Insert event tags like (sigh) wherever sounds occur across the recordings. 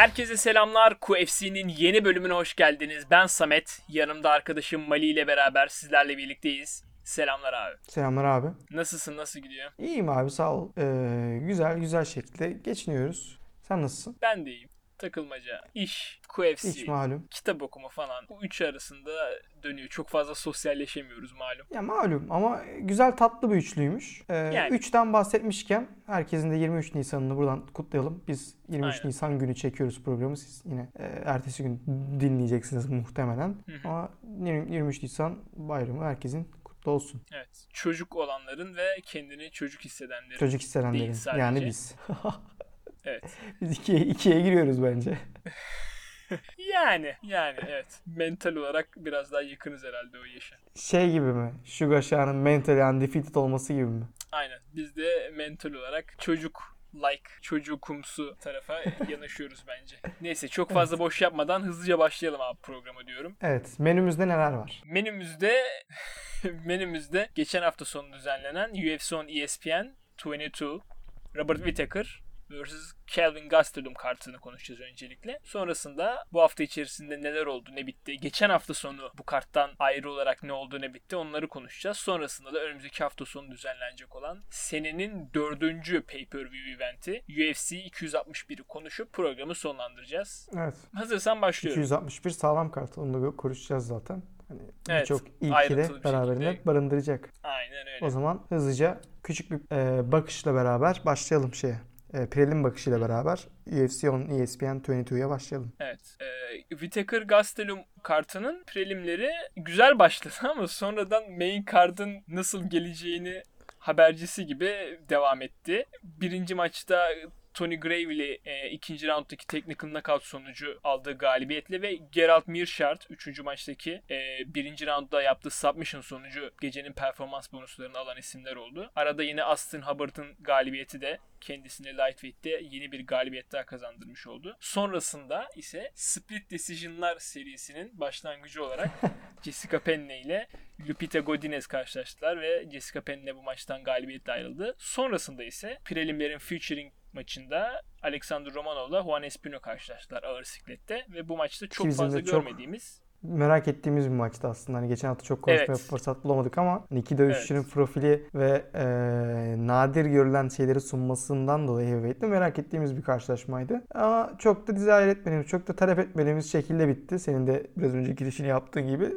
Herkese selamlar. QFC'nin yeni bölümüne hoş geldiniz. Ben Samet. Yanımda arkadaşım Mali ile beraber sizlerle birlikteyiz. Selamlar abi. Selamlar abi. Nasılsın? Nasıl gidiyor? İyiyim abi sağ ol. Ee, güzel güzel şekilde geçiniyoruz. Sen nasılsın? Ben de iyiyim. Takılmaca, iş, QFC, Hiç malum. kitap okuma falan. Bu üç arasında dönüyor. Çok fazla sosyalleşemiyoruz malum. Ya malum ama güzel tatlı bir üçlüymüş. Ee, Yani. Üçten bahsetmişken herkesin de 23 Nisan'ını buradan kutlayalım. Biz 23 Aynen. Nisan günü çekiyoruz programı. Siz yine e, ertesi gün dinleyeceksiniz muhtemelen. Ama 20 23 Nisan bayramı herkesin kutlu olsun. Evet. Çocuk olanların ve kendini çocuk hissedenlerin. Çocuk hissedenlerin. Değil sadece. Yani biz. (laughs) Evet. biz ikiye, ikiye giriyoruz bence. (laughs) Yani, yani evet. Mental olarak biraz daha yakınız herhalde o yaşa. Şey gibi mi? Sugar Shah'ın mentally undefeated olması gibi mi? Aynen. Biz de mental olarak çocuk like, çocukumsu tarafa yanaşıyoruz bence. Neyse çok fazla boş yapmadan hızlıca başlayalım abi programı diyorum. Evet. Menümüzde neler var? Menümüzde (laughs) menümüzde geçen hafta sonu düzenlenen UFC on ESPN 22 Robert Whittaker vs. Calvin Gastelum kartını konuşacağız öncelikle. Sonrasında bu hafta içerisinde neler oldu ne bitti. Geçen hafta sonu bu karttan ayrı olarak ne oldu ne bitti onları konuşacağız. Sonrasında da önümüzdeki hafta sonu düzenlenecek olan senenin dördüncü pay-per-view eventi UFC 261'i konuşup programı sonlandıracağız. Evet. Hazırsan başlıyorum. 261 sağlam kart. Onu da konuşacağız zaten. Hani Evet, birçok ilki de beraberinde şekilde. barındıracak. Aynen öyle. O zaman hızlıca küçük bir e, bakışla beraber başlayalım şeye. E, prelim bakışıyla beraber UFC E ESPN 22'ye başlayalım. Evet. E, Whittaker Gastelum kartının prelimleri güzel başladı (laughs) ama sonradan main card'ın nasıl geleceğini habercisi gibi devam etti. Birinci maçta Tony Gravely e, ikinci rounddaki technical knockout sonucu aldığı galibiyetle ve Gerald Meerschaert üçüncü maçtaki e, birinci roundda yaptığı submission sonucu gecenin performans bonuslarını alan isimler oldu. Arada yine Austin Hubbard'ın galibiyeti de kendisine lightweight'te yeni bir galibiyet daha kazandırmış oldu. Sonrasında ise Split Decision'lar serisinin başlangıcı olarak (laughs) Jessica Penne ile Lupita Godinez karşılaştılar ve Jessica Penne bu maçtan galibiyetle ayrıldı. Sonrasında ise prelimlerin featuring maçında Alexander Romanov'la Juan Espino karşılaştılar ağır siklette ve bu maçta çok bizim fazla çok görmediğimiz Merak ettiğimiz bir maçtı aslında. Hani geçen hafta çok konuşmaya Evet. fırsat bulamadık ama hani iki dövüşçünün profili ve e, nadir görülen şeyleri sunmasından dolayı heavyweight'te merak ettiğimiz bir karşılaşmaydı. Ama çok da desire etmediğimiz, çok da talep etmediğimiz şekilde bitti. Senin de biraz önce girişini yaptığın gibi.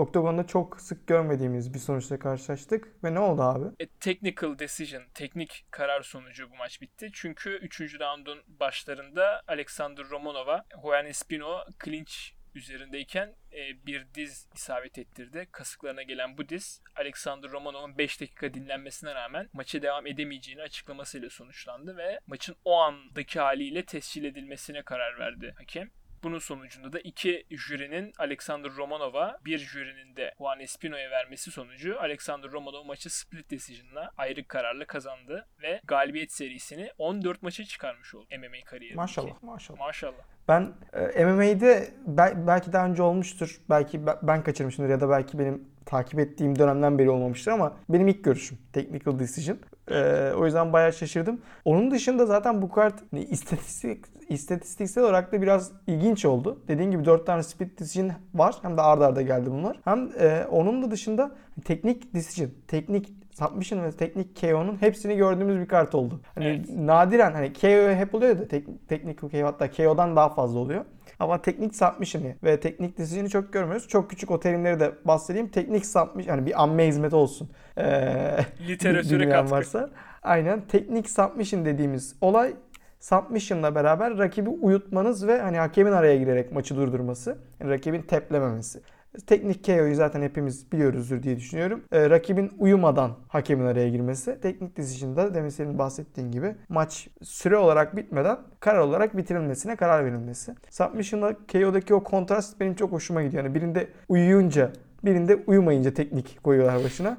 Oktagonda çok sık görmediğimiz bir sonuçla karşılaştık. Ve ne oldu abi? E, technical decision, teknik karar sonucu bu maç bitti. Çünkü 3. roundun başlarında Alexander Romanova, Juan Espino clinch üzerindeyken e, bir diz isabet ettirdi. Kasıklarına gelen bu diz Alexander Romanov'un 5 dakika dinlenmesine rağmen maça devam edemeyeceğini açıklamasıyla sonuçlandı ve maçın o andaki haliyle tescil edilmesine karar verdi hakem. Bunun sonucunda da iki jürinin Alexander Romanov'a, bir jürinin de Juan Espino'ya vermesi sonucu Alexander Romanov maçı split decision'la ayrı kararla kazandı ve galibiyet serisini 14 maça çıkarmış oldu MMA kariyerindeki. Maşallah, maşallah. Maşallah. Ben e, MMA'de bel- belki daha önce olmuştur. Belki be- ben kaçırmışımdır ya da belki benim takip ettiğim dönemden beri olmamıştır ama benim ilk görüşüm. Technical decision. E, o yüzden bayağı şaşırdım. Onun dışında zaten bu kart hani istatistik istatistiksel olarak da biraz ilginç oldu. Dediğim gibi 4 tane split decision var. Hem de arda arda geldi bunlar. Hem e, onun da dışında teknik decision, teknik submission ve teknik KO'nun hepsini gördüğümüz bir kart oldu. Hani Evet. nadiren hani KO hep oluyor da tek, technical KO hatta KO'dan daha fazla oluyor. Ama teknik submission'ı ve teknik decision'ı çok görmüyoruz. Çok küçük o terimleri de bahsedeyim. Teknik submission hani bir amme hizmeti olsun. Ee, (laughs) Literatüre katkı. varsa. Aynen teknik submission dediğimiz olay submission'la beraber rakibi uyutmanız ve hani hakemin araya girerek maçı durdurması. Yani rakibin teplememesi. Teknik KO'yu zaten hepimiz biliyoruzdur diye düşünüyorum. Ee, rakibin uyumadan hakemin araya girmesi. Teknik decision'da demin senin bahsettiğin gibi maç süre olarak bitmeden karar olarak bitirilmesine karar verilmesi. Submission'la KO'daki o kontrast benim çok hoşuma gidiyor. Yani birinde uyuyunca, birinde uyumayınca teknik koyuyorlar başına.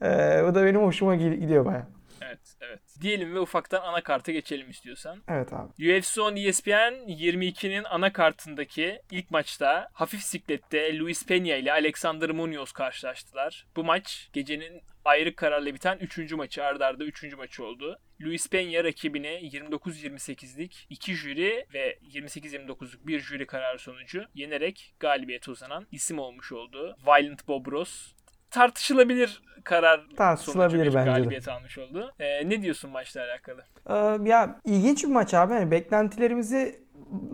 Ee, o da benim hoşuma gidiyor baya. Diyelim ve ufaktan anakarta geçelim istiyorsan. Evet abi. UFC 10 ESPN 22'nin anakartındaki ilk maçta hafif siklette Luis Peña ile Alexander Munoz karşılaştılar. Bu maç gecenin ayrı kararla biten 3. maçı ardarda arda 3. maçı oldu. Luis Peña rakibine 29-28'lik 2 jüri ve 28-29'luk bir jüri kararı sonucu yenerek galibiyete uzanan isim olmuş oldu. Violent Bobros tartışılabilir karar Tartışılabilir bence de. galibiyet almış oldu. Ee, ne diyorsun maçla alakalı? Ee, ya ilginç bir maç abi. Yani beklentilerimizi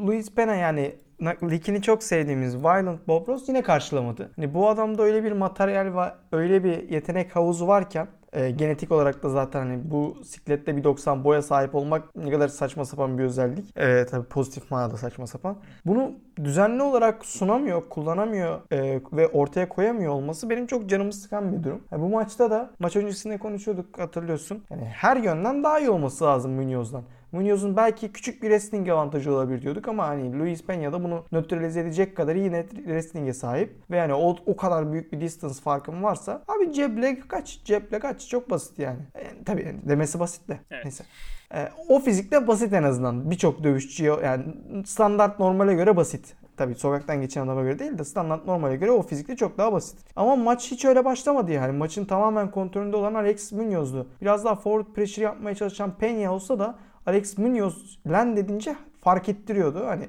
Luis Pena yani Ligini çok sevdiğimiz Violent Bob Ross yine karşılamadı. Hani bu adamda öyle bir materyal var, öyle bir yetenek havuzu varken e, genetik olarak da zaten hani bu siklette bir 90 boya sahip olmak ne kadar saçma sapan bir özellik. E, tabii pozitif manada saçma sapan. Bunu düzenli olarak sunamıyor, kullanamıyor e, ve ortaya koyamıyor olması benim çok canımı sıkan bir durum. E, bu maçta da maç öncesinde konuşuyorduk hatırlıyorsun. Yani her yönden daha iyi olması lazım Munoz'dan. Munoz'un belki küçük bir wrestling avantajı olabilir diyorduk ama hani Luis Peña da bunu nötralize edecek kadar iyi net wrestling'e sahip. Ve yani o, o kadar büyük bir distance farkın varsa abi ceple kaç, ceple kaç çok basit yani. yani tabii yani demesi basit de. Evet. Neyse. E, o fizikte basit en azından. Birçok dövüşçüye yani standart normale göre basit. Tabii sokaktan geçen adama göre değil de standart normale göre o fizikte çok daha basit. Ama maç hiç öyle başlamadı yani. Maçın tamamen kontrolünde olan Alex Munoz'du. Biraz daha forward pressure yapmaya çalışan Peña olsa da Alex Munoz land edince fark ettiriyordu. Hani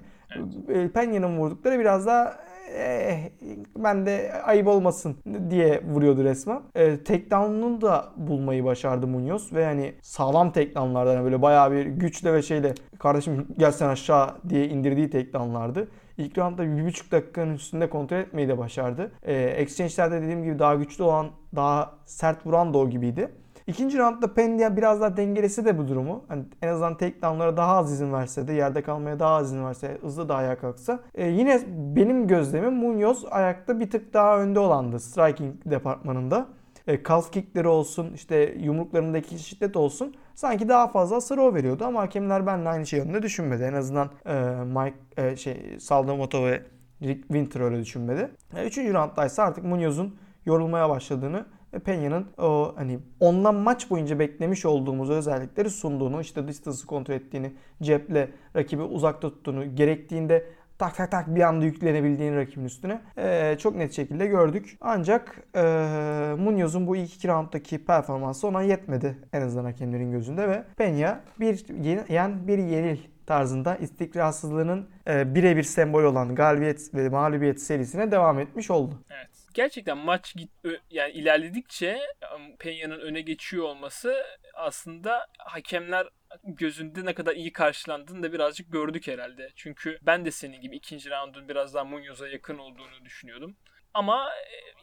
evet. Peña'nın vurdukları biraz daha eh, ben de ayıp olmasın diye vuruyordu resmen. E, takedown'unu da bulmayı başardı Munoz ve hani sağlam takedownlardan yani böyle bayağı bir güçle ve şeyle kardeşim gelsen aşağı diye indirdiği takedownlardı. İlk roundda bir buçuk dakikanın üstünde kontrol etmeyi de başardı. E, exchange'lerde dediğim gibi daha güçlü olan, daha sert vuran da o gibiydi. İkinci roundda Pendia biraz daha dengelesi de bu durumu. Hani en azından takedownlara daha az izin verse de yerde kalmaya daha az izin verse hızlı da ayağa kalksa. E, yine benim gözlemim Munoz ayakta bir tık daha önde olandı striking departmanında. E, calf kickleri olsun işte yumruklarındaki şiddet olsun sanki daha fazla sıra veriyordu ama hakemler benimle aynı şey yönünde düşünmedi. En azından e, Mike e, şey Saldamoto ve Rick Winter öyle düşünmedi. E, üçüncü roundda ise artık Munoz'un yorulmaya başladığını Peña'nın o hani ondan maç boyunca beklemiş olduğumuz özellikleri sunduğunu, işte distance'ı kontrol ettiğini, ceple rakibi uzakta tuttuğunu, gerektiğinde tak tak tak bir anda yüklenebildiğini rakibin üstüne e, çok net şekilde gördük. Ancak e, Munoz'un bu ilk iki rounddaki performansı ona yetmedi en azından hakemlerin gözünde ve Peña bir yen bir yenil tarzında istikrarsızlığının e, birebir sembol olan galibiyet ve mağlubiyet serisine devam etmiş oldu. Evet gerçekten maç git yani ilerledikçe Peña'nın öne geçiyor olması aslında hakemler gözünde ne kadar iyi karşılandığını da birazcık gördük herhalde. Çünkü ben de senin gibi ikinci roundun biraz daha Munoz'a yakın olduğunu düşünüyordum. Ama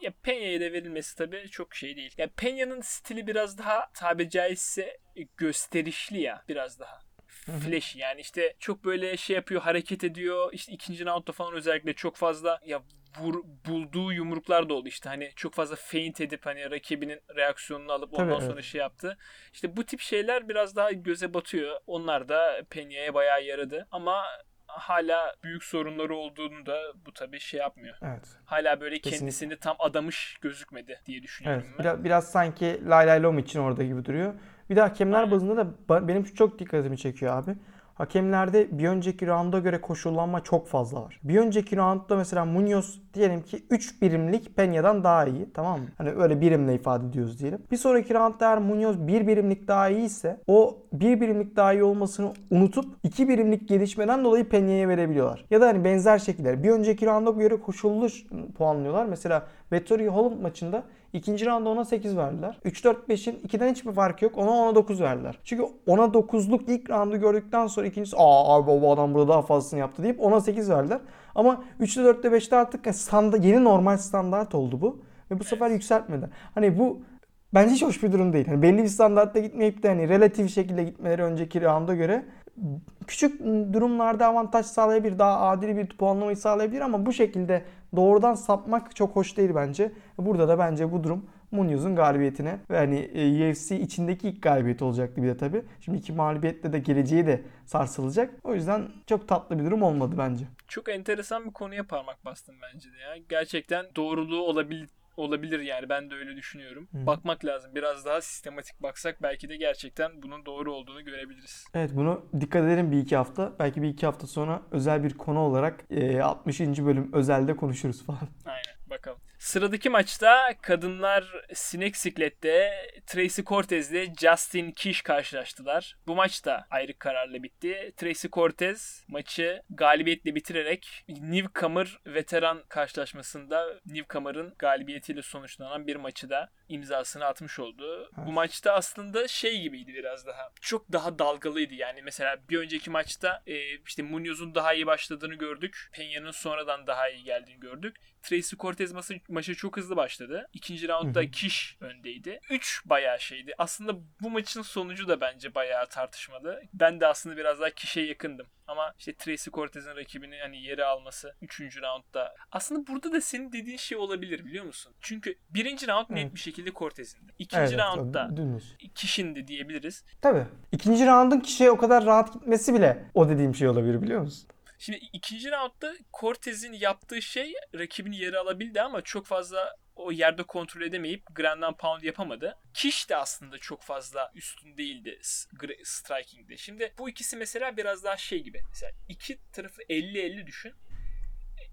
ya Peña'ya da verilmesi tabii çok şey değil. Ya Peña'nın stili biraz daha tabi caizse gösterişli ya biraz daha flash yani işte çok böyle şey yapıyor hareket ediyor işte ikinci roundda falan özellikle çok fazla ya vur, bulduğu yumruklar da oldu işte hani çok fazla feint edip hani rakibinin reaksiyonunu alıp ondan Tabii, sonra evet. şey yaptı. İşte bu tip şeyler biraz daha göze batıyor. Onlar da Peña'ya bayağı yaradı ama hala büyük sorunları olduğunu da bu tabii şey yapmıyor. Evet. Hala böyle Kesinlikle. kendisini tam adamış gözükmedi diye düşünüyorum evet. ben. Biraz, biraz sanki Lay Lay Lom için orada gibi duruyor. Bir de hakemler Aynen. bazında da benim çok dikkatimi çekiyor abi. Hakemlerde bir önceki rounda göre koşullanma çok fazla var. Bir önceki roundda mesela Munoz diyelim ki 3 birimlik Peña'dan daha iyi. Tamam mı? Hani öyle birimle ifade ediyoruz diyelim. Bir sonraki roundda eğer Munoz 1 birimlik daha iyi ise o 1 birimlik daha iyi olmasını unutup 2 birimlik gelişmeden dolayı Peña'ya verebiliyorlar. Ya da hani benzer şekilde bir önceki rounda göre koşullu puanlıyorlar. Mesela Vettori Holland maçında İkinci rounda ona 8 verdiler. 3-4-5'in 2'den hiçbir farkı yok. Ona ona 9 verdiler. Çünkü ona 9'luk ilk roundu gördükten sonra ikincisi aa abi bu adam burada daha fazlasını yaptı deyip ona 8 verdiler. Ama 3'te 4'te 5'te artık standa, yeni normal standart oldu bu. Ve bu sefer yükseltmedi. Hani bu bence hiç hoş bir durum değil. Hani belli bir standartta gitmeyip de hani relatif şekilde gitmeleri önceki rounda göre küçük durumlarda avantaj sağlayabilir, daha adil bir puanlamayı sağlayabilir ama bu şekilde doğrudan sapmak çok hoş değil bence. Burada da bence bu durum Munoz'un galibiyetine ve hani e, UFC içindeki ilk galibiyet olacaktı bir de tabii. Şimdi iki mağlubiyetle de geleceği de sarsılacak. O yüzden çok tatlı bir durum olmadı bence. Çok enteresan bir konuya parmak bastım bence de ya. Gerçekten doğruluğu olabil olabilir yani ben de öyle düşünüyorum. Hı. Bakmak lazım. Biraz daha sistematik baksak belki de gerçekten bunun doğru olduğunu görebiliriz. Evet bunu dikkat edelim bir iki hafta. Belki bir iki hafta sonra özel bir konu olarak e, 60. bölüm özelde konuşuruz falan. Aynen bakalım. Sıradaki maçta kadınlar sinek siklette Tracy Cortez ile Justin Kish karşılaştılar. Bu maç da ayrı kararla bitti. Tracy Cortez maçı galibiyetle bitirerek Newcomer veteran karşılaşmasında Newcomer'ın galibiyetiyle sonuçlanan bir maçı da imzasını atmış oldu. Evet. Bu maçta aslında şey gibiydi biraz daha. Çok daha dalgalıydı yani. Mesela bir önceki maçta e, işte Munoz'un daha iyi başladığını gördük. Peña'nın sonradan daha iyi geldiğini gördük. Tracy Cortez maçı, maçı çok hızlı başladı. İkinci roundda. Kish öndeydi. 3 bayağı şeydi. Aslında bu maçın sonucu da bence bayağı tartışmalı. Ben de aslında biraz daha Kish'e yakındım. Ama işte Tracy Cortez'in rakibini hani yere alması 3. roundda. Aslında burada da senin dediğin şey olabilir biliyor musun? Çünkü birinci round net Evet. bir şekilde Cortez'indi. İkinci roundda dümdüz. Kish'indi diyebiliriz. Tabii. İkinci roundun kişiye o kadar rahat gitmesi bile o dediğim şey olabilir biliyor musun? Şimdi ikinci roundda Cortez'in yaptığı şey rakibini yere alabildi ama çok fazla o yerde kontrol edemeyip ground and pound yapamadı. Kish de aslında çok fazla üstün değildi striking'de. Şimdi bu ikisi mesela biraz daha şey gibi. Mesela iki tarafı 50-50 düşün.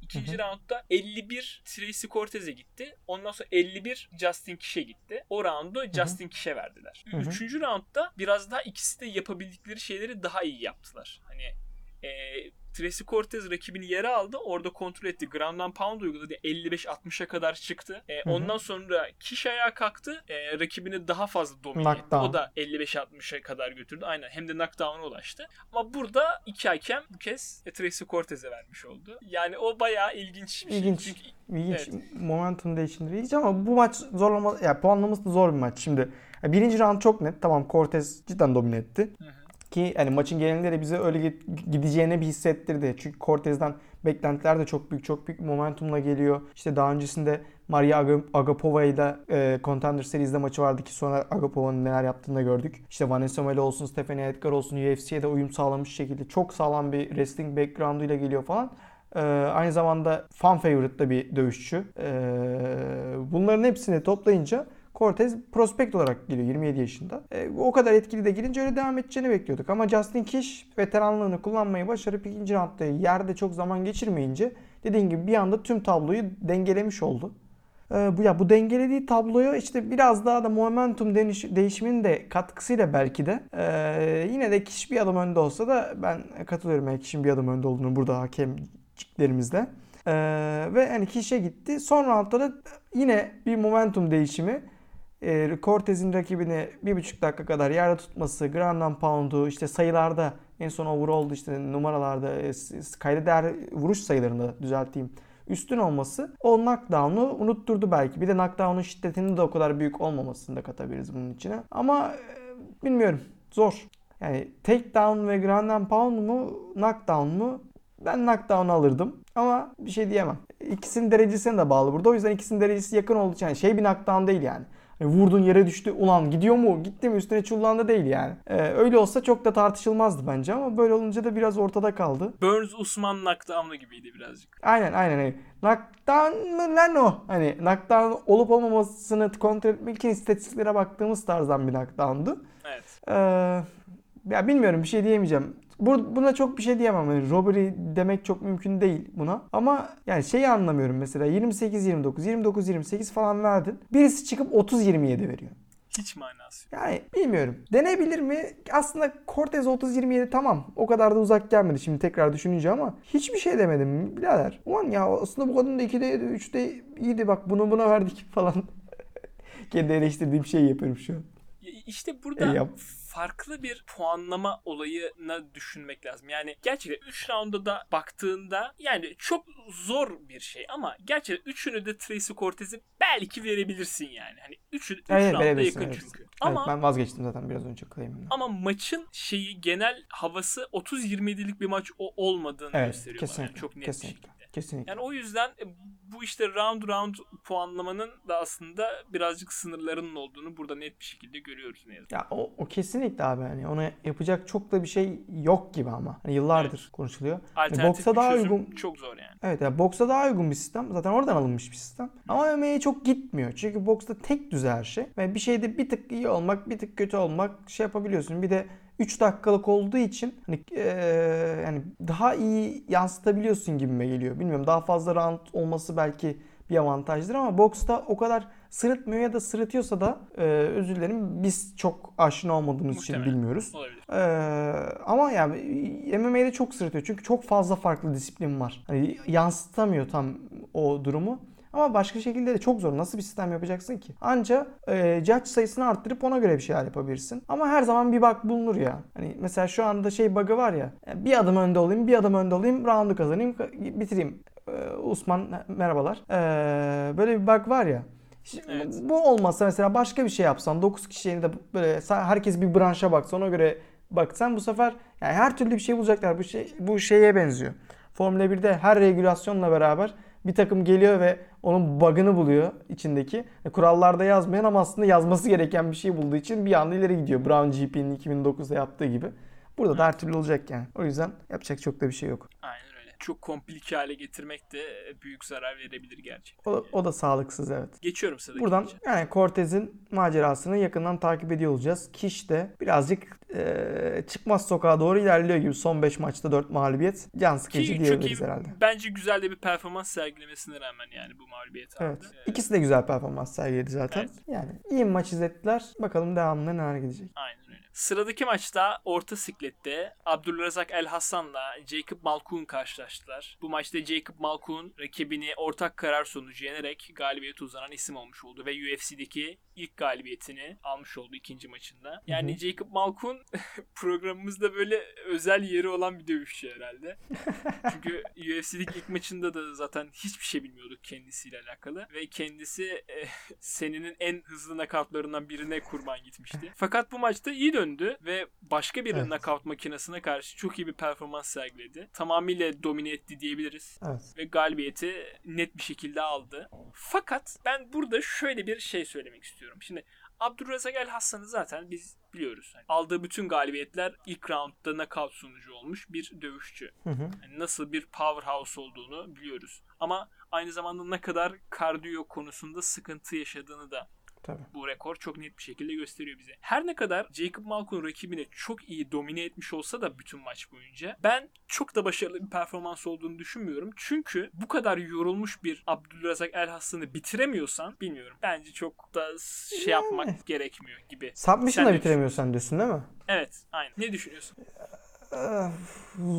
İkinci Hı hı. roundda 51 Tracy Cortez'e gitti. Ondan sonra 51 Justin Kish'e gitti. O roundu Justin Kish'e verdiler. Hı hı. Üçüncü roundda biraz daha ikisi de yapabildikleri şeyleri daha iyi yaptılar. Hani e, Tracy Cortez rakibini yere aldı. Orada kontrol etti. Ground and pound uyguladı. 55-60'a kadar çıktı. E, ondan sonra Kish ayağa kalktı. E, rakibini daha fazla domine etti. O da 55-60'a kadar götürdü. Aynen. Hem de knockdown'a ulaştı. Ama burada iki hakem bu kez e, Tracy Cortez'e vermiş oldu. Yani o bayağı ilginç bir şey. İlginç. Çünkü İlginç Evet. momentum değişimleri ama bu maç zorlama ya puanlaması da zor bir maç şimdi. birinci round çok net. Tamam Cortez cidden domine etti. Hı hı. Ki hani maçın genelinde de bize öyle gideceğini bir hissettirdi. Çünkü Cortez'den beklentiler de çok büyük, çok büyük momentumla geliyor. İşte daha öncesinde Maria Aga- Agapova ile e, Contender Series'de maçı vardı ki sonra Agapova'nın neler yaptığını da gördük. İşte Vanessa Melo olsun, Stephanie Edgar olsun UFC'ye de uyum sağlamış şekilde çok sağlam bir wrestling background'uyla geliyor falan. Ee, aynı zamanda fan favorite da bir dövüşçü. Ee, bunların hepsini toplayınca Cortez prospekt olarak geliyor 27 yaşında. Ee, o kadar etkili de girince öyle devam edeceğini bekliyorduk. Ama Justin Kish veteranlığını kullanmayı başarıp ikinci roundda yerde çok zaman geçirmeyince dediğim gibi bir anda tüm tabloyu dengelemiş oldu. Ee, bu ya bu dengelediği tabloyu işte biraz daha da momentum deniş- değişiminin de katkısıyla belki de ee, yine de Kish bir adım önde olsa da ben katılıyorum yani Kish'in bir adım önde olduğunu burada hakemciklerimizle. Ee, ve hani Kish'e gitti. Son roundda da yine bir momentum değişimi. Ee, Cortez'in rakibini bir buçuk dakika kadar yerde tutması, ground and pound'u, işte sayılarda en son overall'da işte numaralarda e, kayda değer vuruş sayılarında düzelteyim üstün olması o knockdown'u unutturdu belki. Bir de knockdown'un şiddetinin de o kadar büyük olmamasını da katabiliriz bunun içine. Ama e, bilmiyorum. Zor. Yani takedown ve ground and pound mu, knockdown mu? Ben knockdown alırdım. Ama bir şey diyemem. İkisinin derecesine de bağlı burada. O yüzden ikisinin derecesi yakın olduğu için yani şey bir knockdown değil yani. Hani vurdun yere düştü. Ulan gidiyor mu? Gitti mi? Üstüne çullandı değil yani. Ee, öyle olsa çok da tartışılmazdı bence ama böyle olunca da biraz ortada kaldı. Burns Usman knockdown'u gibiydi birazcık. Aynen aynen. Hani knockdown mı lan o? Hani knockdown olup olmamasını kontrol etmek için istatistiklere baktığımız tarzdan bir knockdown'du. Evet. Ee, ya bilmiyorum bir şey diyemeyeceğim. Bu, buna çok bir şey diyemem. Yani robbery demek çok mümkün değil buna. Ama yani şeyi anlamıyorum mesela 28-29, 29-28 falan verdin. Birisi çıkıp 30-27 veriyor. Hiç manası yok. Yani bilmiyorum. Denebilir mi? Aslında Cortez 30-27 tamam. O kadar da uzak gelmedi şimdi tekrar düşününce ama hiçbir şey demedim birader. Ulan ya aslında bu kadın da 2'de 3'te iyiydi bak bunu buna verdik falan. (laughs) Kendi eleştirdiğim şeyi yapıyorum şu an. İşte burada E, yap. Farklı bir puanlama olayına düşünmek lazım. Yani gerçekten 3 rounda da baktığında yani çok zor bir şey ama gerçekten üçünü de Tracy Cortez'e belki verebilirsin yani. Hani 3 üç Evet, rounda yakın çünkü. Evet, Ama ben vazgeçtim zaten biraz önce claim'imden. ama maçın şeyi genel havası 30-27'lik bir maç o olmadığını Evet, gösteriyor kesinlikle. Çok net bir kesinlikle. Kesinlikle. Yani o yüzden e, bu işte round round puanlamanın da aslında birazcık sınırlarının olduğunu burada net bir şekilde görüyoruz ne yazık. Ya o, o kesinlikle abi hani ona yapacak çok da bir şey yok gibi ama. Hani yıllardır konuşuluyor. Alternatif boksa bir daha uygun- çok zor yani. Evet ya boksa daha uygun bir sistem. Zaten oradan alınmış bir sistem. Ama MMA'ye çok gitmiyor. Çünkü boksta tek düze her şey. Ve bir şeyde bir tık iyi olmak, bir tık kötü olmak şey yapabiliyorsun. Bir de 3 dakikalık olduğu için hani eee, yani daha iyi yansıtabiliyorsun gibime geliyor. Bilmiyorum daha fazla round olması belki bir avantajdır ama boksta o kadar sırıtmıyor ya da sırıtıyorsa da eee, özür dilerim biz çok aşina olmadığımız için Muhtemelen. bilmiyoruz. Olabilir. Ee, ama yani MMA'de çok sırıtıyor. Çünkü çok fazla farklı disiplin var. Hani yansıtamıyor tam o durumu. Ama başka şekilde de çok zor. Nasıl bir sistem yapacaksın ki? Anca e, judge sayısını arttırıp ona göre bir şeyler yapabilirsin. Ama her zaman bir bug bulunur ya. Hani mesela şu anda şey bug'ı var ya. Bir adım önde olayım, bir adım önde olayım, roundu kazanayım, bitireyim. Ee, Osman merhabalar. Ee, böyle bir bug var ya. Şimdi Evet. Bu olmasa mesela başka bir şey yapsan 9 kişiye de böyle herkes bir branşa baksa ona göre baksan bu sefer yani her türlü bir şey bulacaklar. Bu şey bu şeye benziyor. Formula 1'de her regülasyonla beraber bir takım geliyor ve onun bug'ını buluyor içindeki. E, Kurallarda yazmayan ama aslında yazması gereken bir şey bulduğu için bir anda ileri gidiyor. Brown GP'nin 2009'da yaptığı gibi. Burada da her türlü olacak yani. O yüzden yapacak çok da bir şey yok. Çok komplike hale getirmek de büyük zarar verebilir gerçekten. O, da- o da sağlıksız evet. Geçiyorum sıradaki Buradan maça. yani Cortez'in macerasını yakından takip ediyor olacağız. Kiş de birazcık eee, çıkmaz sokağa doğru ilerliyor gibi. Son 5 maçta 4 mağlubiyet. Can sıkıcı Ki çok iyi, diyebiliriz herhalde. bence güzel de bir performans sergilemesine rağmen yani bu mağlubiyeti Evet. aldı. Ee, İkisi de güzel performans sergiledi zaten. Evet. Yani iyi maç izlettiler. Bakalım devamında neler gidecek. Aynen. Sıradaki maçta orta siklette Abdülrazak El Hasan'la Jacob Malkoun karşılaştılar. Bu maçta Jacob Malkoun rakibini ortak karar sonucu yenerek galibiyete uzanan isim olmuş oldu ve UFC'deki ilk galibiyetini almış oldu ikinci maçında. Yani Hı hı. Jacob Malkoun (laughs) programımızda böyle özel yeri olan bir dövüşçü herhalde. (laughs) Çünkü UFC'deki ilk maçında da zaten hiçbir şey bilmiyorduk kendisiyle alakalı ve kendisi (laughs) e, senenin en hızlı nakavtlarından birine kurban gitmişti. Fakat bu maçta iyi döndü ve başka bir Evet. nakavt makinesine karşı çok iyi bir performans sergiledi. Tamamıyla domine etti diyebiliriz Evet. ve galibiyeti net bir şekilde aldı. Fakat ben burada şöyle bir şey söylemek istiyorum. Şimdi Abdurrazak El Hassan'ı zaten biz biliyoruz. Hani aldığı bütün galibiyetler ilk roundda knockout sonucu olmuş bir dövüşçü. Hı hı. Yani nasıl bir powerhouse olduğunu biliyoruz. Ama aynı zamanda ne kadar kardiyo konusunda sıkıntı yaşadığını da Tabii. bu rekor çok net bir şekilde gösteriyor bize. Her ne kadar Jacob Malkoun rakibine çok iyi domine etmiş olsa da bütün maç boyunca ben çok da başarılı bir performans olduğunu düşünmüyorum. Çünkü bu kadar yorulmuş bir Abdülrazak El Hassan'ı bitiremiyorsan bilmiyorum. Bence çok da şey Yani. yapmak gerekmiyor gibi. Submission'da Sen bitiremiyorsan diyorsun değil mi? Evet, aynen. Ne düşünüyorsun? Ee,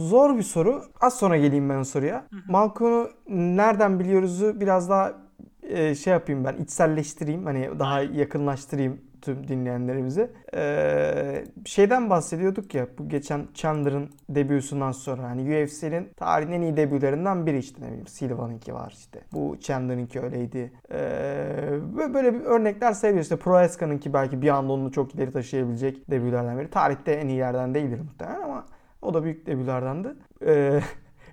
Zor bir soru. Az sonra geleyim ben o soruya. Malkoun'u nereden biliyoruzu biraz daha e, şey yapayım ben içselleştireyim. Hani daha yakınlaştırayım tüm dinleyenlerimize. Ee, şeyden bahsediyorduk ya bu geçen Chandler'ın debüsünden sonra hani UFC'nin tarihin en iyi debülerinden biri işte ne bileyim Silva'nınki var işte. Bu Chandler'ınki öyleydi. Ee, böyle bir örnekler sayabiliriz. İşte Proeska'nınki belki bir anda onu çok ileri taşıyabilecek debülerden biri. Tarihte en iyilerden değildir muhtemelen ama o da büyük debülerdendi. Ee,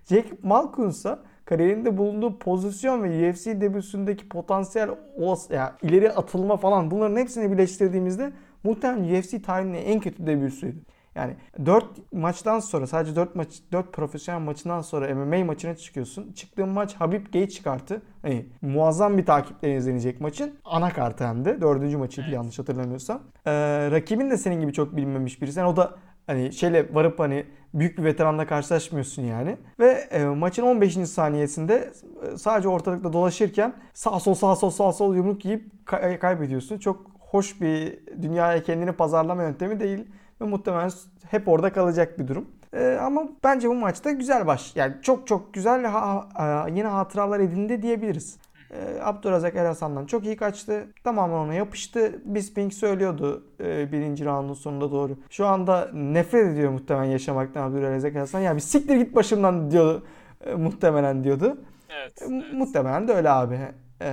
Jacob Malkoun ise kariyerinde bulunduğu pozisyon ve UFC debüsündeki potansiyel olas, yani ileri atılma falan bunların hepsini birleştirdiğimizde muhtemelen UFC tarihinin en kötü debüsüydü. Yani 4 maçtan sonra sadece 4 maç 4 profesyonel maçından sonra MMA maçına çıkıyorsun. Çıktığın maç Habib Gate kartı. Hani muazzam bir takiple izlenecek maçın. Ana kartı hem de. Dördüncü maçıydı Evet. yanlış hatırlamıyorsam. Ee, rakibin de senin gibi çok bilinmemiş birisi. Yani o da hani şeyle varıp hani büyük bir veteranla karşılaşmıyorsun yani. Ve e, maçın 15. saniyesinde e, sadece ortalıkta dolaşırken sağ sol sağ sol sağ sol yumruk yiyip kay- kaybediyorsun. Çok hoş bir dünyaya kendini pazarlama yöntemi değil ve muhtemelen hep orada kalacak bir durum. E, ama bence bu maçta güzel baş. Yani çok çok güzel ha, ha- yine hatıralar edindi diyebiliriz. E, Abdurrazak El Hasan'dan çok iyi kaçtı. Tamamen ona yapıştı. Bisping söylüyordu e, birinci roundun sonunda doğru. Şu anda nefret ediyor muhtemelen yaşamaktan Abdurrazak El Hasan. Yani bir siktir git başımdan diyordu. e, muhtemelen diyordu. Evet. E, evet. Muhtemelen de öyle abi. E,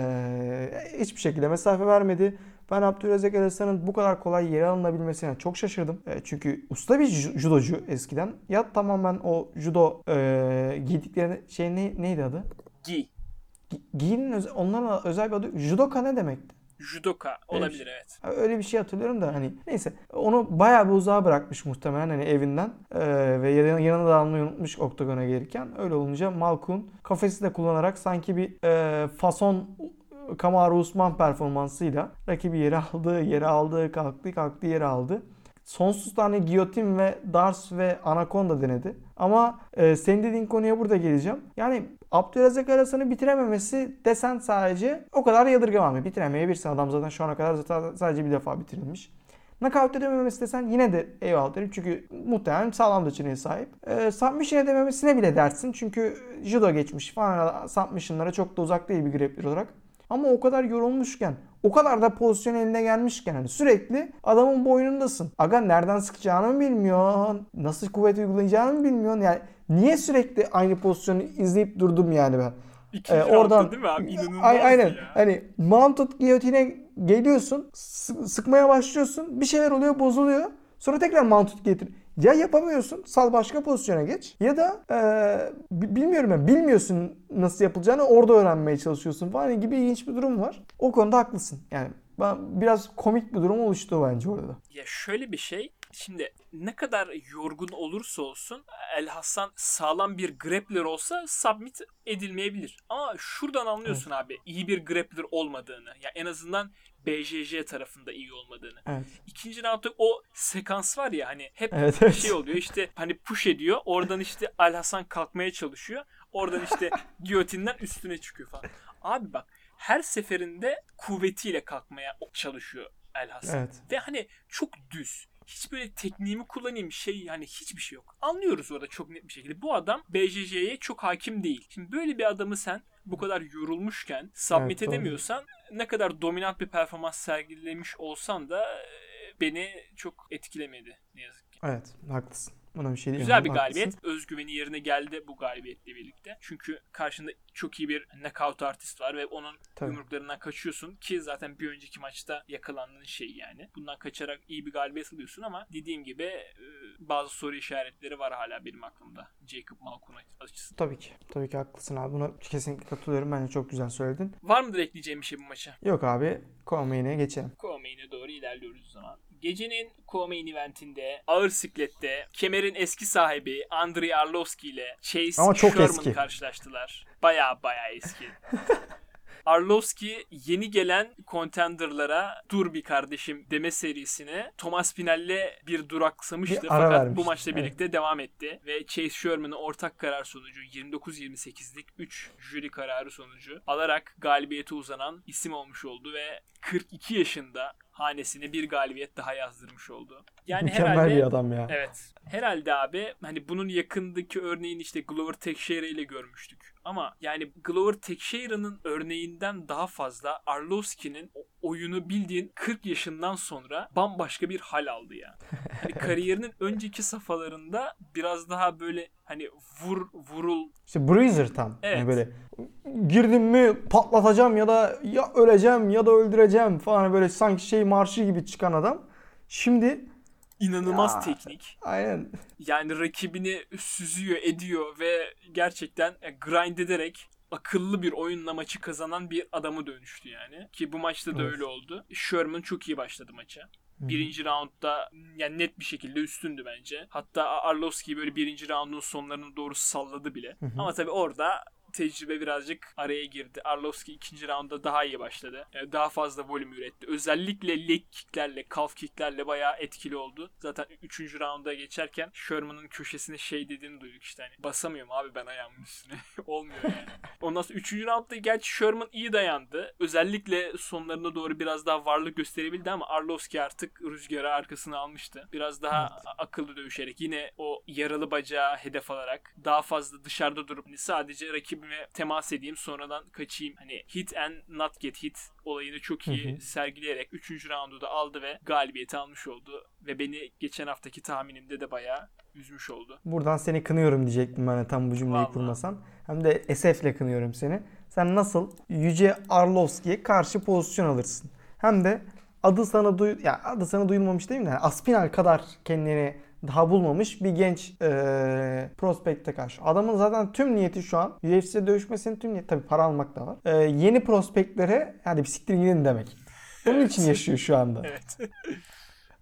hiçbir şekilde mesafe vermedi. Ben Abdülrezzak El Hasan'ın bu kadar kolay yere alınabilmesine çok şaşırdım. E, çünkü usta bir ju- judocu eskiden. Ya tamamen o judo e, giydikleri şey ne, neydi adı? Gi. Gi- Gi'nin özel, onların özel bir adı judoka ne demekti? Judoka olabilir evet. Öyle bir şey hatırlıyorum da hani neyse onu bayağı bir uzağa bırakmış muhtemelen hani evinden Ee, ve yanına, yanına da almayı unutmuş oktagona gelirken. Öyle olunca Malkun kafesi de kullanarak sanki bir e, fason Kamaru Usman performansıyla rakibi yere aldı, yere aldı, kalktı, kalktı, yere aldı. Sonsuz tane giyotin ve dars ve anakonda denedi. Ama e, senin dediğin konuya burada geleceğim. Yani Abdülrazak arasını bitirememesi desen sadece o kadar yadırgamam. Bitiremeyebilirsin. Adam zaten şu ana kadar zaten sadece bir defa bitirilmiş. Knockout edememesi desen yine de eyvallah derim. Çünkü muhtemelen sağlam da sahip. E, submission edememesine bile dersin. Çünkü judo geçmiş falan submission'lara çok da uzak değil bir grappler olarak. Ama o kadar yorulmuşken, o kadar da pozisyon eline gelmişken hani sürekli adamın boynundasın. Aga nereden sıkacağını mı bilmiyorsun? Nasıl kuvvet uygulayacağını mı bilmiyorsun? Yani niye sürekli aynı pozisyonu izleyip durdum yani ben? İkinci Ee, oradan, değil mi abi? İnanılmaz Ay- aynen. ya. Hani mounted guillotine geliyorsun, sı- sıkmaya başlıyorsun, bir şeyler oluyor, bozuluyor. Sonra tekrar mounted guillotine. Ya yapamıyorsun, sal başka pozisyona geç. Ya da bi- bilmiyorum ben, bilmiyorsun nasıl yapılacağını, orada öğrenmeye çalışıyorsun falan gibi ilginç bir durum var. O konuda haklısın. Yani ben biraz komik bir durum oluştu bence orada. Ya şöyle bir şey. Şimdi ne kadar yorgun olursa olsun El Hasan sağlam bir grappler olsa submit edilmeyebilir. Ama şuradan anlıyorsun abi iyi bir grappler olmadığını. Ya en azından BJJ tarafında iyi olmadığını. Evet. İkinci roundda o sekans var ya hani hep Evet, evet. şey oluyor işte hani push ediyor. Oradan işte Al Hasan kalkmaya çalışıyor. Oradan işte (laughs) giyotinden üstüne çıkıyor falan. Abi bak her seferinde kuvvetiyle kalkmaya çalışıyor El Hasan. Evet. Ve hani çok düz. Hiç böyle tekniğimi kullanayım şey hani hiçbir şey yok. Anlıyoruz orada çok net bir şekilde. Bu adam BJJ'ye çok hakim değil. Şimdi böyle bir adamı sen bu kadar yorulmuşken submit Evet, doğru. edemiyorsan ne kadar dominant bir performans sergilemiş olsan da e, beni çok etkilemedi ne yazık ki. Evet, haklısın. Buna bir şey diyemem. Güzel bir haklısın. galibiyet. Özgüveni yerine geldi bu galibiyetle birlikte. Çünkü karşında çok iyi bir knockout artist var ve onun Tabii. yumruklarından kaçıyorsun ki zaten bir önceki maçta yakalandığın şey yani. Bundan kaçarak iyi bir galibiyet alıyorsun ama dediğim gibi e, bazı soru işaretleri var hala benim aklımda. Jacob Malkoun açısından. Tabii ki. Tabii ki haklısın abi. Buna kesinlikle katılıyorum. Bence çok güzel söyledin. Var mıdır ekleyeceğim bir şey bu maça? Yok abi. Komeğine geçelim. Co-main'e doğru ilerliyoruz o zaman. Gecenin co-main eventinde ağır siklette kemerin eski sahibi Andrei Arlovski ile Chase Ama çok Sherman eski. karşılaştılar. Baya baya eski. (laughs) Arlovski yeni gelen contenderlara dur bir kardeşim deme serisine Thomas Pinel'le bir duraksamıştı Bir fakat bu vermişti, maçla evet. birlikte devam etti ve Chase Sherman'ı ortak karar sonucu 29-28'lik 3 jüri kararı sonucu alarak galibiyete uzanan isim olmuş oldu ve 42 yaşında hanesine bir galibiyet daha yazdırmış oldu. Yani Mükemmel herhalde bir adam ya. Evet. Herhalde abi hani bunun yakındaki örneğini işte Glover Teixeira ile görmüştük. Ama yani Glover Teixeira'nın örneğinden daha fazla Arlovski'nin oyunu bildiğin 40 yaşından sonra bambaşka bir hal aldı ya. (laughs) Hani kariyerinin önceki safhalarında biraz daha böyle hani vur vurul İşte Bruiser tam. Evet. Yani böyle girdim mi patlatacağım ya da ya öleceğim ya da öldüreceğim falan böyle sanki şey marşı gibi çıkan adam. Şimdi inanılmaz Ya. teknik. aynen Yani rakibini süzüyor, ediyor ve gerçekten e, grind ederek akıllı bir oyunla maçı kazanan bir adamı dönüştü yani. Ki bu maçta da Evet. öyle oldu. Sherman çok iyi başladı maça. Birinci roundda yani net bir şekilde üstündü bence. Hatta Arlovski böyle birinci roundun sonlarına doğru salladı bile. Ama tabii orada tecrübe birazcık araya girdi. Arlovski ikinci roundda daha iyi başladı. Ee, Daha fazla volüm üretti. Özellikle leg kicklerle, calf kicklerle bayağı etkili oldu. Zaten üçüncü rounda geçerken Sherman'ın köşesine şey dediğini duyduk işte hani basamıyorum abi ben ayağımın üstüne. (laughs) Olmuyor yani. Ondan sonra üçüncü roundda gerçi Sherman iyi dayandı. Özellikle sonlarına doğru biraz daha varlık gösterebildi ama Arlovski artık rüzgarı arkasına almıştı. Biraz daha akıllı dövüşerek yine o yaralı bacağı hedef alarak daha fazla dışarıda durup hani sadece rakibime temas edeyim sonradan kaçayım. Hani hit and not get hit olayını çok iyi Hı hı. sergileyerek 3. roundu da aldı ve galibiyeti almış oldu. Ve beni geçen haftaki tahminimde de bayağı üzmüş oldu. buradan seni kınıyorum diyecektim ben de tam bu cümleyi Vallahi. kurmasan. Hem de esefle kınıyorum seni. Sen nasıl Yüce Arlovski'ye karşı pozisyon alırsın? Hem de adı sana duy ya adı sana duyulmamış değil mi? Yani Aspinal kadar kendini daha bulmamış bir genç e, prospekte karşı. Adamın zaten tüm niyeti şu an UFC'de dövüşmesinin tüm niyeti tabii para almak da var. E, yeni prospektlere hadi bir siktir gidin demek. Bunun Evet. için yaşıyor şu anda. (laughs) Evet.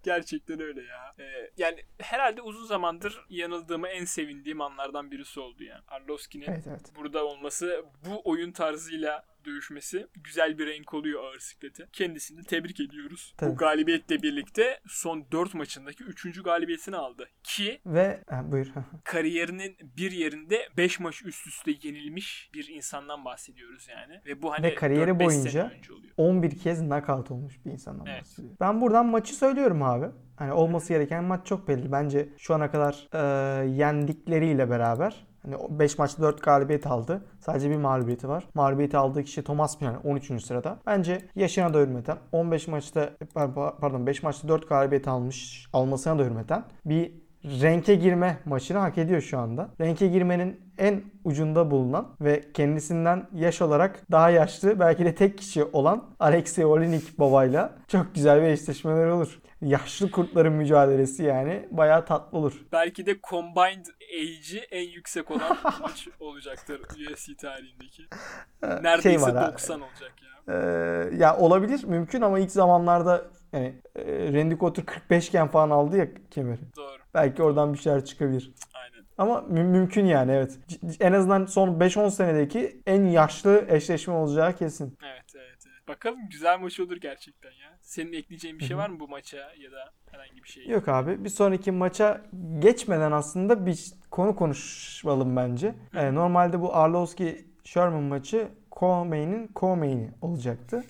Gerçekten öyle ya. Ee, yani herhalde uzun zamandır yanıldığımı en sevindiğim anlardan birisi oldu yani. Arlovski'nin Evet evet. burada olması, bu oyun tarzıyla dövüşmesi güzel bir renk oluyor ağır siklete. Kendisini tebrik ediyoruz. Tabii. Bu galibiyetle birlikte son 4 maçındaki 3. galibiyetini aldı. Ki Ve ha, buyur. (laughs) kariyerinin bir yerinde 5 maç üst üste yenilmiş bir insandan bahsediyoruz yani. Ve bu hani Ve kariyeri 4-5 sene boyunca önce oluyor. 11 kez knockout olmuş bir insandan Evet. bahsediyorum. Ben buradan maçı söylüyorum abi. Hani olması gereken maç çok belli. Bence şu ana kadar e, yendikleriyle beraber hani 5 maçta 4 galibiyet aldı. Sadece bir mağlubiyeti var. Mağlubiyeti aldığı kişi Thomas Pian 13. sırada. Bence yaşına da hürmeten 15 maçta pardon 5 maçta 4 galibiyet almış almasına da hürmeten bir renke girme maçını hak ediyor şu anda. Renke girmenin en ucunda bulunan ve kendisinden yaş olarak daha yaşlı belki de tek kişi olan Alexey Olenik babayla çok güzel bir eşleşmeler olur. Yaşlı kurtların mücadelesi yani bayağı tatlı olur. Belki de combined age'i en yüksek olan (laughs) maç olacaktır UFC tarihindeki. Neredeyse Şey var ha. 90 olacak ya. Ee, ya olabilir mümkün ama ilk zamanlarda yani e, Randy Couture 45 iken falan aldı ya kemeri. Doğru. Belki oradan bir şeyler çıkabilir. Aynen. Ama mü- mümkün yani evet. C- En azından son 5-10 senedeki en yaşlı eşleşme olacağı kesin. Evet. Bakalım güzel maç olur gerçekten ya. Senin ekleyeceğin bir şey var mı bu maça ya da herhangi bir şey? Yok abi bir sonraki maça geçmeden aslında bir konu konuşalım bence. Ee, normalde bu Arlovski Sherman maçı co-main'in co-main'i olacaktı.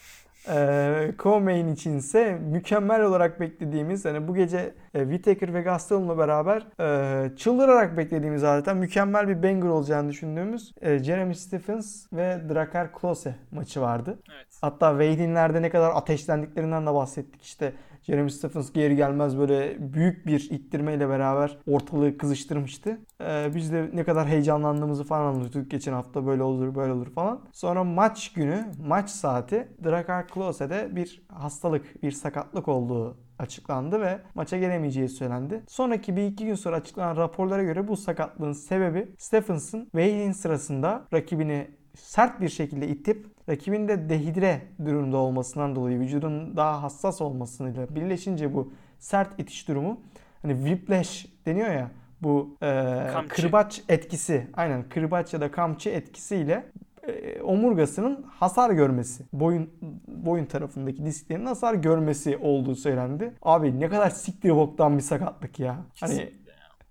Co-main içinse mükemmel olarak beklediğimiz hani bu gece e, Whittaker ve Gastelum'la beraber e, çıldırarak beklediğimiz zaten mükemmel bir banger olacağını düşündüğümüz e, Jeremy Stephens ve Drakkar Klose maçı vardı. Evet. Hatta Weight'inlerde ne kadar ateşlendiklerinden de bahsettik. İşte Jeremy Stephens geri gelmez böyle büyük bir ittirmeyle beraber ortalığı kızıştırmıştı. Ee, biz de ne kadar heyecanlandığımızı falan anlatıyorduk geçen hafta böyle olur böyle olur falan. Sonra maç günü, maç saati Drakkar Klose'de bir hastalık, bir sakatlık olduğu açıklandı ve maça gelemeyeceği söylendi. Sonraki bir iki gün sonra açıklanan raporlara göre bu sakatlığın sebebi Stephens'ın weigh-in sırasında rakibini sert bir şekilde itip rakibin de dehidre durumda olmasından dolayı vücudun daha hassas olmasıyla birleşince bu sert itiş durumu hani whiplash deniyor ya bu e, Kamçı. kırbaç etkisi aynen kırbaç ya da kamçı etkisiyle e, omurgasının hasar görmesi, boyun boyun tarafındaki disklerin hasar görmesi olduğu söylendi. Abi ne kadar siktir boktan bir sakatlık ya. Hani Kesinlikle ya.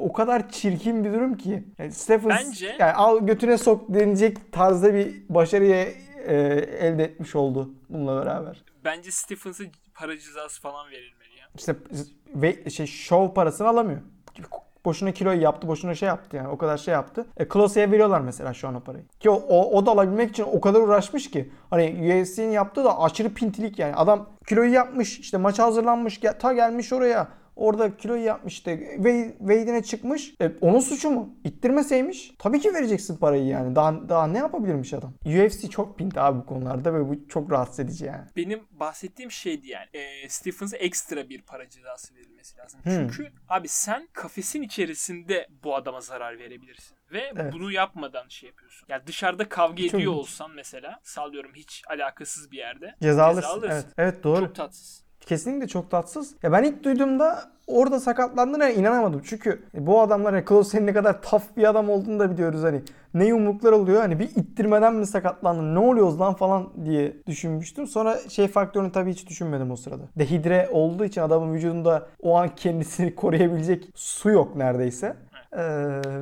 O kadar çirkin bir durum ki. Yani Stephens Bence- yani al götüne sok denilecek tarzda bir başarıya e, elde etmiş oldu bununla beraber. Bence Stephens'a para cezası falan verilmeli ya. İşte ve şey şov parasını alamıyor. Boşuna kiloyu yaptı, boşuna şey yaptı yani o kadar şey yaptı. E, Klose'ye veriyorlar mesela şu an o parayı. Ki o, o, o da alabilmek için o kadar uğraşmış ki. Hani UFC'nin yaptığı da aşırı pintilik yani. Adam kiloyu yapmış, işte maça hazırlanmış, ta gelmiş oraya. Orada kiloyu yapmış Wade- Wade'ine çıkmış. E, onun suçu mu? İttirmeseymiş. Tabii ki vereceksin parayı yani. Daha, daha ne yapabilirmiş adam? UFC çok pinti abi bu konularda ve bu çok rahatsız edici yani. Benim bahsettiğim şeydi yani. E, Stephens'a ekstra bir para cezası verilmesi lazım. Hmm. Çünkü abi sen kafesin içerisinde bu adama zarar verebilirsin. Ve Evet. bunu yapmadan şey yapıyorsun. Yani dışarıda kavga Çok ediyor olsan mesela sallıyorum hiç alakasız bir yerde. Ceza alırsın. alırsın. Evet, evet doğru. Çok tatsız. Kesinlikle çok tatsız. Ya ben ilk duyduğumda orada sakatlandığına inanamadım. Çünkü bu adamlar ya Klose'nin ne kadar tough bir adam olduğunu da biliyoruz hani. Ne yumruklar oluyor hani bir ittirmeden mi sakatlandın ne oluyoruz lan falan diye düşünmüştüm. Sonra şey faktörünü tabii hiç düşünmedim o sırada. Dehidre olduğu için adamın vücudunda o an kendisini (laughs) koruyabilecek su yok neredeyse. Ee,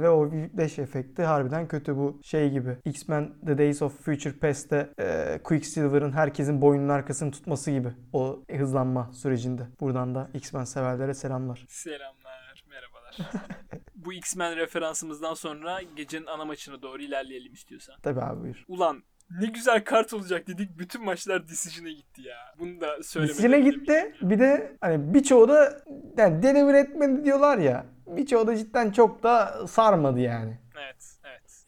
ve o whiplash efekti harbiden kötü bu şey gibi. X-Men The Days of Future Past'te e, Quicksilver'ın herkesin boynunun arkasını tutması gibi o hızlanma sürecinde. Buradan da X-Men severlere selamlar. Selamlar, merhabalar. (laughs) Bu X-Men referansımızdan sonra gecenin ana maçına doğru ilerleyelim istiyorsan. Tabii abi buyur. Ulan ne güzel kart olacak dedik. Bütün maçlar decision'a gitti ya. Bunu da söylemeden Dizine gitti. Bir de hani birçoğu da yani deliver etmedi diyorlar ya. Birçoğu da cidden çok da sarmadı yani.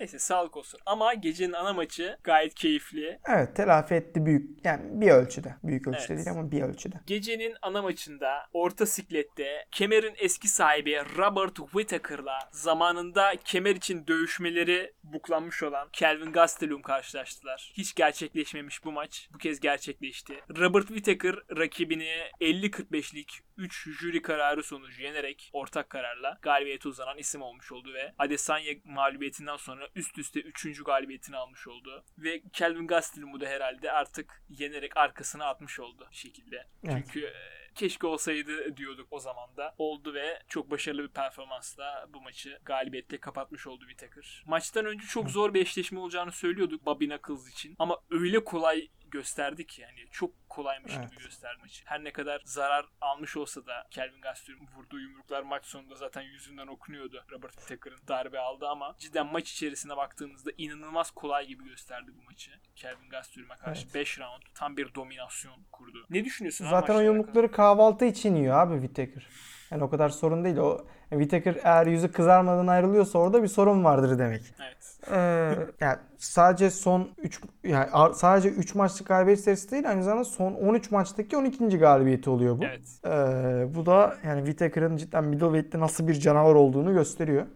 Neyse sağlık olsun. Ama gecenin ana maçı gayet keyifli. Evet telafi etti büyük yani bir ölçüde. Büyük ölçüde Evet. değil ama bir ölçüde. Gecenin ana maçında orta siklette kemerin eski sahibi Robert Whittaker'la zamanında kemer için dövüşmeleri buklanmış olan Kelvin Gastelum karşılaştılar. Hiç gerçekleşmemiş bu maç. Bu kez gerçekleşti. Robert Whittaker rakibini 50-45'lik 3 jüri kararı sonucu yenerek ortak kararla galibiyete uzanan isim olmuş oldu ve Adesanya mağlubiyetinden sonra üst üste 3. galibiyetini almış oldu. Ve Kelvin Gastelum'u da herhalde artık yenerek arkasına atmış oldu bir şekilde. Evet. Çünkü e, keşke olsaydı diyorduk o zaman da. Oldu ve çok başarılı bir performansla bu maçı galibiyetle kapatmış oldu Whittaker. Maçtan önce çok zor bir eşleşme olacağını söylüyorduk Bobby Knuckles için. Ama öyle kolay gösterdi ki yani çok kolaymış Evet. gibi gösterdi maçı. Her ne kadar zarar almış olsa da Kelvin Gastelum vurduğu yumruklar maç sonunda zaten yüzünden okunuyordu. Robert Whittaker'ın darbe aldı ama cidden maç içerisine baktığımızda inanılmaz kolay gibi gösterdi bu maçı. Kelvin Gastelum'a karşı Evet. 5 round tam bir dominasyon kurdu. Ne düşünüyorsun? Zaten o yumrukları kahvaltı için yiyor abi Whittaker. Yani o kadar sorun değil. O Whittaker eğer yüzü kızarmadan ayrılıyorsa orada bir sorun vardır demek. Evet. Ee, yani sadece son 3 yani sadece 3 maçlık galibiyet serisi değil aynı zamanda son 13 maçtaki 12. galibiyeti oluyor bu. Evet. Ee, bu da yani Whittaker'ın cidden middleweight'te nasıl bir canavar olduğunu gösteriyor.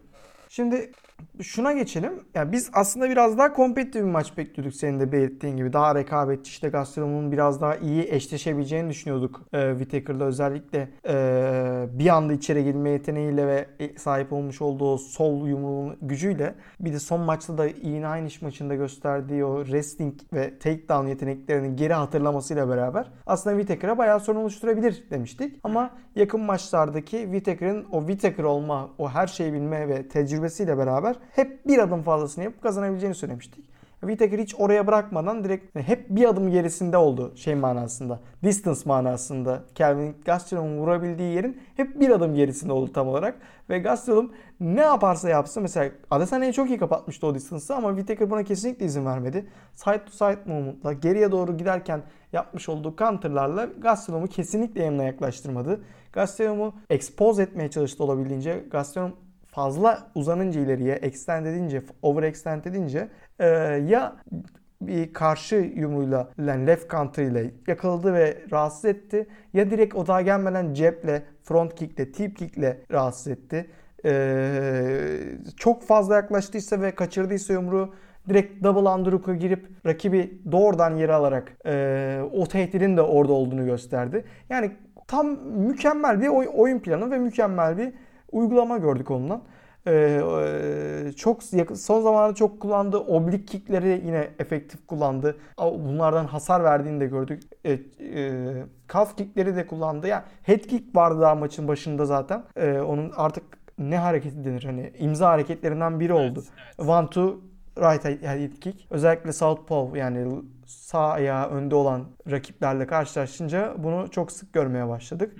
Şimdi şuna geçelim. Yani biz aslında biraz daha kompetitif bir maç bekliyorduk senin de belirttiğin gibi. Daha rekabetçi işte Gastelum'un biraz daha iyi eşleşebileceğini düşünüyorduk e, Whittaker'la özellikle e, bir anda içeri girme yeteneğiyle ve e, sahip olmuş olduğu sol yumruğun gücüyle bir de son maçta da yine aynı iş maçında gösterdiği o wrestling ve takedown yeteneklerini geri hatırlamasıyla beraber aslında Whittaker'a bayağı sorun oluşturabilir demiştik. Ama yakın maçlardaki Whittaker'ın o Whittaker olma, o her şeyi bilme ve tecrübesiyle beraber hep bir adım fazlasını yapıp kazanabileceğini söylemiştik. Whittaker hiç oraya bırakmadan direkt hep bir adım gerisinde oldu şey manasında. Distance manasında. Kelvin Gastelum'un vurabildiği yerin hep bir adım gerisinde oldu tam olarak. Ve Gastelum ne yaparsa yapsın mesela Adesanya'yı çok iyi kapatmıştı o distance'ı ama Whittaker buna kesinlikle izin vermedi. Side to side movement'la geriye doğru giderken yapmış olduğu counter'larla Gastelum'u kesinlikle yanına yaklaştırmadı. Gastelum'u expose etmeye çalıştı olabildiğince. Gastelum fazla uzanınca ileriye, extend edince, overextend edince e, ya bir karşı yumruğuyla, yani left counter ile yakaladı ve rahatsız etti. Ya direkt o daha gelmeden ceple, front kickle, tip kickle rahatsız etti. E, çok fazla yaklaştıysa ve kaçırdıysa yumruğu direkt double underhook'a girip rakibi doğrudan yere alarak e, o tehdidin de orada olduğunu gösterdi. Yani tam mükemmel bir oy- oyun planı ve mükemmel bir uygulama gördük ondan. Ee, e, çok yakın, son zamanlarda çok kullandığı oblik kickleri yine efektif kullandı. Bunlardan hasar verdiğini de gördük. E, e, calf kickleri de kullandı. Yani head kick vardı daha maçın başında zaten. E, onun artık ne hareketi denir hani imza hareketlerinden biri oldu. Evet, evet. One to right head kick. Özellikle southpaw yani sağ ayağı önde olan rakiplerle karşılaşınca bunu çok sık görmeye başladık.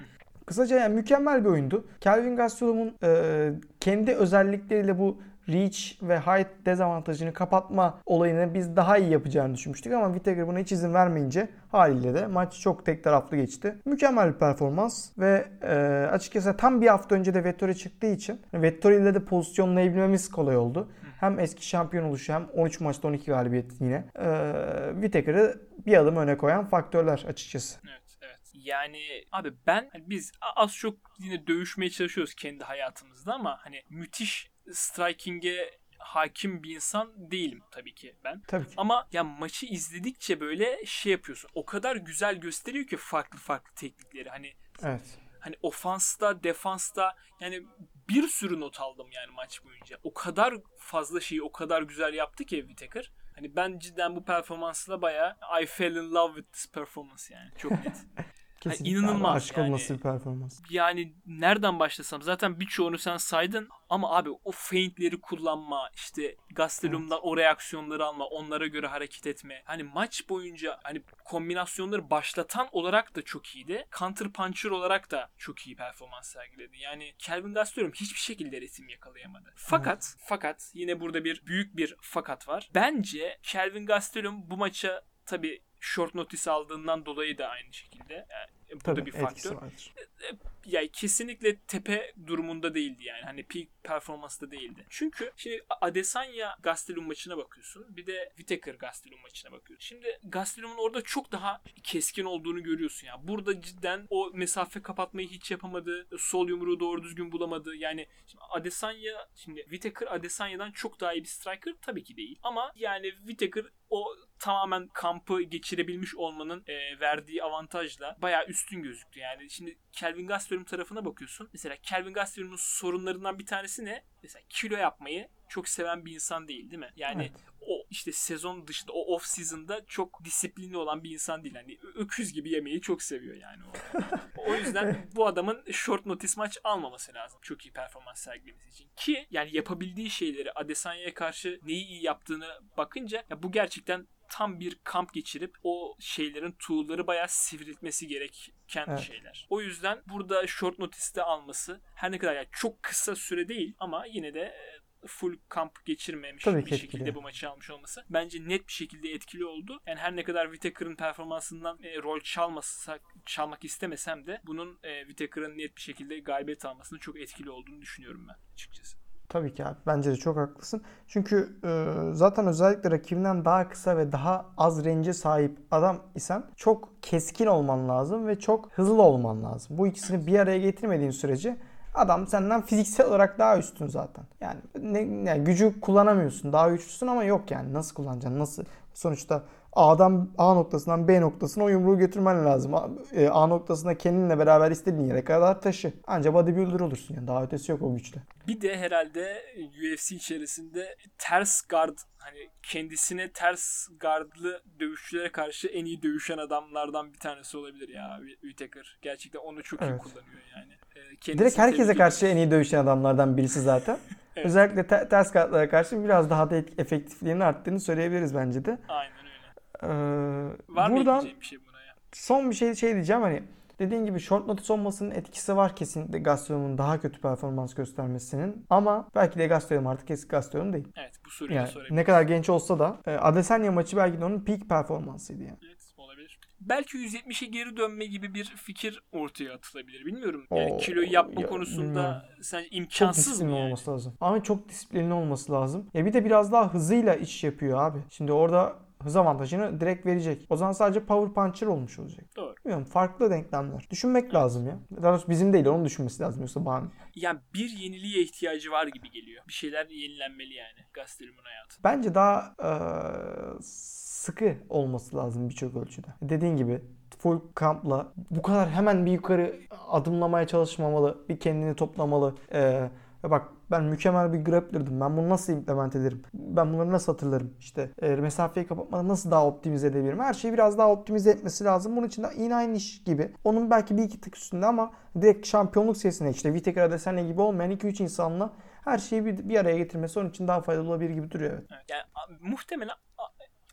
Kısaca yani mükemmel bir oyundu. Kelvin Gastelum'un e, kendi özellikleriyle bu reach ve height dezavantajını kapatma olayını biz daha iyi yapacağını düşünmüştük ama Whittaker buna hiç izin vermeyince haliyle de maç çok tek taraflı geçti. Mükemmel bir performans ve e, açıkçası tam bir hafta önce de Vettori çıktığı için Vettori ile de pozisyonlayabilmemiz kolay oldu. Hem eski şampiyon oluşu hem 13 maçta 12 galibiyet yine. E, Whittaker'ı bir adım öne koyan faktörler açıkçası. Evet. Yani abi ben hani biz az çok yine dövüşmeye çalışıyoruz kendi hayatımızda ama hani müthiş striking'e hakim bir insan değilim tabii ki ben. Tabii ki. Ama ya maçı izledikçe böyle şey yapıyorsun. O kadar güzel gösteriyor ki farklı farklı teknikleri. Hani Evet. hani ofansta, defansta yani bir sürü not aldım yani maç boyunca. O kadar fazla şeyi o kadar güzel yaptı ki Whittaker. Hani ben cidden bu performansla bayağı I fell in love with this performance yani. Çok net. (laughs) Kesinlikle. inanılmaz. Abi, aşk yani. olması bir performans. yani nereden başlasam zaten birçoğunu sen saydın ama abi o feintleri kullanma işte Gastelum'dan o reaksiyonları alma onlara göre hareket etme. Hani maç boyunca hani kombinasyonları başlatan olarak da çok iyiydi. Counter puncher olarak da çok iyi performans sergiledi. Yani Kelvin Gastelum hiçbir şekilde ritim yakalayamadı. Fakat fakat yine burada bir büyük bir fakat var. Bence Kelvin Gastelum bu maça tabi short notice aldığından dolayı da aynı şekilde yani Bu Tabii da bir faktör. vardır. Yani kesinlikle tepe durumunda değildi yani. Hani peak performansta değildi. Çünkü şimdi Adesanya Gastelum maçına bakıyorsun. Bir de Whittaker Gastelum maçına bakıyorsun. Şimdi Gastelum'un orada çok daha keskin olduğunu görüyorsun ya. Burada cidden o mesafe kapatmayı hiç yapamadı. Sol yumruğu doğru düzgün bulamadı. Yani şimdi Adesanya şimdi Whittaker Adesanya'dan çok daha iyi bir striker tabii ki değil. Ama yani Whittaker o tamamen kampı geçirebilmiş olmanın e, verdiği avantajla bayağı üstün gözüktü. Yani şimdi Kelvin Gastelum tarafına bakıyorsun. Mesela Kelvin Gastelum'un sorunlarından bir tanesi ne? Mesela kilo yapmayı çok seven bir insan değil değil mi? Yani Evet. o işte sezon dışında o off season'da çok disiplinli olan bir insan değil. Hani öküz gibi yemeği çok seviyor yani o. (laughs) o yüzden bu adamın short notice maç almaması lazım. Çok iyi performans sergilemesi için. Ki yani yapabildiği şeyleri Adesanya'ya karşı neyi iyi yaptığını bakınca ya bu gerçekten tam bir kamp geçirip o şeylerin tool'ları bayağı sivriltmesi gereken Evet. şeyler. O yüzden burada short notice'te alması her ne kadar yani çok kısa süre değil ama yine de e, full kamp geçirmemiş Tabii bir ki şekilde etkili. bu maçı almış olması bence net bir şekilde etkili oldu. Yani her ne kadar Whittaker'ın performansından e, rol çalmasak çalmak istemesem de bunun e, Whittaker'ın net bir şekilde galibiyet almasının çok etkili olduğunu düşünüyorum ben açıkçası. Tabii ki abi. Bence de çok haklısın. Çünkü e, zaten özellikle rakibinden daha kısa ve daha az range'e sahip adam isen çok keskin olman lazım ve çok hızlı olman lazım. Bu ikisini bir araya getirmediğin sürece adam senden fiziksel olarak daha üstün zaten. Yani, ne, yani gücü kullanamıyorsun. Daha güçlüsün ama yok yani. Nasıl kullanacaksın? Nasıl? Sonuçta A'dan A noktasından B noktasına o yumruğu götürmen lazım. A, e, A noktasına kendinle beraber istediğin yere kadar taşı. Anca bodybuilder olursun yani. Daha ötesi yok o güçle. Bir de herhalde UFC içerisinde ters guard hani kendisine ters gardlı dövüşçülere karşı en iyi dövüşen adamlardan bir tanesi olabilir ya Whittaker. Gerçekten onu çok iyi Evet. kullanıyor yani. Kendisini Direkt herkese karşı en iyi dövüşen adamlardan birisi zaten. (laughs) Evet. Özellikle te- ters kartlara karşı biraz daha da efektifliğinin arttığını söyleyebiliriz bence de. Aynen öyle. Ee, Var mı buradan ekleyeceğim bir şey buna ya? son bir şey şey diyeceğim hani dediğin gibi short notice olmasının etkisi var kesinlikle Gastelum'un daha kötü performans göstermesinin ama belki de Gastelum artık eski Gastelum değil. Evet bu soruyu Yani sorabiliriz. ne kadar genç olsa da e, Adesanya maçı belki de onun peak performansıydı yani. Evet. Belki 170'e geri dönme gibi bir fikir ortaya atılabilir. Bilmiyorum. Yani Oo, kiloyu yapma ya, konusunda bilmiyorum. sen Çok imkansız mı disiplinli yani? olması lazım. Ama çok disiplinli olması lazım. Ya bir de biraz daha hızıyla iş yapıyor abi. Şimdi orada hız avantajını direkt verecek. O zaman sadece power puncher olmuş olacak. Doğru. Bilmiyorum farklı denklemler. Düşünmek lazım ya. Daha doğrusu bizim değil onun düşünmesi lazım yoksa bana. Yani bir yeniliğe ihtiyacı var gibi geliyor. Bir şeyler yenilenmeli yani Gastelum'un hayatı. Bence daha eee, sıkı olması lazım birçok ölçüde. Dediğin gibi full kampla bu kadar hemen bir yukarı adımlamaya çalışmamalı. Bir kendini toplamalı. Ve bak ben mükemmel bir grappler'dım. Ben bunu nasıl implement ederim? Ben bunları nasıl hatırlarım? İşte e, mesafeyi kapatmadan nasıl daha optimize edebilirim? Her şeyi biraz daha optimize etmesi lazım. Bunun için de yine iş gibi. Onun belki bir iki tık üstünde ama direkt şampiyonluk seviyesine işte Whittaker Adesanya gibi olmayan 2-3 insanla her şeyi bir, bir araya getirmesi onun için daha faydalı olabilir gibi duruyor evet. Yani muhtemelen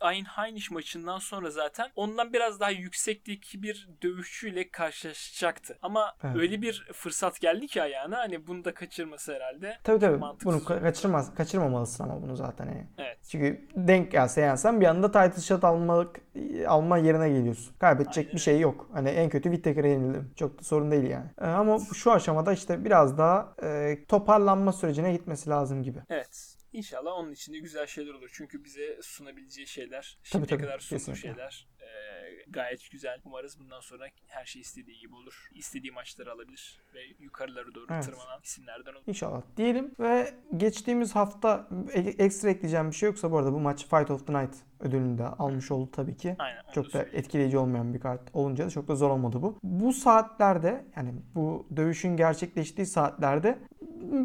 a- Ayn Heinisch maçından sonra zaten ondan biraz daha yüksekteki bir dövüşçüyle karşılaşacaktı. Ama Evet. öyle bir fırsat geldi ki ayağına hani bunu da kaçırması herhalde. Tabii tabii. mantıksız Bunu kaçırmaz, kaçırmamalısın ama bunu zaten yani. Evet. Çünkü denk gelse yensen bir anda title shot almalık alma yerine geliyorsun. Kaybedecek Aynen bir şey yok. Hani en kötü Whittaker'a yenildim. Çok da sorun değil yani. Ee, ama şu aşamada işte biraz daha e, toparlanma sürecine gitmesi lazım gibi. Evet. İnşallah onun için de güzel şeyler olur. Çünkü bize sunabileceği şeyler, şimdiye tabii, kadar sunduğu kesinlikle. şeyler e, gayet güzel. Umarız bundan sonra her şey istediği gibi olur. İstediği maçları alabilir ve yukarılara doğru Evet. tırmanan isimlerden olur. İnşallah diyelim ve geçtiğimiz hafta e- ekstra ekleyeceğim bir şey yoksa bu arada bu maç Fight of the Night ödülünü de almış oldu tabii ki. Aynen. Çok da söyleyeyim. etkileyici olmayan bir kart olunca da çok da zor olmadı bu. Bu saatlerde yani bu dövüşün gerçekleştiği saatlerde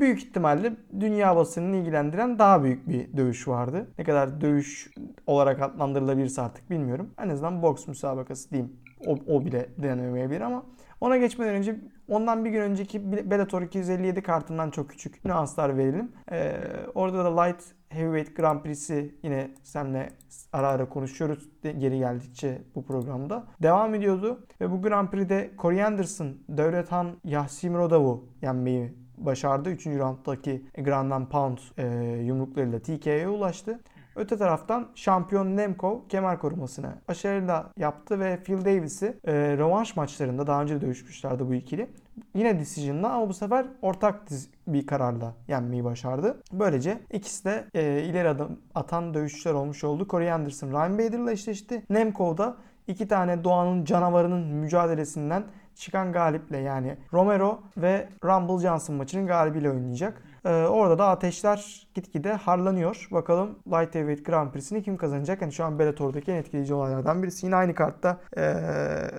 büyük ihtimalle dünya basınını ilgilendiren daha büyük bir dövüş vardı. Ne kadar dövüş olarak adlandırılabilirse artık bilmiyorum. En azından boks müsabakası diyeyim. O, o bile denemeyebilir ama ona geçmeden önce ondan bir gün önceki Bellator 257 kartından çok küçük nüanslar verelim. Ee, orada da Light Heavyweight Grand Prix'si yine seninle ara ara konuşuyoruz geri geldikçe bu programda. Devam ediyordu ve bu Grand Prix'de Corey Anderson, Devlethan Yahsimurodov'u yenmeyi başardı. 3. rounddaki Ground and Pound e, yumruklarıyla TKO'ya ulaştı. Öte taraftan şampiyon Nemkov kemer korumasını başarıyla yaptı ve Phil Davis'i e, rövanş maçlarında daha önce de dövüşmüşlerdi bu ikili. Yine decision'la ama bu sefer ortak bir kararla yenmeyi başardı. Böylece ikisi de e, ileri adım atan dövüşçüler olmuş oldu. Corey Anderson Ryan Bader'la eşleşti. Nemkov da iki tane doğanın canavarının mücadelesinden çıkan galiple yani Romero ve Rumble Johnson maçının galibiyle oynayacak. Ee, orada da ateşler gitgide harlanıyor. Bakalım Light Heavyweight Grand Prix'sini kim kazanacak? Yani şu an Bellator'daki en etkileyici olaylardan birisi. Yine aynı kartta e,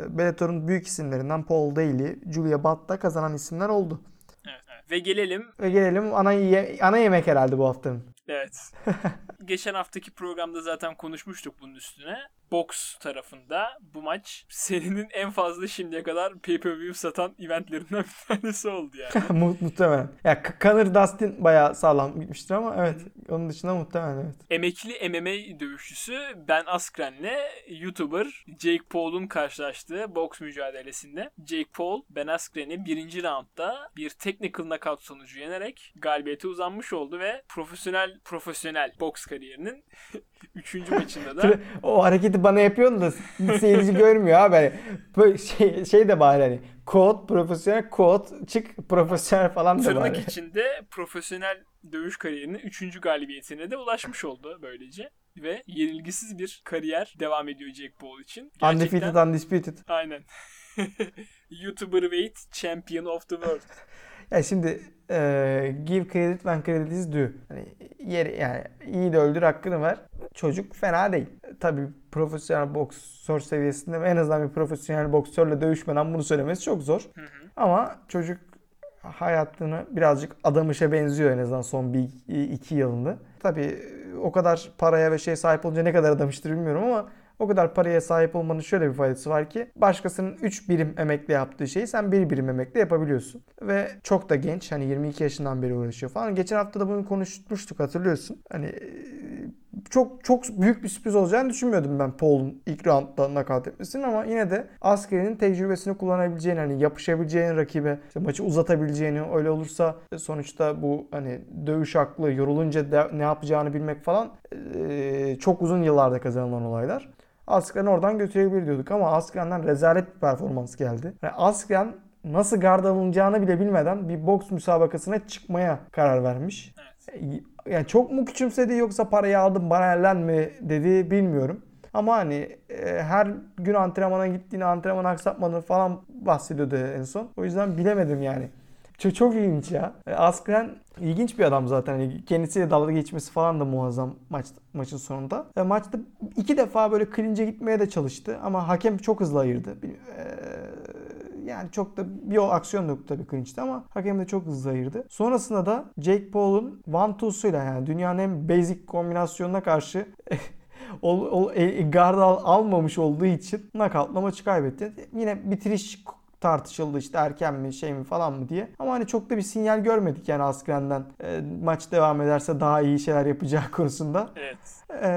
Bellator'un büyük isimlerinden Paul Daly, Julia Butt da kazanan isimler oldu. Evet, evet. Ve gelelim. Ve gelelim ana, ye- ana yemek herhalde bu haftanın. Evet. (laughs) Geçen haftaki programda zaten konuşmuştuk bunun üstüne box tarafında bu maç serinin en fazla şimdiye kadar pay-per-view satan eventlerinden bir tanesi oldu yani. (laughs) muhtemelen. Ya Conor Dustin bayağı sağlam gitmiştir ama evet onun dışında muhtemelen evet. Emekli MMA dövüşçüsü Ben Askren'le YouTuber Jake Paul'un karşılaştığı boks mücadelesinde Jake Paul Ben Askren'i birinci roundda bir technical knockout sonucu yenerek galibiyete uzanmış oldu ve profesyonel profesyonel boks kariyerinin (laughs) Üçüncü maçında da. o hareketi bana yapıyorsun da seyirci görmüyor abi. Böyle şey, şey de bari hani kod, profesyonel kod, çık profesyonel falan da Tırnak bari. içinde profesyonel dövüş kariyerinin üçüncü galibiyetine de ulaşmış oldu böylece. Ve yenilgisiz bir kariyer devam ediyor Jake Paul için. Gerçekten... Undefeated, undisputed. Aynen. (laughs) YouTuber weight champion of the world. Ya şimdi e, give credit when credit is due. Hani yeri yani iyi de öldür hakkını ver. Çocuk fena değil. Tabii profesyonel boksör seviyesinde en azından bir profesyonel boksörle dövüşmeden bunu söylemesi çok zor. Hı hı. Ama çocuk hayatını birazcık adamışa benziyor en azından son bir iki yılında. Tabii o kadar paraya ve şey sahip olunca ne kadar adamıştır bilmiyorum ama o kadar paraya sahip olmanın şöyle bir faydası var ki başkasının 3 birim emekle yaptığı şeyi sen 1 birim emekle yapabiliyorsun. Ve çok da genç hani 22 yaşından beri uğraşıyor falan. Geçen hafta da bunu konuşmuştuk hatırlıyorsun. Hani çok çok büyük bir sürpriz olacağını düşünmüyordum ben Paul'un ilk roundda nakavt etmesinin ama yine de askerinin tecrübesini kullanabileceğini hani yapışabileceğini rakibe işte maçı uzatabileceğini öyle olursa sonuçta bu hani dövüş aklı yorulunca de, ne yapacağını bilmek falan e, çok uzun yıllarda kazanılan olaylar. Askren oradan götürebilir diyorduk ama Askren'den rezalet bir performans geldi. Yani Askren nasıl gard alınacağını bile bilmeden bir boks müsabakasına çıkmaya karar vermiş. Evet. Yani çok mu küçümsedi yoksa parayı aldım bana mi dedi bilmiyorum. Ama hani e, her gün antrenmana gittiğini, antrenman aksatmadığını falan bahsediyordu en son. O yüzden bilemedim yani. Çok, çok ilginç ya. E, Askren ilginç bir adam zaten. Yani kendisiyle dalga geçmesi falan da muazzam maç maçın sonunda. E, maçta iki defa böyle clinch'e gitmeye de çalıştı ama hakem çok hızlı ayırdı. E, yani çok da bir o aksiyon yok tabii clinch'te ama hakem de çok hızlı ayırdı. Sonrasında da Jake Paul'un one two'suyla yani dünyanın en basic kombinasyonuna karşı (laughs) o, o e, guard al, almamış olduğu için knockout'la maçı kaybetti. Yine bitiriş tartışıldı işte erken mi şey mi falan mı diye. Ama hani çok da bir sinyal görmedik yani Askren'den e, maç devam ederse daha iyi şeyler yapacağı (laughs) konusunda. Evet. E,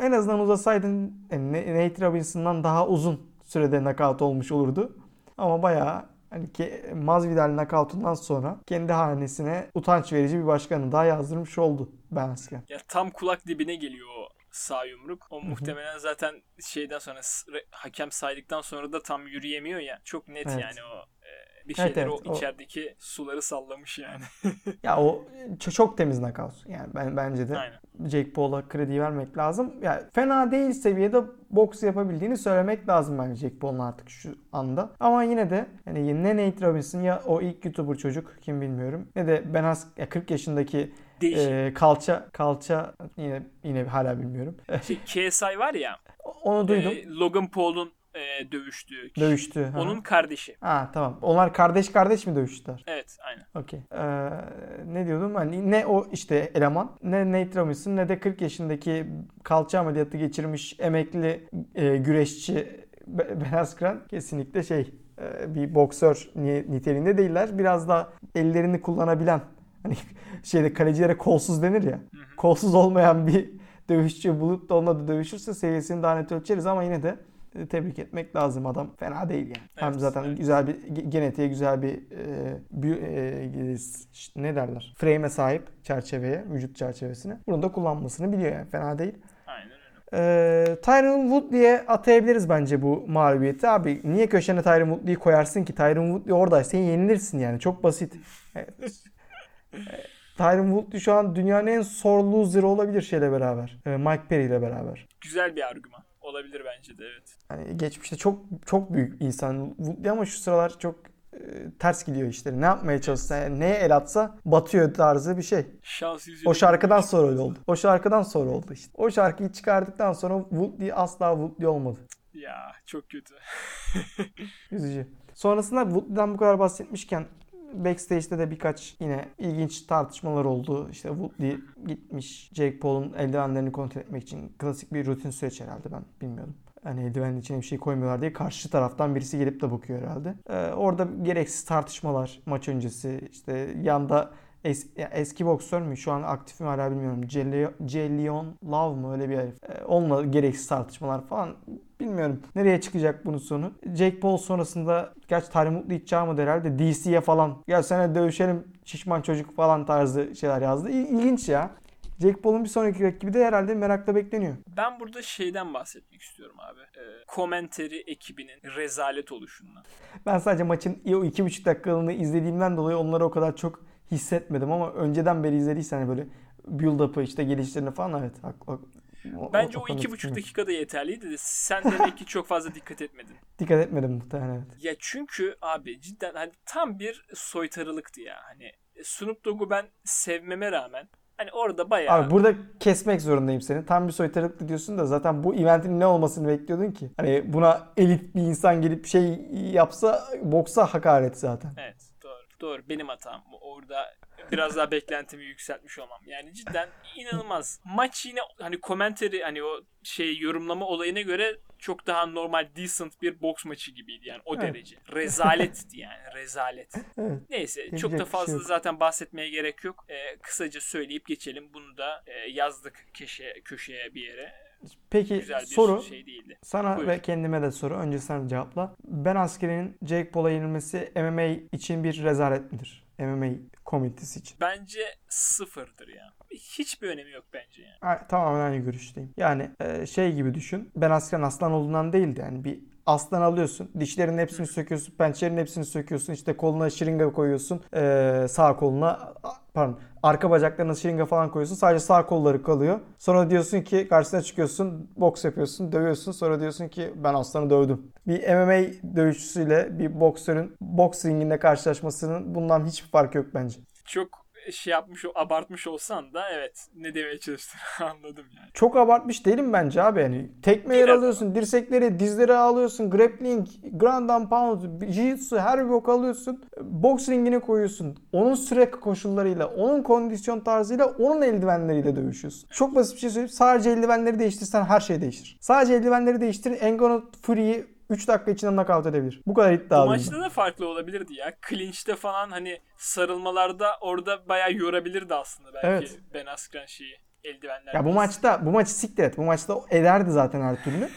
en azından uzasaydın yani Nate Robinson'dan daha uzun sürede knockout olmuş olurdu. Ama bayağı hani ki Masvidal knockout'undan sonra kendi hanesine utanç verici bir başkanı daha yazdırmış oldu Ben Askren. Ya tam kulak dibine geliyor o sağ yumruk. O muhtemelen zaten şeyden sonra hakem saydıktan sonra da tam yürüyemiyor ya. Çok net evet. yani o e, bir şeyler evet, evet. o içerideki o... suları sallamış yani. (laughs) ya o çok temiz knockout. Yani ben bence de Aynen. Jake Paul'a kredi vermek lazım. Yani fena değil seviyede boks yapabildiğini söylemek lazım bence Jake Paul'un artık şu anda. Ama yine de yani ne Nate Robinson ya o ilk YouTuber çocuk kim bilmiyorum ne de Ben As 40 yaşındaki e, kalça kalça yine yine hala bilmiyorum. (laughs) Şey, KSI var ya. Onu duydum. E, Logan Paul'un e, dövüştüğü kişi. Dövüştü. Onun ha. kardeşi. Ha tamam. Onlar kardeş kardeş mi dövüştüler? Evet aynen. Okey. Ee, ne diyordum? Hani ne o işte eleman ne Nate Robinson ne de 40 yaşındaki kalça ameliyatı geçirmiş emekli e, güreşçi Ben Askren kesinlikle şey bir boksör niteliğinde değiller. Biraz da ellerini kullanabilen hani (laughs) şeyde kalecilere kolsuz denir ya. Kolsuz olmayan bir (laughs) dövüşçü bulup da onunla da dövüşürse seviyesini daha net ölçeriz ama yine de e, tebrik etmek lazım adam. Fena değil yani. Hem Evet, zaten evet. güzel bir ge- genetiğe güzel bir e, büyü- e, ş- ne derler? Frame'e sahip çerçeveye, vücut çerçevesine. Bunu da kullanmasını biliyor yani. Fena değil. Ee, Tyron Woodley'e atayabiliriz bence bu mağlubiyeti. Abi niye köşene Tyron Woodley'i koyarsın ki? Tyron Woodley oradaysa yenilirsin yani. Çok basit. Evet. (laughs) Tyron Woodley şu an dünyanın en sore loser'ı olabilir şeyle beraber. Ee, Mike Perry ile beraber. Güzel bir argüman. Olabilir bence de evet. Hani geçmişte çok çok büyük insan Woodley ama şu sıralar çok e, ters gidiyor işleri. Ne yapmaya çalışsa, yani neye el atsa batıyor tarzı bir şey. Şans. O şarkıdan sonra öyle oldu. O şarkıdan sonra oldu işte. O şarkıyı çıkardıktan sonra Woodley asla Woodley olmadı. Ya çok kötü. (laughs) Üzücü. Sonrasında Woodley'den bu kadar bahsetmişken backstage'de de birkaç yine ilginç tartışmalar oldu. İşte Woodley gitmiş Jake Paul'un eldivenlerini kontrol etmek için klasik bir rutin süreç herhalde ben bilmiyordum. Hani eldivenin içine bir şey koymuyorlar diye karşı taraftan birisi gelip de bakıyor herhalde. Ee, orada gereksiz tartışmalar maç öncesi işte yanda es- eski boksör mü şu an aktif mi hala bilmiyorum. Jellion Love mı öyle bir herif. Ee, onunla gereksiz tartışmalar falan bilmiyorum. Nereye çıkacak bunun sonu? Jake Paul sonrasında gerçi Tyron Woodley hiç çağırmadı herhalde DC'ye falan gel sana dövüşelim şişman çocuk falan tarzı şeyler yazdı. İl- İlginç ya. Jake Paul'un bir sonraki rakibi de herhalde merakla bekleniyor. Ben burada şeyden bahsetmek istiyorum abi. Ee, Commentary ekibinin rezalet oluşundan. Ben sadece maçın o iki buçuk dakikalığını izlediğimden dolayı onları o kadar çok hissetmedim ama önceden beri izlediysen hani böyle build-up'ı işte gelişlerini falan evet. hak- hak- Bence o konuda iki buçuk yok. dakikada yeterliydi de sen demek ki çok fazla dikkat etmedin. (laughs) Dikkat etmedim muhtemelen evet. Ya çünkü abi cidden hani tam bir soytarılıktı ya. Hani Snoop Dogg'u ben sevmeme rağmen hani orada bayağı Abi burada kesmek zorundayım seni. Tam bir soytarılıklı diyorsun da zaten bu eventin ne olmasını bekliyordun ki? Hani buna elit bir insan gelip şey yapsa boksa hakaret zaten. Evet doğru. Doğru benim hatam. Orada biraz daha beklentimi yükseltmiş olmam. Yani cidden inanılmaz. Maç yine hani commentary hani o şey yorumlama olayına göre çok daha normal decent bir boks maçı gibiydi yani o Evet. derece. Rezaletti yani rezalet. (laughs) Evet. Neyse Yapacak çok da şey fazla yok. zaten bahsetmeye gerek yok. Ee, kısaca söyleyip geçelim. Bunu da e, yazdık köşeye, köşeye bir yere. Peki Güzel bir soru şey değildi. sana Buyur. ve kendime de soru. Önce sen cevapla. Ben askerinin Jake Paul'a yenilmesi MMA için bir rezalet midir? MMA komünitesi için. Bence sıfırdır ya. Hiçbir önemi yok bence yani. Ha, Tamamen aynı görüşteyim. Yani e, şey gibi düşün. Ben askerin aslan olduğundan değil de yani bir aslan alıyorsun. Dişlerin hepsini söküyorsun. Pençelerin hepsini söküyorsun. işte koluna şırınga koyuyorsun. e, sağ koluna pardon arka bacaklarına şırınga falan koyuyorsun. Sadece sağ kolları kalıyor. Sonra diyorsun ki karşısına çıkıyorsun. Boks yapıyorsun. Dövüyorsun. Sonra diyorsun ki ben aslanı dövdüm. Bir MMA dövüşçüsüyle bir boksörün boks ringinde karşılaşmasının bundan hiçbir farkı yok bence. Çok şey yapmış, abartmış olsan da evet ne demeye çalıştığını (laughs) anladım yani. Çok abartmış değilim bence abi yani. Tekme yer alıyorsun, dirsekleri, dizleri alıyorsun, grappling, ground and pound, jiu-jitsu her bir bok alıyorsun. Boks ringine koyuyorsun. Onun süre koşullarıyla, onun kondisyon tarzıyla, onun eldivenleriyle dövüşüyorsun. Çok basit bir şey söyleyeyim. Sadece eldivenleri değiştirsen her şey değişir. Sadece eldivenleri değiştir. Engano Fury'yi 3 dakika içinde knockout edebilir. Bu kadar Bu iddialıyım. maçta da farklı olabilirdi ya. Clinch'te falan hani sarılmalarda orada bayağı yorabilirdi aslında belki Evet. Ben Askren şeyi eldivenler. Ya bu maçta bu maçı siktir et. Bu maçta ederdi zaten her türlü.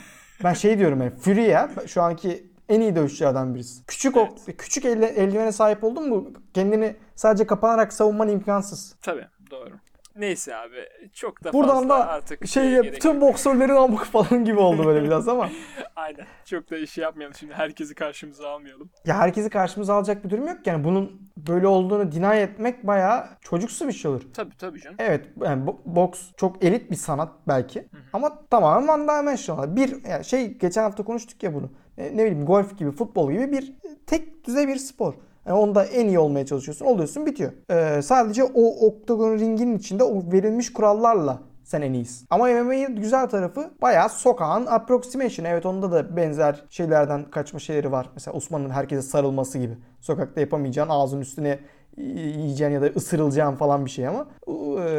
Ben şey diyorum yani Fury ya şu anki en iyi dövüşçülerden birisi. Küçük o küçük elle, eldivene sahip oldun mu kendini sadece kapanarak savunman imkansız. Tabii doğru. Neyse abi çok da Buradan fazla da artık şey gerek tüm boksörlerin amık falan gibi oldu böyle biraz ama. (laughs) Aynen. Çok da işi yapmayalım şimdi. Herkesi karşımıza almayalım. Ya herkesi karşımıza alacak bir durum yok ki. yani bunun böyle olduğunu deny etmek bayağı çocuksu bir şey olur. Tabii tabii canım. Evet yani bo- boks çok elit bir sanat belki ama tamamen one dimensional. Bir yani şey geçen hafta konuştuk ya bunu. Ne, ne bileyim golf gibi, futbol gibi bir tek düzey bir spor. Yani onda en iyi olmaya çalışıyorsun, oluyorsun, bitiyor. Ee, sadece o oktagon ringinin içinde o verilmiş kurallarla sen en iyisin. Ama MMA'nin güzel tarafı bayağı sokağın approximation. Evet onda da benzer şeylerden kaçma şeyleri var. Mesela Osman'ın herkese sarılması gibi. Sokakta yapamayacağın ağzın üstüne yiyeceğin ya da ısırılacağın falan bir şey ama e,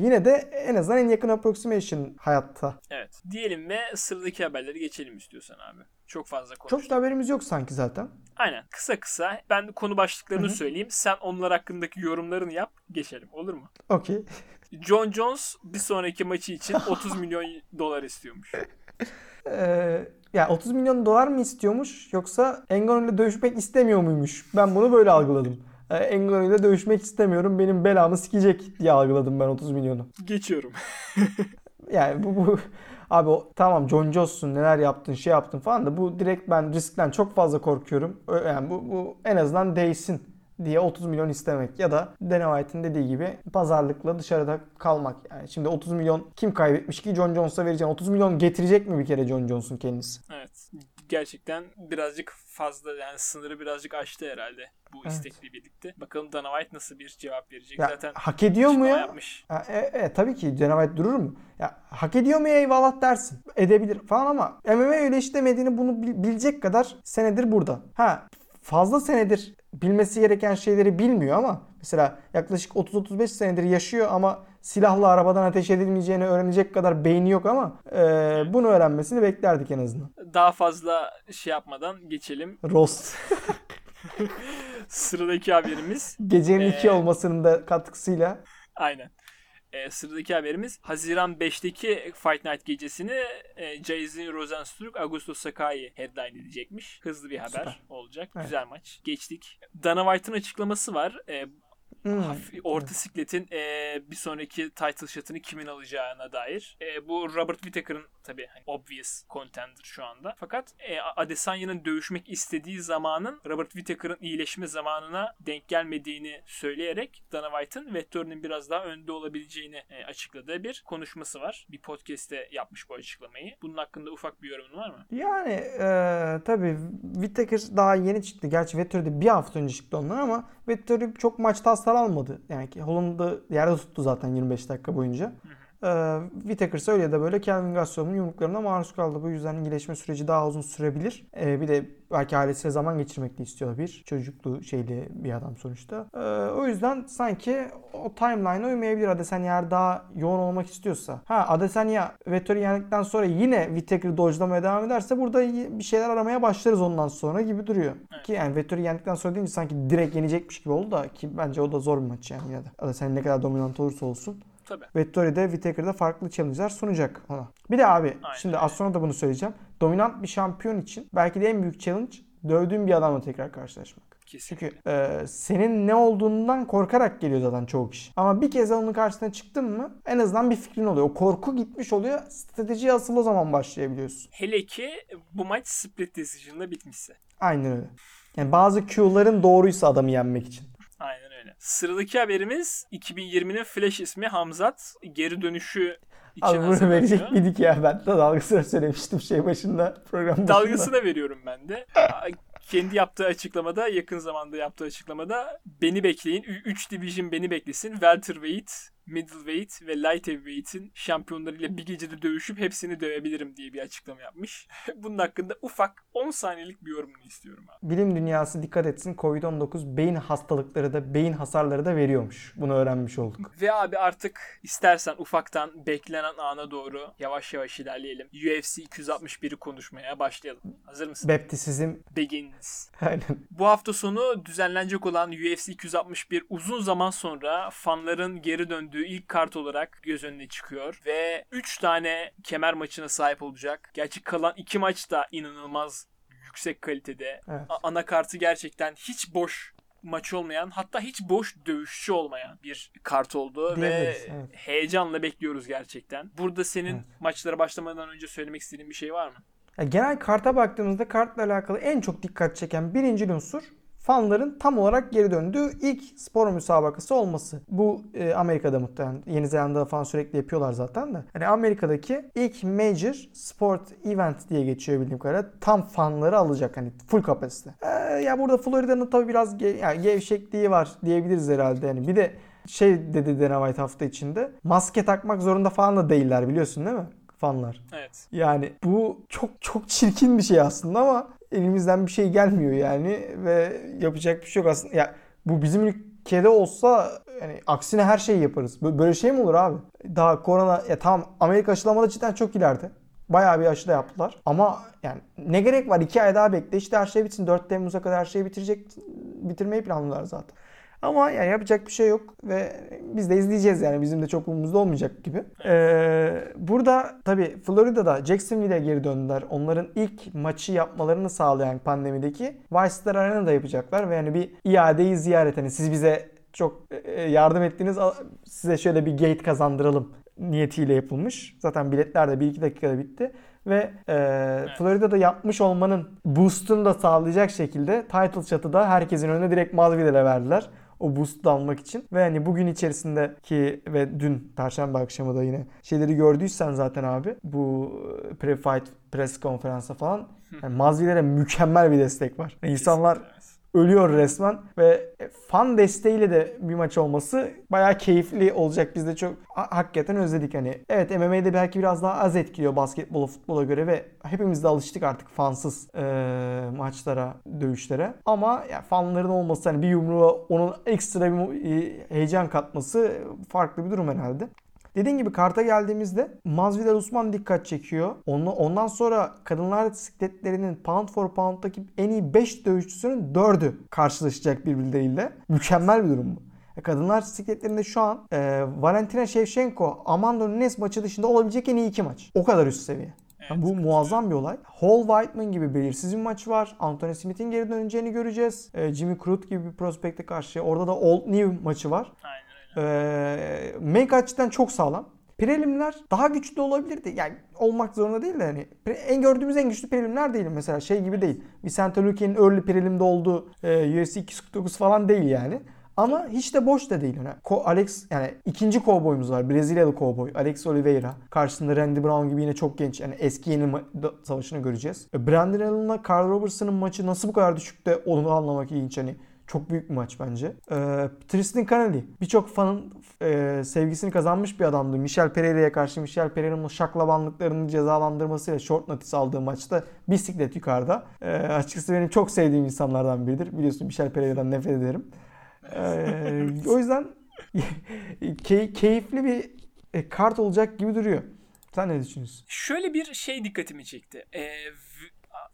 yine de en azından en yakın approximation hayatta. Evet. Diyelim ve sıradaki haberleri geçelim istiyorsan abi. Çok fazla konuştuk. Çok da haberimiz yok sanki zaten. Aynen. Kısa kısa ben konu başlıklarını söyleyeyim. Sen onlar hakkındaki yorumlarını yap. Geçelim. Olur mu? Okey. John Jones bir sonraki maçı için (laughs) 30 milyon dolar istiyormuş. Ee, Ya 30 milyon dolar mı istiyormuş yoksa Ngannou ile dövüşmek istemiyor muymuş? Ben bunu böyle algıladım. E, Ngannou ile dövüşmek istemiyorum benim belamı sikecek diye algıladım ben 30 milyonu. Geçiyorum. (laughs) Yani bu, bu abi o, tamam John Jones'un neler yaptın şey yaptın falan da bu direkt ben riskten çok fazla korkuyorum. Yani bu, bu en azından değsin diye 30 milyon istemek ya da Dana White'in dediği gibi pazarlıkla dışarıda kalmak. Yani şimdi 30 milyon kim kaybetmiş ki John Jones'a vereceğim. 30 milyon getirecek mi bir kere John Jones'un kendisi? Evet. Gerçekten birazcık fazla yani sınırı birazcık aştı herhalde bu Evet. istekle birlikte. Bakalım Dana White nasıl bir cevap verecek. Ya, Zaten hak ediyor mu ya? Yapmış. Ha, e, e, tabii ki Dana White durur mu? Ya hak ediyor mu ya eyvallah dersin. Edebilir falan ama MMA öyle işlemediğini bunu bil- bilecek kadar senedir burada. Ha fazla senedir bilmesi gereken şeyleri bilmiyor ama mesela yaklaşık 30-35 senedir yaşıyor ama silahla arabadan ateş edilmeyeceğini öğrenecek kadar beyni yok ama e, bunu öğrenmesini beklerdik en azından. Daha fazla şey yapmadan geçelim. Roast. (laughs) Sıradaki haberimiz Gecenin Ee, 2 olmasının da katkısıyla Aynen. Ee, sıradaki haberimiz Haziran 5'teki Fight Night gecesini e, Jason Rosenstruck, Augusto Sakai headline edecekmiş. Hızlı bir haber Süper. olacak. Evet. Güzel maç. Geçtik. Dana White'ın açıklaması var. Ee, Hmm. hafif- orta sikletin e, bir sonraki title shot'ını kimin alacağına dair. E, bu Robert Whittaker'ın tabii hani obvious contender şu anda. Fakat e, Adesanya'nın dövüşmek istediği zamanın Robert Whittaker'ın iyileşme zamanına denk gelmediğini söyleyerek Dana White'ın Vettori'nin biraz daha önde olabileceğini e, açıkladığı bir konuşması var. Bir podcast'te yapmış bu açıklamayı. Bunun hakkında ufak bir yorumun var mı? Yani e, tabii Whittaker daha yeni çıktı. Gerçi Vettori'de bir hafta önce çıktı onlar ama Vettori çok maçta hasar almadı. Yani ki Holland'ı yerde tuttu zaten 25 dakika boyunca. E, Whittaker öyle ya da böyle Kelvin Gastelum'un yumruklarına maruz kaldı. Bu yüzden iyileşme süreci daha uzun sürebilir. E, bir de belki ailesiyle zaman geçirmek de istiyor bir. Çocuklu şeyli bir adam sonuçta. E, o yüzden sanki o timeline'a uymayabilir. Adesanya eğer daha yoğun olmak istiyorsa. Ha Adesanya Vettori yendikten sonra yine Whittaker'ı dodge'lamaya devam ederse burada bir şeyler aramaya başlarız ondan sonra gibi duruyor. Evet. Ki yani Vettori yendikten sonra deyince sanki direkt yenecekmiş gibi oldu da ki bence o da zor bir maç yani yine de. Adesanya ne kadar dominant olursa olsun. Tabii. Vettori de Whittaker'da farklı challenge'lar sunacak ona. Bir de abi Aynen şimdi az sonra da bunu söyleyeceğim. Dominant bir şampiyon için belki de en büyük challenge dövdüğün bir adamla tekrar karşılaşmak. Kesinlikle. Çünkü e, senin ne olduğundan korkarak geliyor zaten çoğu kişi. Ama bir kez onun karşısına çıktın mı en azından bir fikrin oluyor. O korku gitmiş oluyor. Stratejiye asıl o zaman başlayabiliyorsun. Hele ki bu maç split decision'la bitmişse. Aynen öyle. Yani bazı Q'ların doğruysa adamı yenmek için. Sıradaki haberimiz 2020'nin Flash ismi Hamzat geri dönüşü için Abi bunu verecek miydik ya? Ben de dalgasını söylemiştim şey başında program başında. Dalgasını veriyorum ben de. Kendi yaptığı açıklamada, yakın zamanda yaptığı açıklamada beni bekleyin. 3 division beni beklesin. Welterweight, middleweight ve light heavyweight'in şampiyonlarıyla bir gecede dövüşüp hepsini dövebilirim diye bir açıklama yapmış. (laughs) Bunun hakkında ufak 10 saniyelik bir yorumunu istiyorum abi. Bilim dünyası dikkat etsin Covid-19 beyin hastalıkları da beyin hasarları da veriyormuş. Bunu öğrenmiş olduk. Ve abi artık istersen ufaktan beklenen ana doğru yavaş yavaş ilerleyelim. UFC 261'i konuşmaya başlayalım. Hazır mısın? Baptisizm Begins. (laughs) aynen. Bu hafta sonu düzenlenecek olan UFC 261 uzun zaman sonra fanların geri döndüğü ilk kart olarak göz önüne çıkıyor. Ve 3 tane kemer maçına sahip olacak. Gerçi kalan 2 maç da inanılmaz yüksek kalitede. Evet. A- ana kartı gerçekten hiç boş maç olmayan hatta hiç boş dövüşçü olmayan bir kart oldu ve Diyebiliriz, evet. heyecanla bekliyoruz gerçekten. Burada senin Evet. maçlara başlamadan önce söylemek istediğin bir şey var mı? Ya genel karta baktığımızda kartla alakalı en çok dikkat çeken birinci unsur fanların tam olarak geri döndüğü ilk spor müsabakası olması. Bu e, Amerika'da muhtemelen. Yeni Zelanda'da falan sürekli yapıyorlar zaten de. Hani Amerika'daki ilk major sport event diye geçiyor bildiğim kadarıyla. Tam fanları alacak hani full kapasite. Ee, ya burada Florida'nın tabii biraz ge- yani gevşekliği var diyebiliriz herhalde. Yani bir de şey dedi Dana White hafta içinde. Maske takmak zorunda falan da değiller biliyorsun değil mi? Fanlar. Evet. Yani bu çok çok çirkin bir şey aslında ama elimizden bir şey gelmiyor yani ve yapacak bir şey yok aslında. Ya bu bizim ülkede olsa yani aksine her şeyi yaparız. Bö- Böyle şey mi olur abi? Daha korona ya tamam Amerika aşılamada cidden çok ileride. Bayağı bir aşı da yaptılar. Ama yani ne gerek var? 2 ay daha bekle. İşte her şey bitsin. 4 Temmuz'a kadar her şeyi bitirecek. Bitirmeyi planlıyorlar zaten. Ama yani yapacak bir şey yok ve biz de izleyeceğiz yani bizim de çok umurumuzda olmayacak gibi. Ee, burada tabii Florida'da Jacksonville'e geri döndüler. Onların ilk maçı yapmalarını sağlayan pandemideki Vice'lar Arena'da yapacaklar ve yani bir iadeyi ziyaret hani siz bize çok e, yardım ettiniz size şöyle bir gate kazandıralım niyetiyle yapılmış. Zaten biletler de 1-2 dakikada bitti. Ve e, evet. Florida'da yapmış olmanın boost'unu da sağlayacak şekilde title shot'ı herkesin önüne direkt Masvidal'e verdiler. O boost'u almak için. Ve hani bugün içerisindeki ve dün Perşembe akşamı da yine şeyleri gördüysen zaten abi bu pre-fight press konferansa falan yani Masvidal'e mükemmel bir destek var. Yani insanlar ölüyor resmen ve fan desteğiyle de bir maç olması bayağı keyifli olacak. Biz de çok hakikaten özledik hani. Evet MMA'de belki biraz daha az etkiliyor basketbola futbola göre ve hepimiz de alıştık artık fansız e, maçlara, dövüşlere. Ama ya fanların olması hani bir yumruğa onun ekstra bir heyecan katması farklı bir durum herhalde. Dediğim gibi karta geldiğimizde Masvidal Usman dikkat çekiyor. Ondan sonra kadınlar bisikletlerinin pound for pound'daki en iyi 5 dövüşçüsünün 4'ü karşılaşacak birbirleriyle. Mükemmel bir durum bu. E, kadınlar bisikletlerinde şu an e, Valentina Shevchenko, Amanda Nunes maçı dışında olabilecek en iyi iki maç. O kadar üst seviye. Yani bu muazzam bir olay. Hall Whiteman gibi belirsiz bir maç var. Anthony Smith'in geri döneceğini göreceğiz. E, Jimmy Crute gibi bir prospekte karşı. Orada da Old New maçı var. Aynen. Ee, make açıdan çok sağlam. Prelimler daha güçlü olabilirdi. Yani olmak zorunda değil de hani en gördüğümüz en güçlü prelimler değil mesela şey gibi değil. Vicente Luque'nin early prelimde olduğu e, UFC 249 falan değil yani. Ama hiç de boş da değil. Yani Alex yani ikinci kovboyumuz var. Brezilyalı kovboy Alex Oliveira. Karşısında Randy Brown gibi yine çok genç. Yani eski yeni savaşını göreceğiz. E, Brandon Allen'la Carl Robertson'ın maçı nasıl bu kadar düşükte onu anlamak ilginç. Hani çok büyük bir maç bence. Ee, Tristan Canelli birçok fanın e, sevgisini kazanmış bir adamdı. Michel Pereira'ya karşı Michel Pereira'nın şaklabanlıklarını cezalandırmasıyla short notice aldığı maçta bisiklet yukarıda. Ee, açıkçası benim çok sevdiğim insanlardan biridir. Biliyorsun Michel Pereira'dan nefret ederim. Ee, o yüzden (laughs) key, keyifli bir e, kart olacak gibi duruyor. Sen ne düşünüyorsun? Şöyle bir şey dikkatimi çekti. Ee,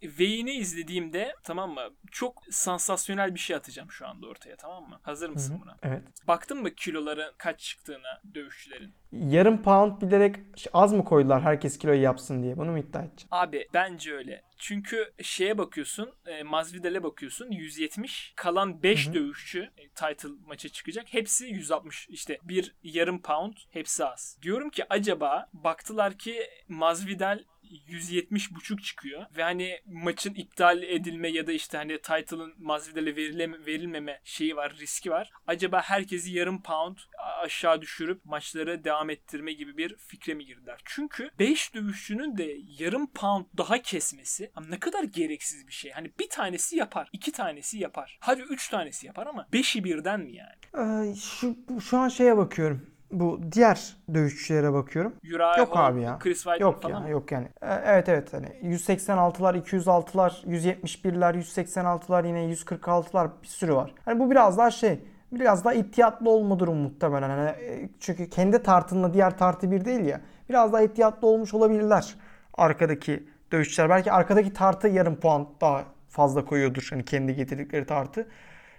Vayne'i izlediğimde tamam mı? Çok sansasyonel bir şey atacağım şu anda ortaya tamam mı? Hazır mısın Hı-hı. buna? Evet. Baktın mı kiloların kaç çıktığına dövüşçülerin? Yarım pound bilerek az mı koydular herkes kiloyu yapsın diye? Bunu mu iddia edeceğim? Abi bence öyle. Çünkü şeye bakıyorsun, e, Masvidal'e bakıyorsun 170. Kalan 5 Hı-hı. dövüşçü e, title maça çıkacak. Hepsi 160. İşte bir yarım pound hepsi az. Diyorum ki acaba baktılar ki Masvidal 170 buçuk çıkıyor ve hani maçın iptal edilme ya da işte hani title'ın Masvidal'e verileme, verilmeme şeyi var, riski var. Acaba herkesi yarım pound aşağı düşürüp maçlara devam ettirme gibi bir fikre mi girdiler? Çünkü 5 dövüşçünün de yarım pound daha kesmesi ne kadar gereksiz bir şey. Hani bir tanesi yapar, iki tanesi yapar. Hadi üç tanesi yapar ama beşi birden mi yani? Ee, şu, şu an şeye bakıyorum bu diğer dövüşçülere bakıyorum. Uriah yok Hall, abi ya. Chris Weidman yok falan ya? Yok yani. E, evet evet hani 186'lar, 206'lar, 171'ler, 186'lar yine 146'lar bir sürü var. Hani bu biraz daha şey biraz daha ihtiyatlı olma durumu muhtemelen. Hani e, çünkü kendi tartınla diğer tartı bir değil ya. Biraz daha ihtiyatlı olmuş olabilirler arkadaki dövüşçüler. Belki arkadaki tartı yarım puan daha fazla koyuyordur. Hani kendi getirdikleri tartı.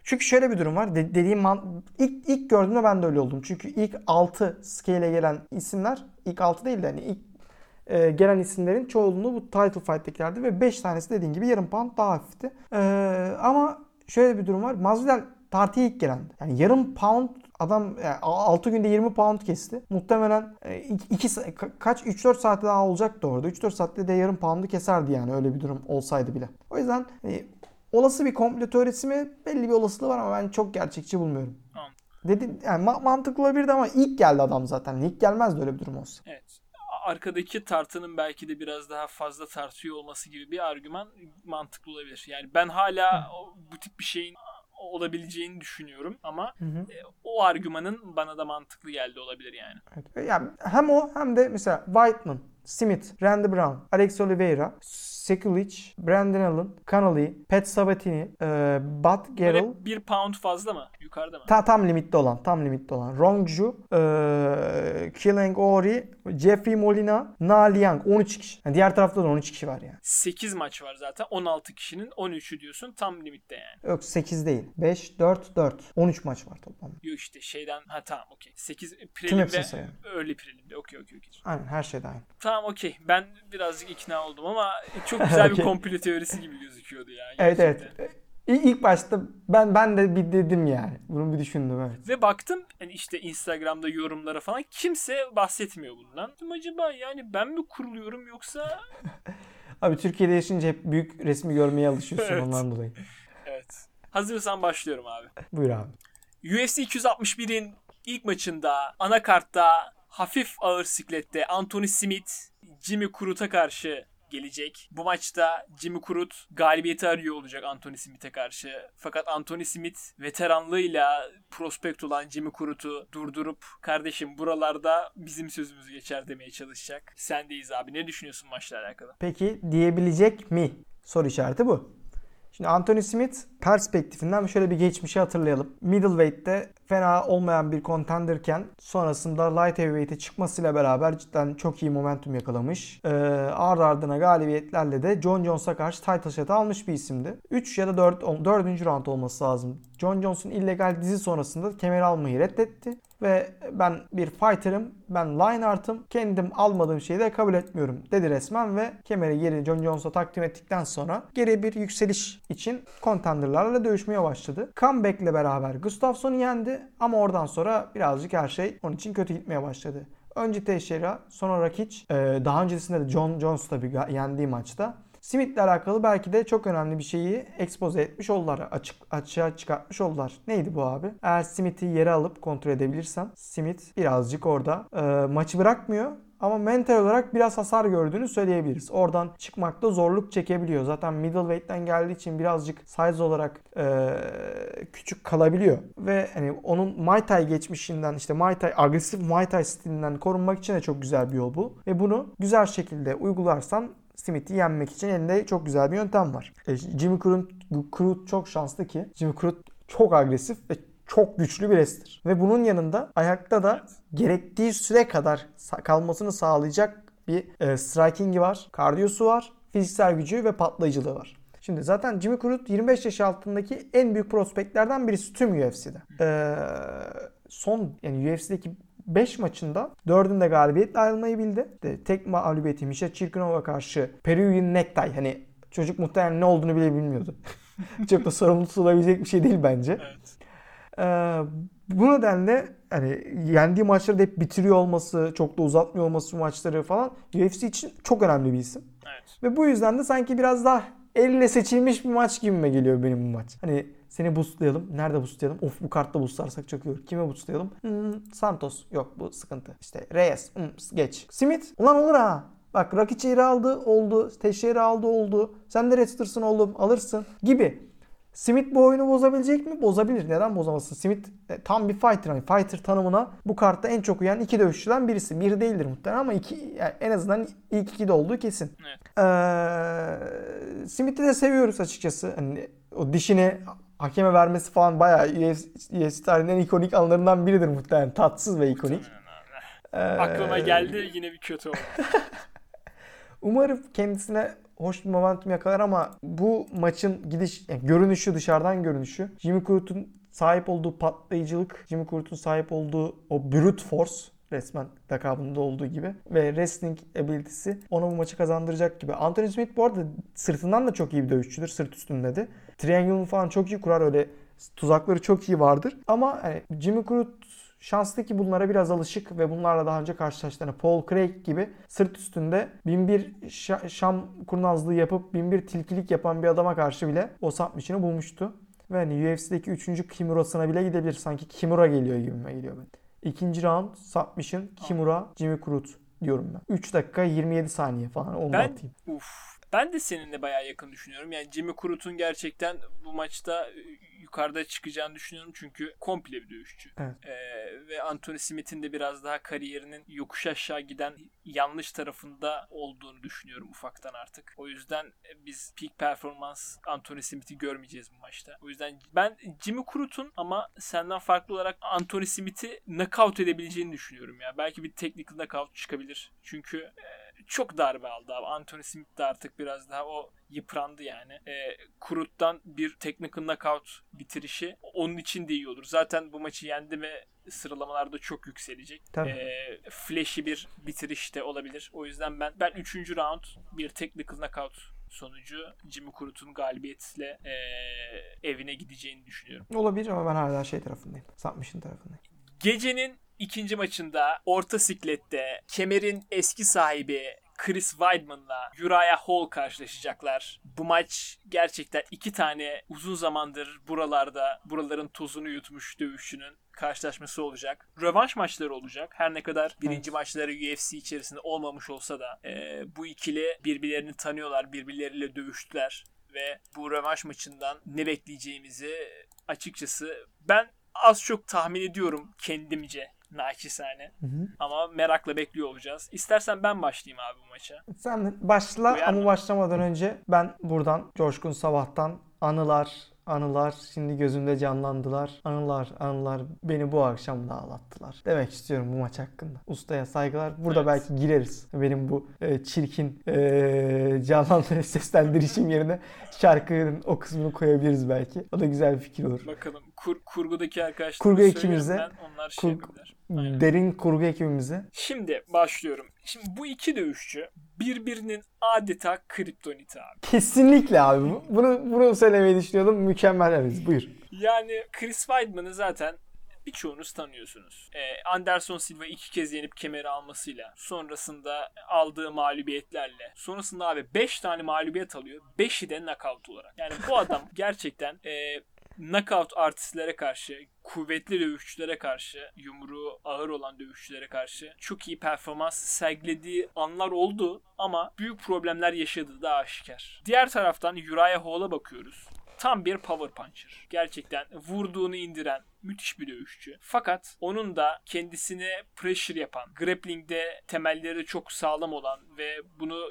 Çünkü şöyle bir durum var. De- dediğim man ilk, ilk gördüğümde ben de öyle oldum. Çünkü ilk 6 scale'e gelen isimler ilk 6 değil de hani ilk e, gelen isimlerin çoğunluğu bu title fight'tekilerdi ve 5 tanesi dediğin gibi yarım pound daha hafifti. E, ama şöyle bir durum var. Masvidal tartıya ilk gelen. Yani yarım pound adam yani 6 günde 20 pound kesti. Muhtemelen 2 e, kaç 3-4 saatte daha olacaktı orada. 3-4 saatte de yarım poundu keserdi yani öyle bir durum olsaydı bile. O yüzden e, Olası bir komplo teorisi mi? Belli bir olasılığı var ama ben çok gerçekçi bulmuyorum. Tamam. Dedi, yani ma- mantıklı olabilirdi ama ilk geldi adam zaten. İlk gelmezdi öyle bir durum olsa. Evet. Arkadaki tartının belki de biraz daha fazla tartıyor olması gibi bir argüman mantıklı olabilir. Yani ben hala o, bu tip bir şeyin olabileceğini düşünüyorum ama hı hı. E, o argümanın bana da mantıklı geldi olabilir yani. Evet. Yani hem o hem de mesela Whiteman, Smith, Randy Brown, Alex Oliveira Sekulic, Brandon Allen, Connolly, Pat Sabatini, e, Bud Gerald. bir pound fazla mı? Yukarıda mı? Ta, tam limitte olan. Tam limitte olan. Rongju, e, Killing Ori, Jeffrey Molina, Na Liang 13 kişi. Yani diğer tarafta da 13 kişi var yani. 8 maç var zaten. 16 kişinin 13'ü diyorsun. Tam limitte yani. Yok 8 değil. 5, 4, 4. 13 maç var toplamda. Yok işte şeyden ha tamam okey. 8 hepsini prelimde early prelimde okey okey okey. Aynen her şey dahil. Tamam okey. Ben birazcık ikna oldum ama çok güzel bir (laughs) komplo teorisi gibi gözüküyordu ya. Evet gerçekten. evet. İlk başta ben ben de bir dedim yani. Bunu bir düşündüm evet. Ve baktım hani işte Instagram'da yorumlara falan kimse bahsetmiyor bundan. Dedim acaba yani ben mi kuruluyorum yoksa (laughs) Abi Türkiye'de yaşayınca hep büyük resmi görmeye alışıyorsun (laughs) Evet. ondan dolayı. evet. Hazırsan başlıyorum abi. Buyur abi. UFC 261'in ilk maçında anakartta hafif ağır siklette Anthony Smith Jimmy Crut'a karşı gelecek. Bu maçta Jimmy Crut galibiyeti arıyor olacak Anthony Smith'e karşı. Fakat Anthony Smith veteranlığıyla prospekt olan Jimmy Crut'u durdurup kardeşim buralarda bizim sözümüz geçer demeye çalışacak. Sendeyiz abi. Ne düşünüyorsun maçla alakalı? Peki diyebilecek mi? Soru işareti bu. Şimdi Anthony Smith perspektifinden şöyle bir geçmişi hatırlayalım. Middleweight'te fena olmayan bir contenderken sonrasında light heavyweight'e çıkmasıyla beraber cidden çok iyi momentum yakalamış. Ee, ardı ardına galibiyetlerle de John Jones'a karşı title shot'ı almış bir isimdi. 3 ya da 4, 4. round olması lazım. John Jones'un illegal dizi sonrasında kemeri almayı reddetti. Ve ben bir fighter'ım, ben Lionheart'ım, kendim almadığım şeyi de kabul etmiyorum dedi resmen ve kemeri geri John Jones'a takdim ettikten sonra geri bir yükseliş için contenderlarla dövüşmeye başladı. Comeback'le beraber Gustafsson'u yendi ama oradan sonra birazcık her şey onun için kötü gitmeye başladı. Önce Teixeira, sonra Rakic, daha öncesinde de John Jones tabii yendiği maçta. Smith'le alakalı belki de çok önemli bir şeyi expose etmiş oldular. Açık, açığa çıkartmış oldular. Neydi bu abi? Eğer Smith'i yere alıp kontrol edebilirsen Smith birazcık orada e, maçı bırakmıyor. Ama mental olarak biraz hasar gördüğünü söyleyebiliriz. Oradan çıkmakta zorluk çekebiliyor. Zaten middleweight'ten geldiği için birazcık size olarak e, küçük kalabiliyor. Ve hani onun Muay Thai geçmişinden işte Muay Thai agresif Muay Thai stilinden korunmak için de çok güzel bir yol bu. Ve bunu güzel şekilde uygularsan Smith'i yenmek için elinde çok güzel bir yöntem var. E, Jimmy Crute, çok şanslı ki Jimmy Crute çok agresif ve çok güçlü bir wrestler. Ve bunun yanında ayakta da gerektiği süre kadar kalmasını sağlayacak bir e, striking'i var, kardiyosu var, fiziksel gücü ve patlayıcılığı var. Şimdi zaten Jimmy Crute 25 yaş altındaki en büyük prospektlerden birisi tüm UFC'de. Ee, son yani UFC'deki 5 maçında 4'ünde galibiyetle ayrılmayı bildi. De, tek mağlubiyeti Misha Çirkinov'a karşı Peruvian necktie hani çocuk muhtemelen ne olduğunu bile bilmiyordu. (laughs) Çok da sorumlu tutulabilecek bir şey değil bence. Evet. Ee, bu nedenle hani yendiği maçları da hep bitiriyor olması, çok da uzatmıyor olması maçları falan UFC için çok önemli bir isim. Evet. Ve bu yüzden de sanki biraz daha elle seçilmiş bir maç gibime geliyor benim bu maç. Hani seni boostlayalım. Nerede boostlayalım? Of bu kartta boostlarsak çok iyi olur. Kime boostlayalım? Hmm, Santos. Yok bu sıkıntı. İşte Reyes. Hmm, geç. Smith. Ulan olur ha. Bak Rakic yeri aldı oldu. Teixeira aldı oldu. Sen de Redsters'ın oğlum alırsın. Gibi. Smith bu oyunu bozabilecek mi? Bozabilir. Neden bozamasın? Smith e, tam bir fighter. Yani fighter tanımına bu kartta en çok uyan iki dövüşçüden birisi. Bir değildir muhtemelen ama iki, yani en azından ilk ikide olduğu kesin. Evet. Ee, Smith'i de seviyoruz açıkçası. Hani o dişini hakeme vermesi falan bayağı UFC, tarihinin ikonik anlarından biridir muhtemelen. Tatsız ve ikonik. Ee, Aklıma geldi yine bir kötü oldu. (laughs) Umarım kendisine hoş bir momentum yakalar ama bu maçın gidiş yani görünüşü dışarıdan görünüşü Jimmy Crute'un sahip olduğu patlayıcılık, Jimmy Crute'un sahip olduğu o brute force resmen lakabında olduğu gibi ve wrestling ability'si ona bu maçı kazandıracak gibi. Anthony Smith bu arada sırtından da çok iyi bir dövüşçüdür. Sırt üstünde de. Triangle'ını falan çok iyi kurar öyle tuzakları çok iyi vardır. Ama hani Jimmy Crute şanslı ki bunlara biraz alışık ve bunlarla daha önce karşılaştığını Paul Craig gibi sırt üstünde binbir şa- şam kurnazlığı yapıp binbir tilkilik yapan bir adama karşı bile o submission'ı bulmuştu. Ve hani UFC'deki 3. Kimura'sına bile gidebilir. Sanki Kimura geliyor gibime geliyor ben. İkinci round submission Kimura Jimmy Crute diyorum ben. 3 dakika 27 saniye falan onu Ben atayım. uf ben de seninle bayağı yakın düşünüyorum. Yani Jimmy Crute'un gerçekten bu maçta yukarıda çıkacağını düşünüyorum çünkü komple bir dövüşçü. Evet. Ee, ve Anthony Smith'in de biraz daha kariyerinin yokuş aşağı giden yanlış tarafında olduğunu düşünüyorum ufaktan artık. O yüzden e, biz peak performans Anthony Smith'i görmeyeceğiz bu maçta. O yüzden ben Jimmy Crut'un ama senden farklı olarak Anthony Smith'i knockout edebileceğini düşünüyorum ya. Belki bir technical knockout çıkabilir. Çünkü e, çok darbe aldı abi. Anthony Smith de artık biraz daha o yıprandı yani. E, Kurut'tan bir technical knockout bitirişi onun için de iyi olur. Zaten bu maçı yendi ve sıralamalarda çok yükselecek. Tabii. E, flashy bir bitiriş de olabilir. O yüzden ben ben 3. round bir technical knockout sonucu Jimmy Kurut'un galibiyetle e, evine gideceğini düşünüyorum. Olabilir ama ben hala şey tarafındayım. Submission tarafındayım. Gecenin ikinci maçında orta siklette kemerin eski sahibi Chris Weidman'la Uriah Hall karşılaşacaklar. Bu maç gerçekten iki tane uzun zamandır buralarda buraların tozunu yutmuş dövüşçünün karşılaşması olacak. Rövanş maçları olacak. Her ne kadar birinci Evet. maçları UFC içerisinde olmamış olsa da e, bu ikili birbirlerini tanıyorlar. Birbirleriyle dövüştüler ve bu rövanş maçından ne bekleyeceğimizi açıkçası ben az çok tahmin ediyorum kendimce naçizane. Hı hı. Ama merakla bekliyor olacağız. İstersen ben başlayayım abi bu maça. Sen başla Uyar ama mı? başlamadan önce ben buradan Coşkun Sabah'tan anılar, anılar şimdi gözümde canlandılar. Anılar, anılar beni bu akşam da ağlattılar. Demek istiyorum bu maç hakkında. Ustaya saygılar. Burada Evet. belki gireriz. Benim bu e, çirkin e, canlandırıcı (laughs) seslendirişim yerine şarkının o kısmını koyabiliriz belki. O da güzel bir fikir olur. Bakalım kur, kurgudaki arkadaşlar Kurgu ekibimize- onlar şey yapabilir. Aynen. Derin kurgu ekibimize. Şimdi başlıyorum. Şimdi bu iki dövüşçü birbirinin adeta kriptoniti abi. Kesinlikle abi. Bu- Bunu bunu söylemeyi düşünüyordum. Mükemmel evet. Buyur. Yani Chris Weidman'ı zaten birçoğunuz tanıyorsunuz. Ee, Anderson Silva iki kez yenip kemeri almasıyla, sonrasında aldığı mağlubiyetlerle, sonrasında abi 5 tane mağlubiyet alıyor. 5'i de knockout olarak. Yani bu adam (laughs) gerçekten e, knockout artistlere karşı, kuvvetli dövüşçülere karşı, yumruğu ağır olan dövüşçülere karşı çok iyi performans sergilediği anlar oldu ama büyük problemler yaşadığı da aşikar. Diğer taraftan Uriah Hall'a bakıyoruz. Tam bir power puncher. Gerçekten vurduğunu indiren müthiş bir dövüşçü. Fakat onun da kendisine pressure yapan, grappling'de temelleri çok sağlam olan ve bunu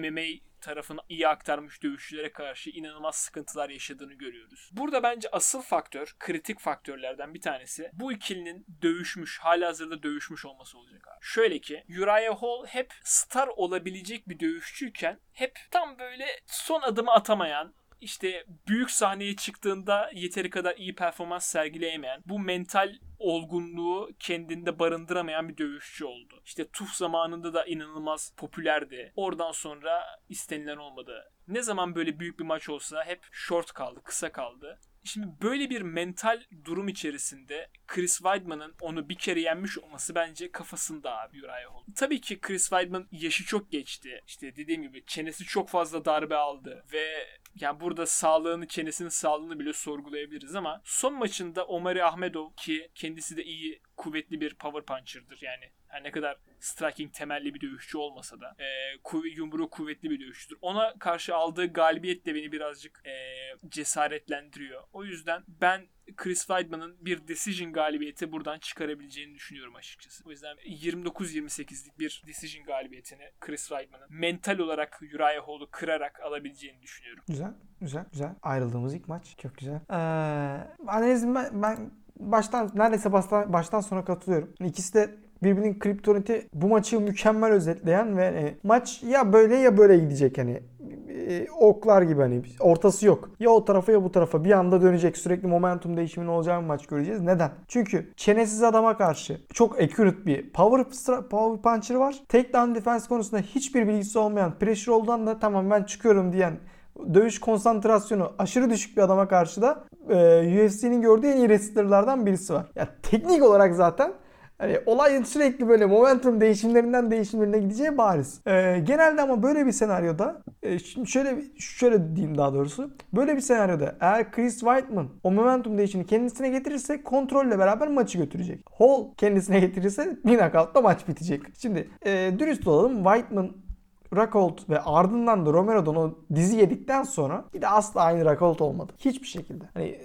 MMA tarafına iyi aktarmış dövüşçülere karşı inanılmaz sıkıntılar yaşadığını görüyoruz. Burada bence asıl faktör, kritik faktörlerden bir tanesi bu ikilinin dövüşmüş, halihazırda dövüşmüş olması olacak abi. Şöyle ki Uriah Hall hep star olabilecek bir dövüşçüyken hep tam böyle son adımı atamayan, işte büyük sahneye çıktığında yeteri kadar iyi performans sergileyemeyen, bu mental olgunluğu kendinde barındıramayan bir dövüşçü oldu. İşte TUF zamanında da inanılmaz popülerdi. Oradan sonra istenilen olmadı. Ne zaman böyle büyük bir maç olsa hep short kaldı, kısa kaldı. Şimdi böyle bir mental durum içerisinde Chris Weidman'ın onu bir kere yenmiş olması bence kafasında abi Uriah Hall. Tabii ki Chris Weidman yaşı çok geçti. İşte dediğim gibi çenesi çok fazla darbe aldı ve yani burada sağlığını, çenesinin sağlığını bile sorgulayabiliriz ama son maçında Omari Ahmedov ki kendisi de iyi, kuvvetli bir power puncher'dır yani. Her ne kadar striking temelli bir dövüşçü olmasa da e, kuv- yumruğu kuvvetli bir dövüşçüdür. Ona karşı aldığı galibiyet de beni birazcık e, cesaretlendiriyor. O yüzden ben Chris Weidman'ın bir decision galibiyeti buradan çıkarabileceğini düşünüyorum açıkçası. O yüzden 29-28'lik bir decision galibiyetini Chris Weidman'ın mental olarak Uriah Hall'u kırarak alabileceğini düşünüyorum. Güzel, güzel, güzel. Ayrıldığımız ilk maç. Çok güzel. Ee, analizim ben, ben baştan neredeyse baştan, baştan sona katılıyorum. İkisi de birbirinin kriptoniti bu maçı mükemmel özetleyen ve e, maç ya böyle ya böyle gidecek hani e, oklar gibi hani ortası yok. Ya o tarafa ya bu tarafa bir anda dönecek sürekli momentum değişiminin olacağı bir maç göreceğiz. Neden? Çünkü çenesiz adama karşı çok accurate bir power, power puncher var. Takedown defense konusunda hiçbir bilgisi olmayan pressure olduğundan da tamam ben çıkıyorum diyen dövüş konsantrasyonu aşırı düşük bir adama karşı da e, UFC'nin gördüğü en iyi wrestlerlardan birisi var. Ya teknik olarak zaten Hani olayın sürekli böyle momentum değişimlerinden değişimlerine gideceği bariz. Ee, genelde ama böyle bir senaryoda e, şimdi şöyle şöyle diyeyim daha doğrusu. Böyle bir senaryoda eğer Chris Weidman o momentum değişimini kendisine getirirse kontrolle beraber maçı götürecek. Hall kendisine getirirse bir knockoutla maç bitecek. Şimdi e, dürüst olalım Weidman Rockhold ve ardından da Romero'dan o dizi yedikten sonra bir de asla aynı Rockhold olmadı. Hiçbir şekilde. Hani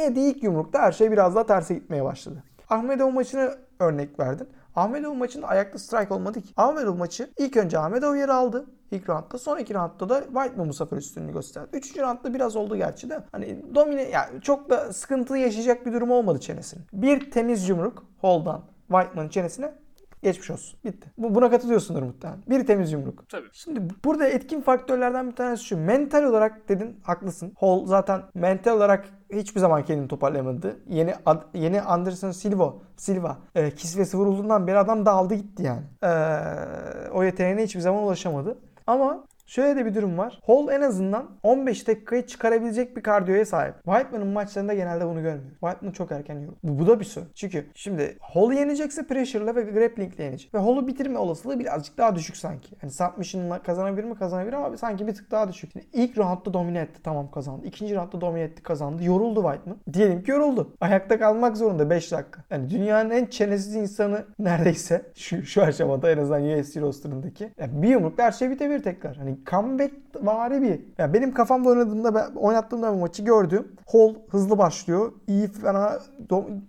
yediği ilk yumrukta her şey biraz daha terse gitmeye başladı. Ahmedov maçını örnek verdin. Ahmedov maçında ayakta strike olmadı ki. Ahmedov maçı ilk önce Ahmedov yeri aldı. ilk roundda. Son iki roundda da Whiteman bu sefer üstünlüğü gösterdi. Üçüncü roundda biraz oldu gerçi de. Hani domine yani çok da sıkıntı yaşayacak bir durum olmadı çenesinin. Bir temiz yumruk Hall'dan Whiteman'ın çenesine Geçmiş olsun. Bitti. Bu, buna katılıyorsundur muhtemelen. Bir temiz yumruk. Tabii. Şimdi burada etkin faktörlerden bir tanesi şu. Mental olarak dedin haklısın. Hall zaten mental olarak hiçbir zaman kendini toparlayamadı. Yeni ad, yeni Anderson Silva Silva e, kisvesi vurulduğundan beri adam dağıldı gitti yani. E, o yeteneğine hiçbir zaman ulaşamadı. Ama Şöyle de bir durum var. Hall en azından 15 dakikayı çıkarabilecek bir kardiyoya sahip. Whiteman'ın maçlarında genelde bunu görmüyor. Whiteman çok erken yorulur. Bu, bu da bir sorun. Çünkü şimdi Hall'u yenecekse pressure'la ve grapplingle yenecek. Ve Hall'u bitirme olasılığı birazcık daha düşük sanki. Hani submission'la kazanabilir mi kazanabilir ama sanki bir tık daha düşük. Şimdi ilk roundda domine etti tamam kazandı. İkinci roundda domine etti kazandı. Yoruldu Whiteman. Diyelim ki yoruldu. Ayakta kalmak zorunda 5 dakika. Yani dünyanın en çenesiz insanı neredeyse şu, şu aşamada en azından UFC rosterındaki. Yani bir yumrukla her şey bitebilir tekrar. Hani comeback vari bir. Yani benim kafamda oynadığımda ben oynattığımda bu maçı gördüm. Hall hızlı başlıyor. İyi fena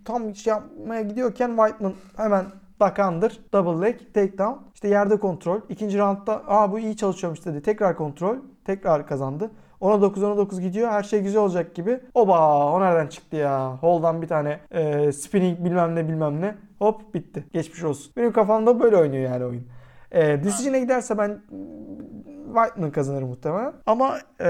tam şey yapmaya gidiyorken Whiteman hemen bakandır. Double leg, takedown. İşte yerde kontrol. İkinci roundda aa bu iyi çalışıyormuş dedi. Tekrar kontrol. Tekrar kazandı. Ona 9 ona 9 gidiyor. Her şey güzel olacak gibi. Oba o nereden çıktı ya? Hall'dan bir tane e, spinning bilmem ne bilmem ne. Hop bitti. Geçmiş olsun. Benim kafamda böyle oynuyor yani oyun. E, decision'e giderse ben Whiteman kazanır muhtemelen. Ama e,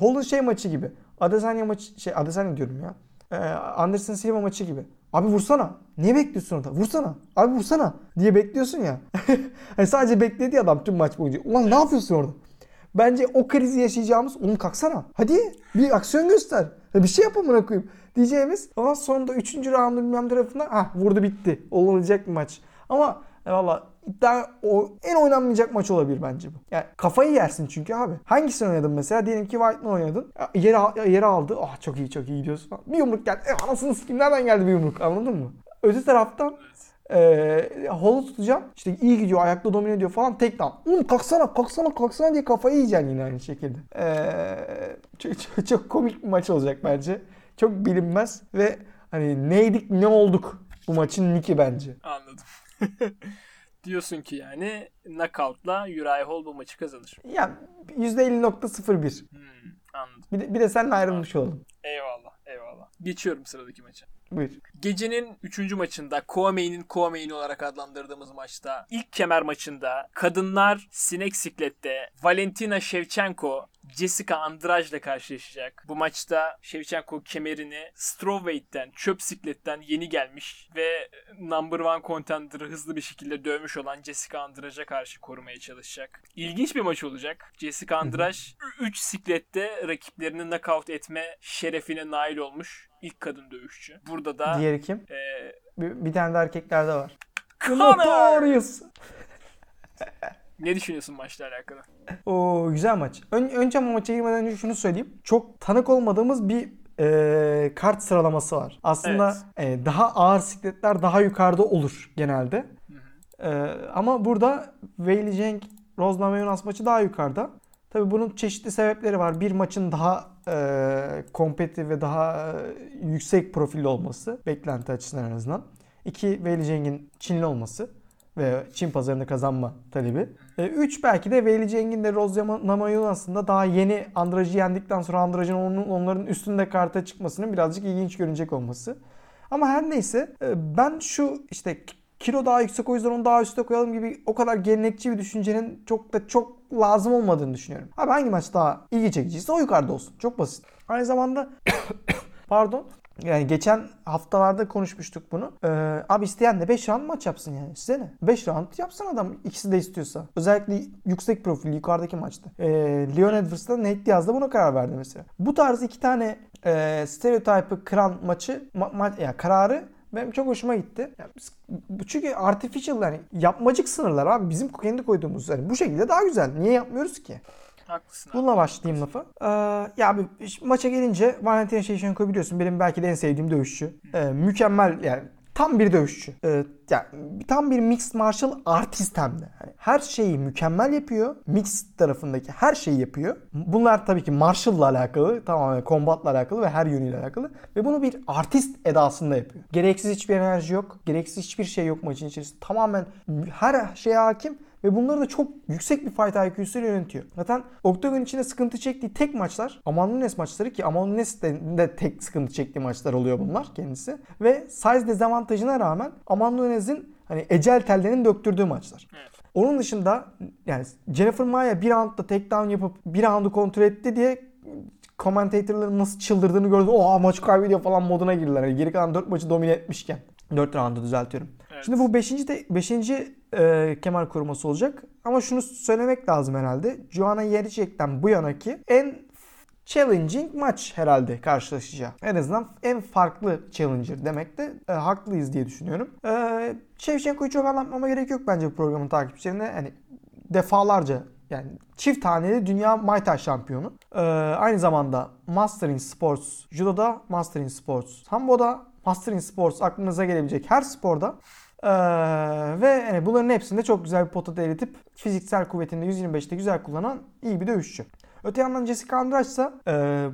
Hall'un şey maçı gibi. Adesanya maçı şey Adesanya diyorum ya. E, Anderson Silva maçı gibi. Abi vursana. Niye bekliyorsun orada? Vursana. Abi vursana diye bekliyorsun ya. yani (laughs) sadece bekledi adam tüm maç boyunca. Ulan ne yapıyorsun orada? Bence o krizi yaşayacağımız oğlum kalksana. Hadi bir aksiyon göster. Bir şey yapın buna koyayım. Diyeceğimiz ama sonunda 3. roundu bilmem tarafından ha vurdu bitti. Olacak bir maç. Ama e, valla iddia o en oynanmayacak maç olabilir bence bu. Yani kafayı yersin çünkü abi. Hangisini oynadın mesela? Diyelim ki Whiteman oynadın. Yere, yere aldı. Ah çok iyi çok iyi gidiyorsun falan. Bir yumruk geldi. E, anasını sikim nereden geldi bir yumruk anladın mı? Öte taraftan e, holu tutacağım. İşte iyi gidiyor, ayakta domine ediyor falan. Tek down. Oğlum kalksana, kalksana, kalksana diye kafayı yiyeceksin yine aynı şekilde. E, çok, çok, çok komik bir maç olacak bence. Çok bilinmez ve hani neydik ne olduk bu maçın niki bence. Anladım. (laughs) Diyorsun ki yani knockout'la Uriah Hall bu maçı kazanır. Ya %50.01. Hmm, anladım. Bir de, bir de seninle ayrılmış oldum. Eyvallah, eyvallah. Geçiyorum sıradaki maça. Buyur. Gecenin 3. maçında Kouamey'nin Kouamey'ini olarak adlandırdığımız maçta ilk kemer maçında kadınlar sinek siklette Valentina Shevchenko Jessica Andrade ile karşılaşacak. Bu maçta Shevchenko kemerini strawweight'ten, çöp sikletten yeni gelmiş ve number one contender'ı hızlı bir şekilde dövmüş olan Jessica Andrade'a karşı korumaya çalışacak. İlginç bir maç olacak. Jessica Andrade 3 siklette rakiplerini knockout etme şerefine nail olmuş ilk kadın dövüşçü. Burada da Diğeri kim? e, Bir, bir tane de erkeklerde var. Notorious. ne düşünüyorsun maçla alakalı? O güzel maç. Ön, önce maça girmeden önce şunu söyleyeyim. Çok tanık olmadığımız bir e, kart sıralaması var. Aslında e, daha ağır sikletler daha yukarıda olur genelde. E, ama burada Weili Zhang Rose Namajunas maçı daha yukarıda. Tabii bunun çeşitli sebepleri var. Bir maçın daha e, kompetitif ve daha e, yüksek profilli olması. Beklenti açısından en azından. İki, Weili Zhang'in Çinli olması ve Çin pazarını kazanma talebi. E, üç belki de Weili Zhang'in de Rose Namajunas daha yeni Andrade'yi yendikten sonra Andrade'in onun, onların üstünde karta çıkmasının birazcık ilginç görünecek olması. Ama her neyse e, ben şu işte kilo daha yüksek o yüzden onu daha üstte koyalım gibi o kadar gelenekçi bir düşüncenin çok da çok lazım olmadığını düşünüyorum. Abi hangi maç daha ilgi çekiciyse o yukarıda olsun. Çok basit. Aynı zamanda (coughs) pardon yani geçen haftalarda konuşmuştuk bunu. Ee, abi isteyen de 5 round maç yapsın yani. Size ne? 5 round yapsın adam ikisi de istiyorsa. Özellikle yüksek profil yukarıdaki maçta. Ee, Leon Edwards'da Nate Diaz da buna karar verdi mesela. Bu tarz iki tane e, stereotype'ı kıran maçı ma- ma- ya kararı benim çok hoşuma gitti. Çünkü artificial yani yapmacık sınırlar abi bizim kendi koyduğumuz yani bu şekilde daha güzel. Niye yapmıyoruz ki? Haklısın abi. Bununla başlayayım lafı. Ee, ya abi maça gelince Valentina Shevchenko biliyorsun benim belki de en sevdiğim dövüşçü. Ee, mükemmel yani tam bir dövüşçü. Ee, yani tam bir mixed martial artist hem de. Yani her şeyi mükemmel yapıyor. Mix tarafındaki her şeyi yapıyor. Bunlar tabii ki Marshall'la alakalı, tamamen combat'la alakalı ve her yönüyle alakalı. Ve bunu bir artist edasında yapıyor. Gereksiz hiçbir enerji yok. Gereksiz hiçbir şey yok maçın içerisinde. Tamamen her şeye hakim ve bunları da çok yüksek bir fight IQ'suyla yönetiyor. Zaten Octagon içinde sıkıntı çektiği tek maçlar Amon Nunes maçları ki Amon Nunes de, de tek sıkıntı çektiği maçlar oluyor bunlar kendisi. Ve size dezavantajına rağmen Amon Nunes'in hani ecel tellerinin döktürdüğü maçlar. Evet. Onun dışında yani Jennifer Maya bir roundda takedown yapıp bir roundu kontrol etti diye commentatorların nasıl çıldırdığını gördü. Oha maç kaybediyor falan moduna girdiler. Yani geri kalan 4 maçı domine etmişken. 4 roundu düzeltiyorum. Evet. Şimdi bu 5. de 5. E, kemer koruması olacak. Ama şunu söylemek lazım herhalde. Joanna Jędrzejczyk'ten bu yanaki en challenging maç herhalde karşılaşacağı. En azından en farklı challenger demek de e, haklıyız diye düşünüyorum. E, Shevchenko'yu çok anlatmama gerek yok bence bu programın takipçilerine. Hani defalarca yani çift taneli dünya Muay şampiyonu. E, aynı zamanda Master in Sports Judo'da, Master in Sports Sambo'da, Master in Sports aklınıza gelebilecek her sporda ve yani bunların hepsinde çok güzel bir potada eritip fiziksel kuvvetini de 125'te güzel kullanan iyi bir dövüşçü. Öte yandan Jessica Andrade ise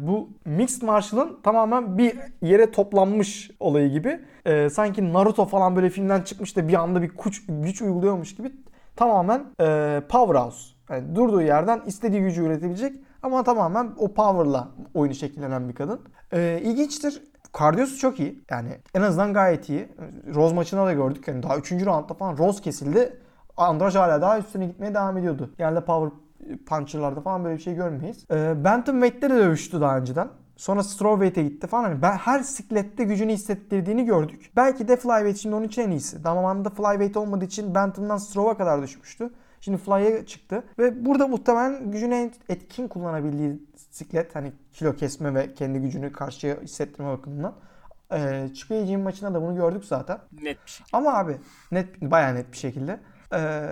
bu Mixed Martial'ın tamamen bir yere toplanmış olayı gibi. E, sanki Naruto falan böyle filmden çıkmış da bir anda bir güç, güç uyguluyormuş gibi tamamen e, powerhouse. Yani durduğu yerden istediği gücü üretebilecek ama tamamen o power'la oyunu şekillenen bir kadın. E, ilginçtir. Kardiyosu çok iyi. Yani en azından gayet iyi. Rose maçında da gördük. Yani daha 3. roundda falan Rose kesildi. Andrade hala daha üstüne gitmeye devam ediyordu. Yani power puncher'larda falan böyle bir şey görmeyiz. Ee, Bantamweight'te de dövüştü daha önceden. Sonra strawweight'e gitti falan. Hani ben her siklette gücünü hissettirdiğini gördük. Belki de flyweight şimdi onun için en iyisi. Zamanında flyweight olmadığı için bantam'dan straw'a kadar düşmüştü. Şimdi fly'a çıktı. Ve burada muhtemelen gücünü en etkin kullanabildiği siklet hani kilo kesme ve kendi gücünü karşıya hissettirme bakımından. Ee, Çipeyi'nin maçında da bunu gördük zaten. Net bir şey. Ama abi net bayağı net bir şekilde. Ee,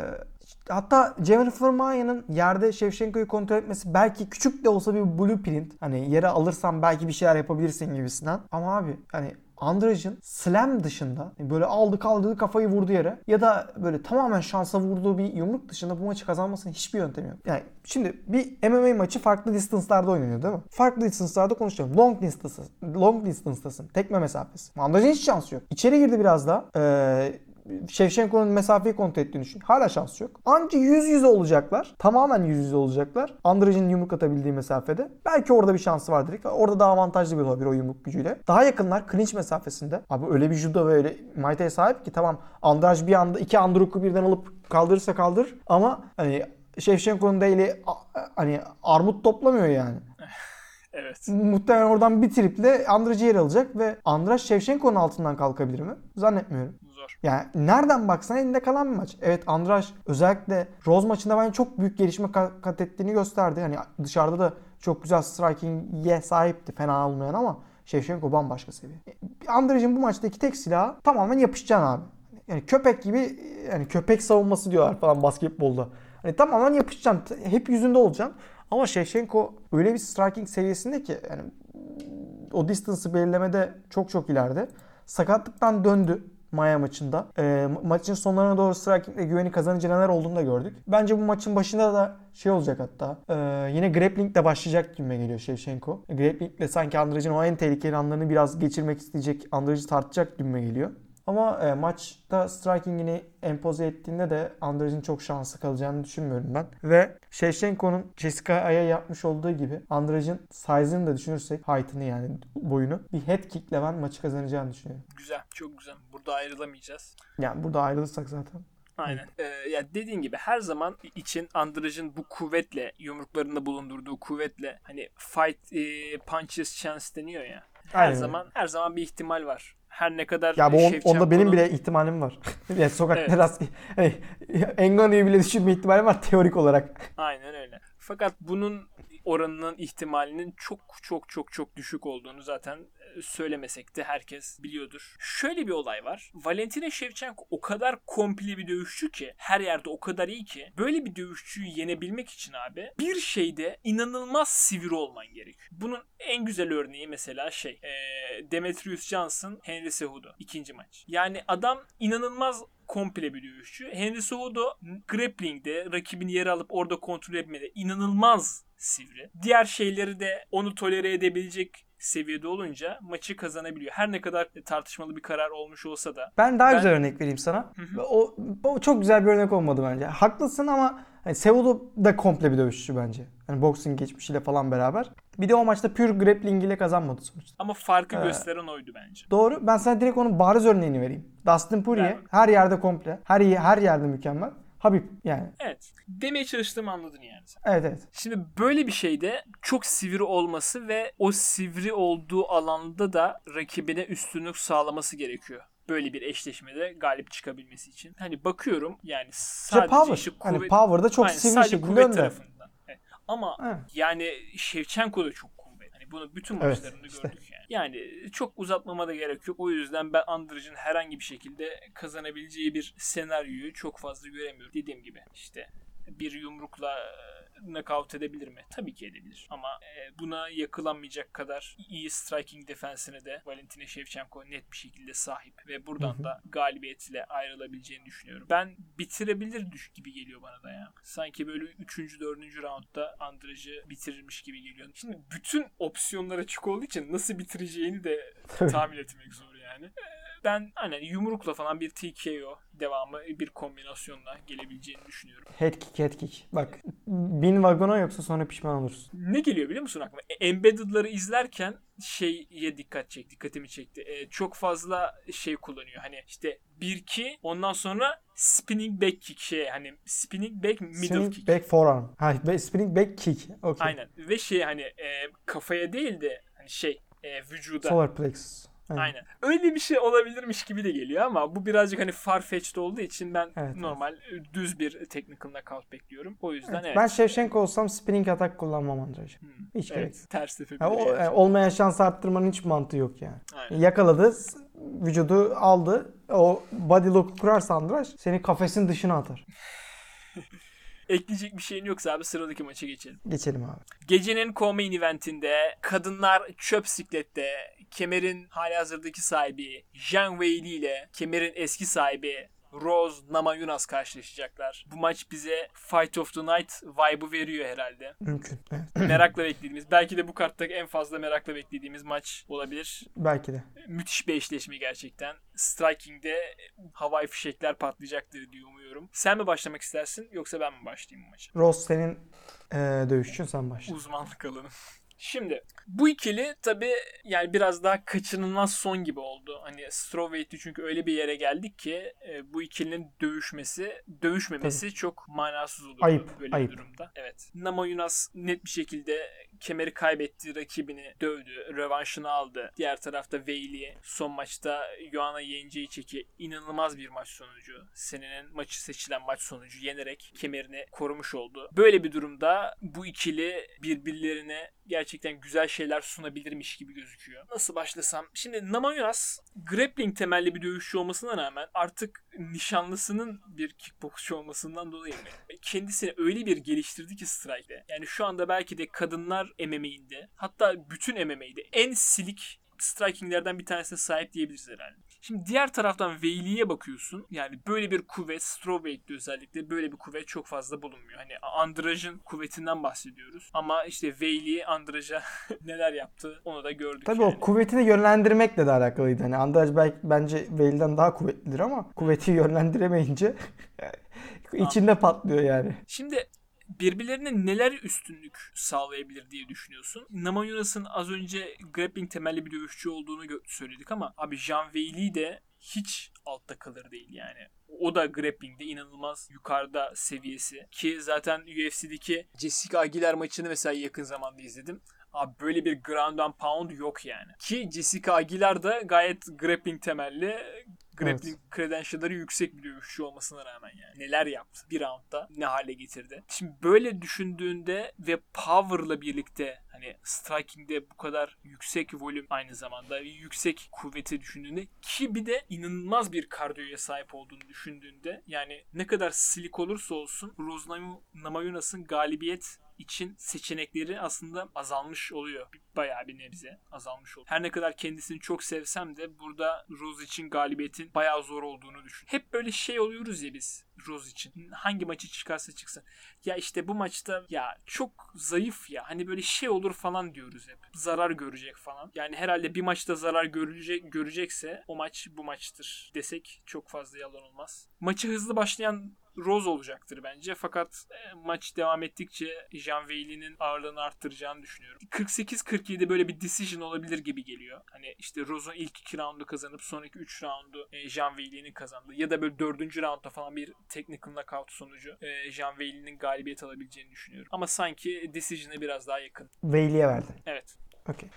hatta Jennifer Maya'nın yerde Shevchenko'yu kontrol etmesi belki küçük de olsa bir blueprint. Hani yere alırsan belki bir şeyler yapabilirsin gibisinden. Ama abi hani Andrade'ın slam dışında böyle aldı kaldırdı kafayı vurdu yere ya da böyle tamamen şansa vurduğu bir yumruk dışında bu maçı kazanmasının hiçbir yöntemi yok. Yani şimdi bir MMA maçı farklı distance'larda oynanıyor değil mi? Farklı distance'larda konuşalım. Long distance, long distance'tasın. Tekme mesafesi. Andrade'ın hiç şansı yok. İçeri girdi biraz daha. Ee, Şevşenko'nun mesafeyi kontrol ettiğini düşün. Hala şans yok. Anca yüz yüze olacaklar. Tamamen yüz yüze olacaklar. Andrade'nin yumruk atabildiği mesafede. Belki orada bir şansı vardır. Orada daha avantajlı bir olabilir o yumruk gücüyle. Daha yakınlar clinch mesafesinde. Abi öyle bir judo ve öyle Thai sahip ki tamam Andrade bir anda iki Andruk'u birden alıp kaldırırsa kaldırır. Ama hani Şevşenko'nun da eli hani armut toplamıyor yani. (laughs) Evet. Muhtemelen oradan bir triple Andrade yer alacak ve Andrade Şevşenko'nun altından kalkabilir mi? Zannetmiyorum. Zor. Yani nereden baksan elinde kalan bir maç. Evet Andrade özellikle Rose maçında bence çok büyük gelişme kat ettiğini gösterdi. Yani dışarıda da çok güzel striking'e sahipti fena olmayan ama Şevşenko bambaşka seviye. Andrade'in bu maçtaki tek silahı tamamen yapışacaksın abi. Yani köpek gibi yani köpek savunması diyorlar falan basketbolda. Hani tamamen yapışacaksın. Hep yüzünde olacaksın. Ama Shevchenko öyle bir striking seviyesinde ki yani o distance'ı belirlemede çok çok ileride. Sakatlıktan döndü Maya maçında. E, maçın sonlarına doğru strikingle güveni kazanınca neler olduğunu da gördük. Bence bu maçın başında da şey olacak hatta. E, yine grappling de başlayacak gibi geliyor Shevchenko. Grappling sanki Andrade'nin o en tehlikeli anlarını biraz geçirmek isteyecek. Andrade'ı tartacak gibi geliyor. Ama e, maçta striking'ini empoze ettiğinde de Andrade'in çok şanslı kalacağını düşünmüyorum ben. Ve Shevchenko'nun Jessica Ay'a yapmış olduğu gibi Andrade'in size'ını da düşünürsek height'ını yani boyunu bir head kick'le ben maçı kazanacağını düşünüyorum. Güzel. Çok güzel. Burada ayrılamayacağız. Yani burada ayrılırsak zaten. Aynen. Ee, ya dediğin gibi her zaman için Andrade'ın bu kuvvetle yumruklarında bulundurduğu kuvvetle hani fight e, punches chance deniyor ya. Her Aynen. zaman her zaman bir ihtimal var. Her ne kadar Ya bu on- onda benim bile ihtimalim var. (laughs) yani sokakta Evet. rast hani Engano'yu bile düşünme ihtimalim var teorik olarak. Aynen öyle. Fakat bunun oranının ihtimalinin çok çok çok çok düşük olduğunu zaten e, söylemesek de herkes biliyordur. Şöyle bir olay var. Valentina Shevchenko o kadar komple bir dövüşçü ki her yerde o kadar iyi ki böyle bir dövüşçüyü yenebilmek için abi bir şeyde inanılmaz sivri olman gerekiyor. Bunun en güzel örneği mesela şey e, Demetrius Johnson Henry Cejudo ikinci maç. Yani adam inanılmaz komple bir dövüşçü. Henry Cejudo grappling'de rakibini yere alıp orada kontrol etmede inanılmaz sivri. Diğer şeyleri de onu tolere edebilecek seviyede olunca maçı kazanabiliyor. Her ne kadar tartışmalı bir karar olmuş olsa da. Ben daha Ben- güzel örnek vereyim sana. Hı hı. O, o çok güzel bir örnek olmadı bence. Haklısın ama hani Cejudo da komple bir dövüşçü bence. Hani boxing geçmişiyle falan beraber. Bir de o maçta pure grappling ile kazanmadı sonuçta. Ama farkı Evet. gösteren oydu bence. Doğru. Ben sana direkt onun bariz örneğini vereyim. Dustin Poirier Ver. her yerde komple. Her her yerde mükemmel. Habib yani. Evet. Demeye çalıştığımı anladın yani sen. Evet evet. Şimdi böyle bir şeyde çok sivri olması ve o sivri olduğu alanda da rakibine üstünlük sağlaması gerekiyor. Böyle bir eşleşmede galip çıkabilmesi için. Hani bakıyorum yani İşte sadece power. işte Hani kuvvet, power'da çok Aynen, sivri şekilde önde. tarafından. Evet. Ama Evet. yani Şevçenko da çok kuvvetli. Hani bunu bütün Evet, maçlarında işte. gördük yani. Yani çok uzatmama da gerek yok. O yüzden ben Andraj'ın herhangi bir şekilde kazanabileceği bir senaryoyu çok fazla göremiyorum. Dediğim gibi işte bir yumrukla knockout edebilir mi? Tabii ki edebilir. Ama e, buna yakılanmayacak kadar iyi striking defensine de Valentina Shevchenko net bir şekilde sahip ve buradan da galibiyetle ayrılabileceğini düşünüyorum. Ben bitirebilir düş gibi geliyor bana da ya. Sanki böyle 3. 4. roundda Andraj'ı bitirirmiş gibi geliyor. Şimdi bütün opsiyonlar açık olduğu için nasıl bitireceğini de (laughs) tahmin etmek zor yani. Ben hani yumrukla falan bir TKO devamı bir kombinasyonla gelebileceğini düşünüyorum. Head kick head kick. Bak bin vagona yoksa sonra pişman olursun. Ne geliyor biliyor musun aklıma? E, Embedded'ları izlerken şeye dikkat çekti, dikkatimi çekti. E, çok fazla şey kullanıyor. Hani işte 1-2 ondan sonra spinning back kick şey hani spinning back middle Spinning kick. back forearm. Ha, spinning back kick. Okay. Aynen. Ve şey hani e, kafaya değil de hani şey e, vücuda. Solar plexus. Aynen. Aynen. Öyle bir şey olabilirmiş gibi de geliyor ama bu birazcık hani farfetched olduğu için ben Evet, normal e, düz bir technical knockout bekliyorum. O yüzden Evet, evet. Ben Shevchenko olsam spinning atak kullanmam Andraj. Hmm. Hiç gerek Evet, ters tepe Ya biri o, yani. yani olmayan şans arttırmanın hiç mantığı yok yani. Aynen. Yakaladı, vücudu aldı. O body lock kurarsa Andraj seni kafesin dışına atar. (laughs) Ekleyecek bir şeyin yoksa abi sıradaki maça geçelim. Geçelim abi. Gecenin co-main eventinde kadınlar çöp siklette kemerin halihazırdaki sahibi Zhang Weili ile kemerin eski sahibi Rose Namajunas karşılaşacaklar. Bu maç bize Fight of the Night vibe'ı veriyor herhalde. Mümkün. Evet. (clears throat) merakla beklediğimiz, belki de bu karttaki en fazla merakla beklediğimiz maç olabilir. Belki de. Müthiş bir eşleşme gerçekten. Striking'de havai fişekler patlayacaktır diye umuyorum. Sen mi başlamak istersin yoksa ben mi başlayayım bu maça? Ross senin e, dövüşçün sen başla. Uzmanlık alanım. (laughs) Şimdi bu ikili tabi yani biraz daha kaçınılmaz son gibi oldu. Hani strawweight'ti çünkü öyle bir yere geldik ki e, bu ikilinin dövüşmesi, dövüşmemesi çok manasız olurdu Ayıp, böyle ayıp. bir durumda. Evet. Namajunas net bir şekilde kemeri kaybetti, rakibini dövdü, rövanşını aldı. Diğer tarafta Weili son maçta Joanna Jędrzejczyk'i inanılmaz bir maç sonucu. Senenin maçı seçilen maç sonucu yenerek kemerini korumuş oldu. Böyle bir durumda bu ikili birbirlerine gerçekten güzel şeyler sunabilirmiş gibi gözüküyor. Nasıl başlasam? Şimdi Namajunas grappling temelli bir dövüşçü olmasına rağmen artık nişanlısının bir kickboksçu olmasından dolayı mı? Kendisini öyle bir geliştirdi ki strike'de. Yani şu anda belki de kadınlar MMA'inde hatta bütün MMA'de en silik strikinglerden bir tanesine sahip diyebiliriz herhalde. Şimdi diğer taraftan Weili'ye bakıyorsun. Yani böyle bir kuvvet, strawweight'te özellikle böyle bir kuvvet çok fazla bulunmuyor. Hani Andraj'ın kuvvetinden bahsediyoruz. Ama işte Weili Andraj'a (laughs) neler yaptı onu da gördük Tabii yani. o kuvvetini yönlendirmekle de alakalıydı. Hani Andraj belki bence Veil'den daha kuvvetlidir ama kuvveti (laughs) yönlendiremeyince (laughs) içinde patlıyor yani. Şimdi birbirlerine neler üstünlük sağlayabilir diye düşünüyorsun. Namajunas az önce grappling temelli bir dövüşçü olduğunu söyledik ama abi Jean Weili de hiç altta kalır değil yani. O da grappling'de inanılmaz yukarıda seviyesi. Ki zaten UFC'deki Jessica Aguilar maçını mesela yakın zamanda izledim. Abi böyle bir ground and pound yok yani. Ki Jessica Aguilar da gayet grappling temelli grappling credential'ları yüksek bir dövüşçü olmasına rağmen yani. Neler yaptı bir roundda ne hale getirdi. Şimdi böyle düşündüğünde ve power'la birlikte hani striking'de bu kadar yüksek volüm aynı zamanda yüksek kuvveti düşündüğünde ki bir de inanılmaz bir kardiyoya sahip olduğunu düşündüğünde yani ne kadar silik olursa olsun Rose Namajunas Namajunas galibiyet için seçenekleri aslında azalmış oluyor. Bayağı bir nebze azalmış oluyor. Her ne kadar kendisini çok sevsem de burada Rose için galibiyetin bayağı zor olduğunu düşün. Hep böyle şey oluyoruz ya biz Rose için. Hangi maçı çıkarsa çıksın. Ya işte bu maçta ya çok zayıf ya. Hani böyle şey olur falan diyoruz hep. Zarar görecek falan. Yani herhalde bir maçta zarar görecek görecekse o maç bu maçtır desek çok fazla yalan olmaz. Maçı hızlı başlayan Rose olacaktır bence. Fakat e, maç devam ettikçe Jean Weili'nin ağırlığını arttıracağını düşünüyorum. 48-47 böyle bir decision olabilir gibi geliyor. Hani işte Rose'un ilk iki roundu kazanıp sonraki 3 roundu e, Jean Weili'nin kazandığı ya da böyle dördüncü roundda falan bir technical knockout sonucu e, Jean Weili'nin galibiyet alabileceğini düşünüyorum. Ama sanki decision'a biraz daha yakın. Weili'ye verdi. Evet. Okey.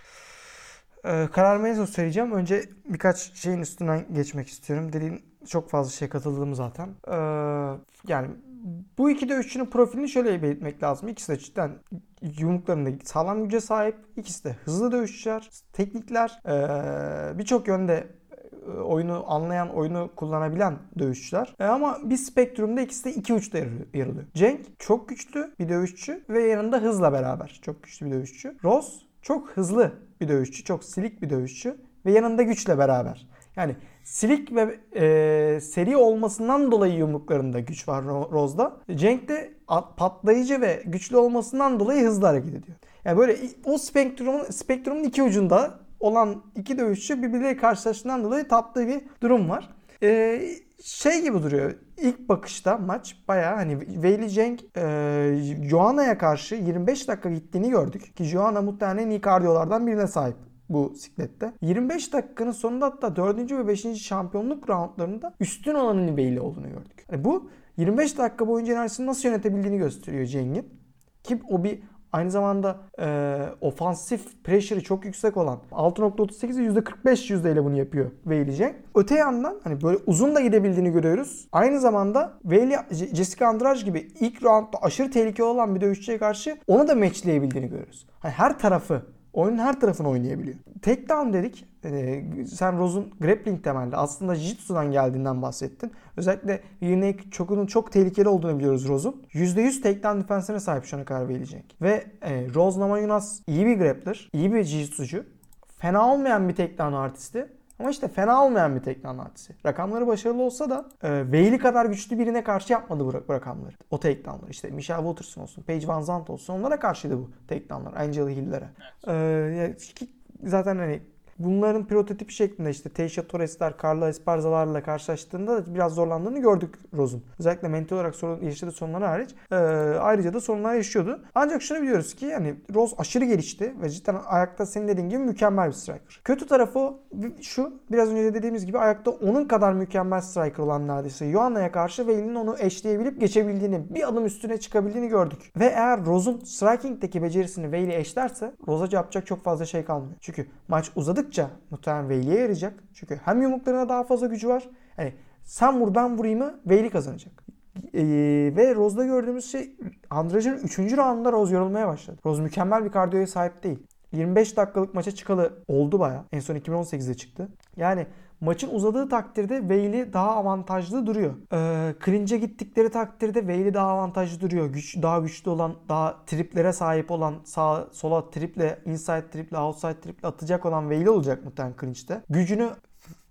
Ee, en son söyleyeceğim. Önce birkaç şeyin üstünden geçmek istiyorum. Dediğin çok fazla şey katıldım zaten. Ee, yani bu iki dövüşçünün profilini şöyle belirtmek lazım. İkisi de cidden yumruklarında sağlam güce sahip. İkisi de hızlı dövüşçüler, teknikler, ee, birçok yönde e, oyunu anlayan, oyunu kullanabilen dövüşçüler. E ama bir spektrumda ikisi de iki uçta yer alıyor. Cenk çok güçlü bir dövüşçü ve yanında hızla beraber çok güçlü bir dövüşçü. Rose çok hızlı bir dövüşçü, çok silik bir dövüşçü ve yanında güçle beraber. Yani silik ve e, seri olmasından dolayı yumruklarında güç var Rose'da. Cenk de patlayıcı ve güçlü olmasından dolayı hızlı hareket ediyor. Yani böyle o spektrumun, spektrumun iki ucunda olan iki dövüşçü birbirleriyle karşılaştığından dolayı tatlı bir durum var. Ee, şey gibi duruyor. İlk bakışta maç bayağı hani Weili Cenk e, Joanna'ya karşı 25 dakika gittiğini gördük. Ki Joanna muhtemelen en iyi kardiyolardan birine sahip bu siklette. 25 dakikanın sonunda hatta 4. ve 5. şampiyonluk roundlarında üstün olanın Weili olduğunu gördük. Yani bu 25 dakika boyunca enerjisini nasıl yönetebildiğini gösteriyor Cenk'in. Ki o bir Aynı zamanda e, ofansif pressure'ı çok yüksek olan 6.38'e %45 yüzdeyle bunu yapıyor Zhang. Öte yandan hani böyle uzun da gidebildiğini görüyoruz. Aynı zamanda Weili Jessica Andrade gibi ilk roundda aşırı tehlikeli olan bir dövüşçüye karşı onu da matchleyebildiğini görüyoruz. Hani her tarafı oyunun her tarafını oynayabiliyor. Takedown dedik. Ee, sen Rose'un grappling temelli aslında Jiu-Jitsu'dan geldiğinden bahsettin. Özellikle Unique çokunun çok tehlikeli olduğunu biliyoruz Rose'un. %100 takedown defensine sahip şu ana kadar verilecek. Ve e, Rose Namajunas iyi bir grappler, iyi bir Jiu-Jitsu'cu. Fena olmayan bir takedown artisti. Ama işte fena olmayan bir takedown artisti. Rakamları başarılı olsa da e, Veili kadar güçlü birine karşı yapmadı bu, bu rakamları. O takedownları. İşte Michelle Waterson olsun, Paige Van Zandt olsun onlara karşıydı bu takedownlar. Angela Hill'lere. Evet. E, zaten hani bunların prototipi şeklinde işte Teisha Torres'ler, Carla Esparza'larla karşılaştığında biraz zorlandığını gördük Rose'un. Özellikle mental olarak sorun, yaşadığı sorunlar hariç. E, ayrıca da sorunlar yaşıyordu. Ancak şunu biliyoruz ki yani Rose aşırı gelişti ve cidden ayakta senin dediğin gibi mükemmel bir striker. Kötü tarafı şu biraz önce de dediğimiz gibi ayakta onun kadar mükemmel striker olan neredeyse Joanna'ya karşı Weili'nin onu eşleyebilip geçebildiğini, bir adım üstüne çıkabildiğini gördük. Ve eğer Rose'un striking'deki becerisini Weili eşlerse Rose'a yapacak çok fazla şey kalmıyor. Çünkü maç uzadık oynadıkça muhtemelen Veyli'ye yarayacak. Çünkü hem yumruklarına daha fazla gücü var. Yani sen vur ben vurayımı Veyli kazanacak. Ee, ve Rose'da gördüğümüz şey Andrade'nin 3. roundunda Rose yorulmaya başladı. Rose mükemmel bir kardiyoya sahip değil. 25 dakikalık maça çıkalı oldu baya. En son 2018'de çıktı. Yani maçın uzadığı takdirde Weili daha avantajlı duruyor. Ee, clinch'e gittikleri takdirde Weili daha avantajlı duruyor. Güç, daha güçlü olan, daha triplere sahip olan, sağ sola triple, inside triple, outside triple atacak olan Weili olacak muhtemelen clinch'te. Gücünü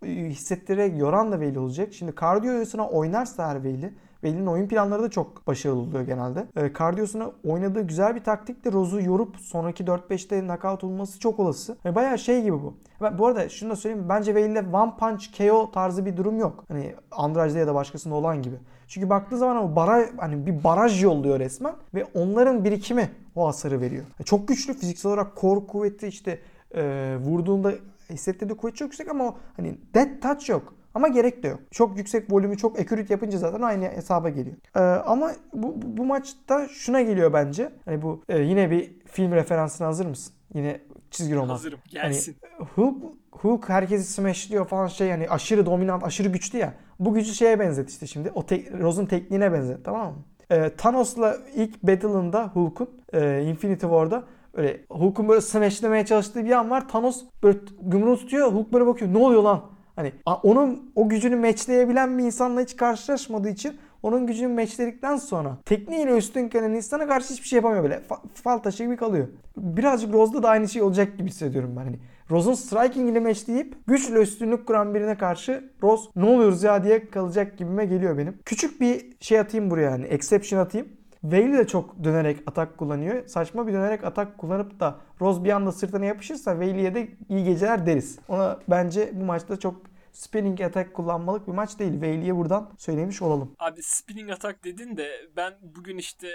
hissettirerek yoran da Weili olacak. Şimdi kardiyoyusuna oynarsa eğer Weili Veli'nin oyun planları da çok başarılı oluyor genelde. E, kardiyosuna oynadığı güzel bir taktikle Rose'u yorup sonraki 4-5'te knockout olması çok olası. Yani bayağı şey gibi bu. Ben, bu arada şunu da söyleyeyim. Bence Veli'de one punch KO tarzı bir durum yok. Hani Andrade'de ya da başkasında olan gibi. Çünkü baktığı zaman o bara, hani bir baraj yolluyor resmen ve onların birikimi o hasarı veriyor. Yani çok güçlü fiziksel olarak kor kuvveti işte e, vurduğunda hissettirdiği kuvvet çok yüksek ama hani dead touch yok. Ama gerek de yok. Çok yüksek volümü çok accurate yapınca zaten aynı hesaba geliyor. Ee, ama bu, bu, maçta şuna geliyor bence. Hani bu e, yine bir film referansına hazır mısın? Yine çizgi roman. Hazırım. Gelsin. Hani, Hulk, Hulk herkesi smashliyor falan şey hani aşırı dominant, aşırı güçlü ya. Bu gücü şeye benzet işte şimdi. O te- Rose'un tekniğine benzet tamam mı? Ee, Thanos'la ilk battle'ında Hulk'un e, Infinity War'da öyle Hulk'un böyle smashlemeye çalıştığı bir an var. Thanos böyle gümrüğü tutuyor. Hulk böyle bakıyor. Ne oluyor lan? Hani onun o gücünü matchleyebilen bir insanla hiç karşılaşmadığı için onun gücünü meçledikten sonra tekniğiyle üstünken insana karşı hiçbir şey yapamıyor böyle. Fa- fal taşı gibi kalıyor. Birazcık Rose'da da aynı şey olacak gibi hissediyorum ben. Hani Rose'un striking ile meçleyip güçle üstünlük kuran birine karşı Rose ne oluyoruz ya diye kalacak gibime geliyor benim. Küçük bir şey atayım buraya hani exception atayım. Veil de çok dönerek atak kullanıyor. Saçma bir dönerek atak kullanıp da Rose bir anda sırtına yapışırsa Veil'e de iyi geceler deriz. Ona bence bu maçta çok spinning atak kullanmalık bir maç değil. Veil'e buradan söylemiş olalım. Abi spinning atak dedin de ben bugün işte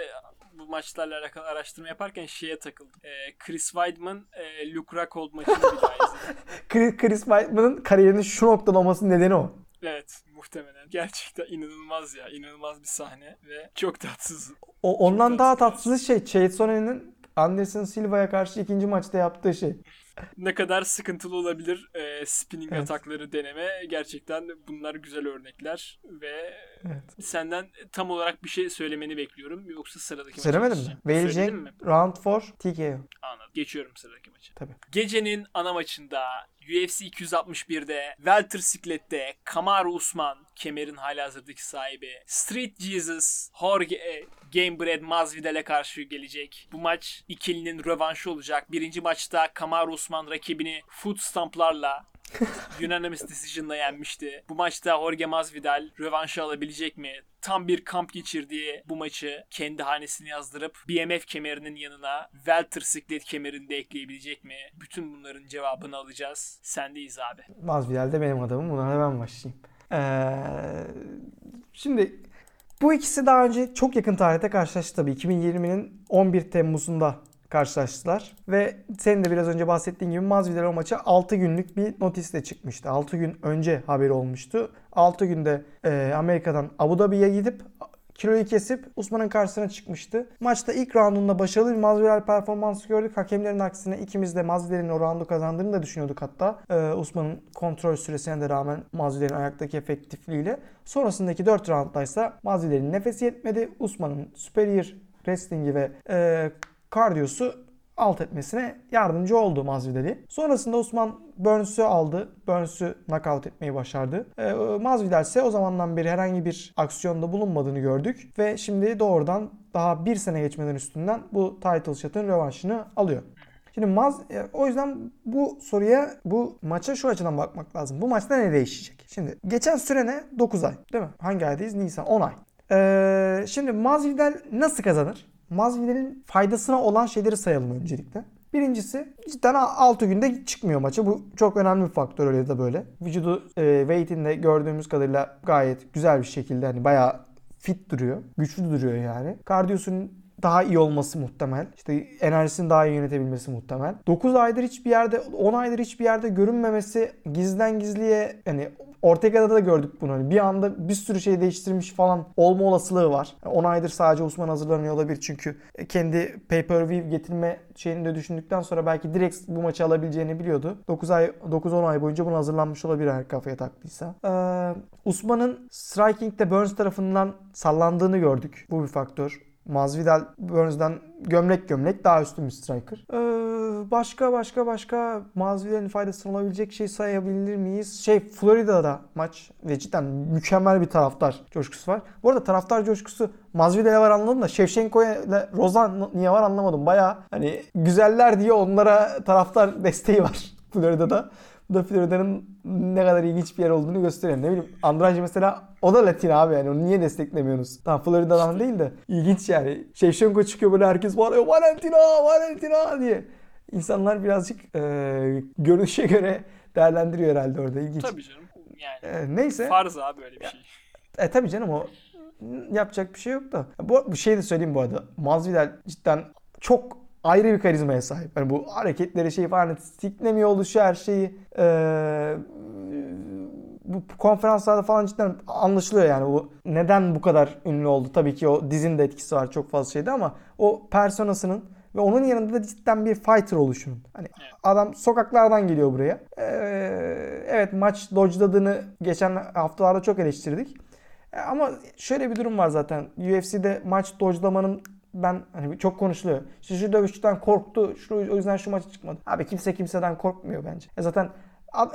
bu maçlarla alakalı araştırma yaparken şeye takıldım. Ee, Chris Weidman, e, Luke Rockhold maçını bir daha izledim. (laughs) Chris, Chris Weidman'ın kariyerinin şu noktada olmasının nedeni o. Evet muhtemelen. Gerçekten inanılmaz ya. inanılmaz bir sahne ve çok tatsız. O, ondan Çok daha tatsız. tatsız şey Chase Sone'nin Anderson Silva'ya karşı ikinci maçta yaptığı şey. Ne kadar sıkıntılı olabilir e, spinning Evet. atakları deneme. Gerçekten bunlar güzel örnekler ve Evet. senden tam olarak bir şey söylemeni bekliyorum. Yoksa sıradaki maça Söylemedim mi? Jake mi? round 4 TKO. Anladım. Geçiyorum sıradaki maça. Tabii. Gecenin ana maçında UFC 261'de Welter Siklet'te Kamaru Usman kemerin halihazırdaki sahibi Street Jesus Jorge e, Gamebred Masvidal'e karşı gelecek. Bu maç ikilinin rövanşı olacak. Birinci maçta Kamaru Usman rakibini foot stamplarla (laughs) Unanimous Decision'la yenmişti. Bu maçta Jorge Masvidal rövanşı alabilecek mi? Tam bir kamp geçirdiği bu maçı kendi hanesine yazdırıp BMF kemerinin yanına Welter Siklet kemerini de ekleyebilecek mi? Bütün bunların cevabını alacağız. Sendeyiz abi. Masvidal de benim adamım. Buna hemen başlayayım. Ee, şimdi bu ikisi daha önce çok yakın tarihte karşılaştı tabii. 2020'nin 11 Temmuz'unda karşılaştılar. Ve senin de biraz önce bahsettiğin gibi Masvidal o maça 6 günlük bir notisle çıkmıştı. 6 gün önce haberi olmuştu. 6 günde e, Amerika'dan Abu Dhabi'ye gidip kiloyu kesip Usman'ın karşısına çıkmıştı. Maçta ilk roundunda başarılı bir Masvidal performansı gördük. Hakemlerin aksine ikimiz de Masvidal'in o roundu kazandığını da düşünüyorduk hatta. Ee, Usman'ın kontrol süresine de rağmen Masvidal'in ayaktaki efektifliğiyle. Sonrasındaki 4 rounddaysa Masvidal'in nefesi yetmedi. Usman'ın superior wrestling'i ve e, kardiyosu alt etmesine yardımcı oldu Masvidal'i. Sonrasında Usman Burns'ü aldı. Burns'ü knockout etmeyi başardı. Ee, Masvidal ise o zamandan beri herhangi bir aksiyonda bulunmadığını gördük. Ve şimdi doğrudan daha bir sene geçmeden üstünden bu title shot'ın rövanşını alıyor. Şimdi Maz, e, o yüzden bu soruya, bu maça şu açıdan bakmak lazım. Bu maçta ne değişecek? Şimdi geçen süre ne? 9 ay değil mi? Hangi aydayız? Nisan. 10 ay. Ee, şimdi Masvidal nasıl kazanır? Masvidal'in faydasına olan şeyleri sayalım öncelikle. Birincisi cidden 6 günde çıkmıyor maça. Bu çok önemli bir faktör öyle da böyle. Vücudu e, weight'inde gördüğümüz kadarıyla gayet güzel bir şekilde hani bayağı fit duruyor. Güçlü duruyor yani. Kardiyosunun daha iyi olması muhtemel. İşte enerjisini daha iyi yönetebilmesi muhtemel. 9 aydır hiçbir yerde, 10 aydır hiçbir yerde görünmemesi gizliden gizliye hani Ortega'da da gördük bunu. Hani bir anda bir sürü şey değiştirmiş falan olma olasılığı var. 10 aydır sadece Usman hazırlanıyor olabilir çünkü kendi pay-per-view getirme şeyini de düşündükten sonra belki direkt bu maçı alabileceğini biliyordu. 9 ay 9-10 ay boyunca buna hazırlanmış olabilir her kafaya taktıysa. Ee, Usman'ın striking'de Burns tarafından sallandığını gördük. Bu bir faktör. Masvidal Burns'dan gömlek gömlek daha üstün bir striker. Ee, başka başka başka Masvidal'in faydasına olabilecek şey sayabilir miyiz? Şey Florida'da maç ve cidden mükemmel bir taraftar coşkusu var. Bu arada taraftar coşkusu Masvidal'e var anladım da Shevchenko'ya ile Rozan niye var anlamadım. Baya hani güzeller diye onlara taraftar (laughs) desteği var Florida'da. Da Florida'nın ne kadar ilginç bir yer olduğunu gösteriyor. Ne bileyim Andrade mesela o da Latin abi yani onu niye desteklemiyorsunuz? Tamam Florida'dan değil de ilginç yani. Shevchenko çıkıyor böyle herkes bağırıyor Valentina Valentina diye. İnsanlar birazcık e, görünüşe göre değerlendiriyor herhalde orada ilginç. Tabii canım. Yani E, neyse. farz abi böyle bir şey. E tabii canım o yapacak bir şey yok da. Bu, bu şey de söyleyeyim bu arada. Masvidal cidden çok ayrı bir karizmaya sahip. Yani bu hareketleri şey falan siklemiyor oluşu her şeyi ee, bu konferanslarda falan cidden anlaşılıyor yani bu neden bu kadar ünlü oldu. Tabii ki o dizinin de etkisi var çok fazla şeyde ama o personasının ve onun yanında da cidden bir fighter oluşunun. Hani adam sokaklardan geliyor buraya. Ee, evet maç dodge'ladığını geçen haftalarda çok eleştirdik. E, Ama şöyle bir durum var zaten. UFC'de maç dodge'lamanın ben hani çok konuşuluyor. İşte şu dövüşçüden korktu. Şu, o yüzden şu maça çıkmadı. Abi kimse kimseden korkmuyor bence. E zaten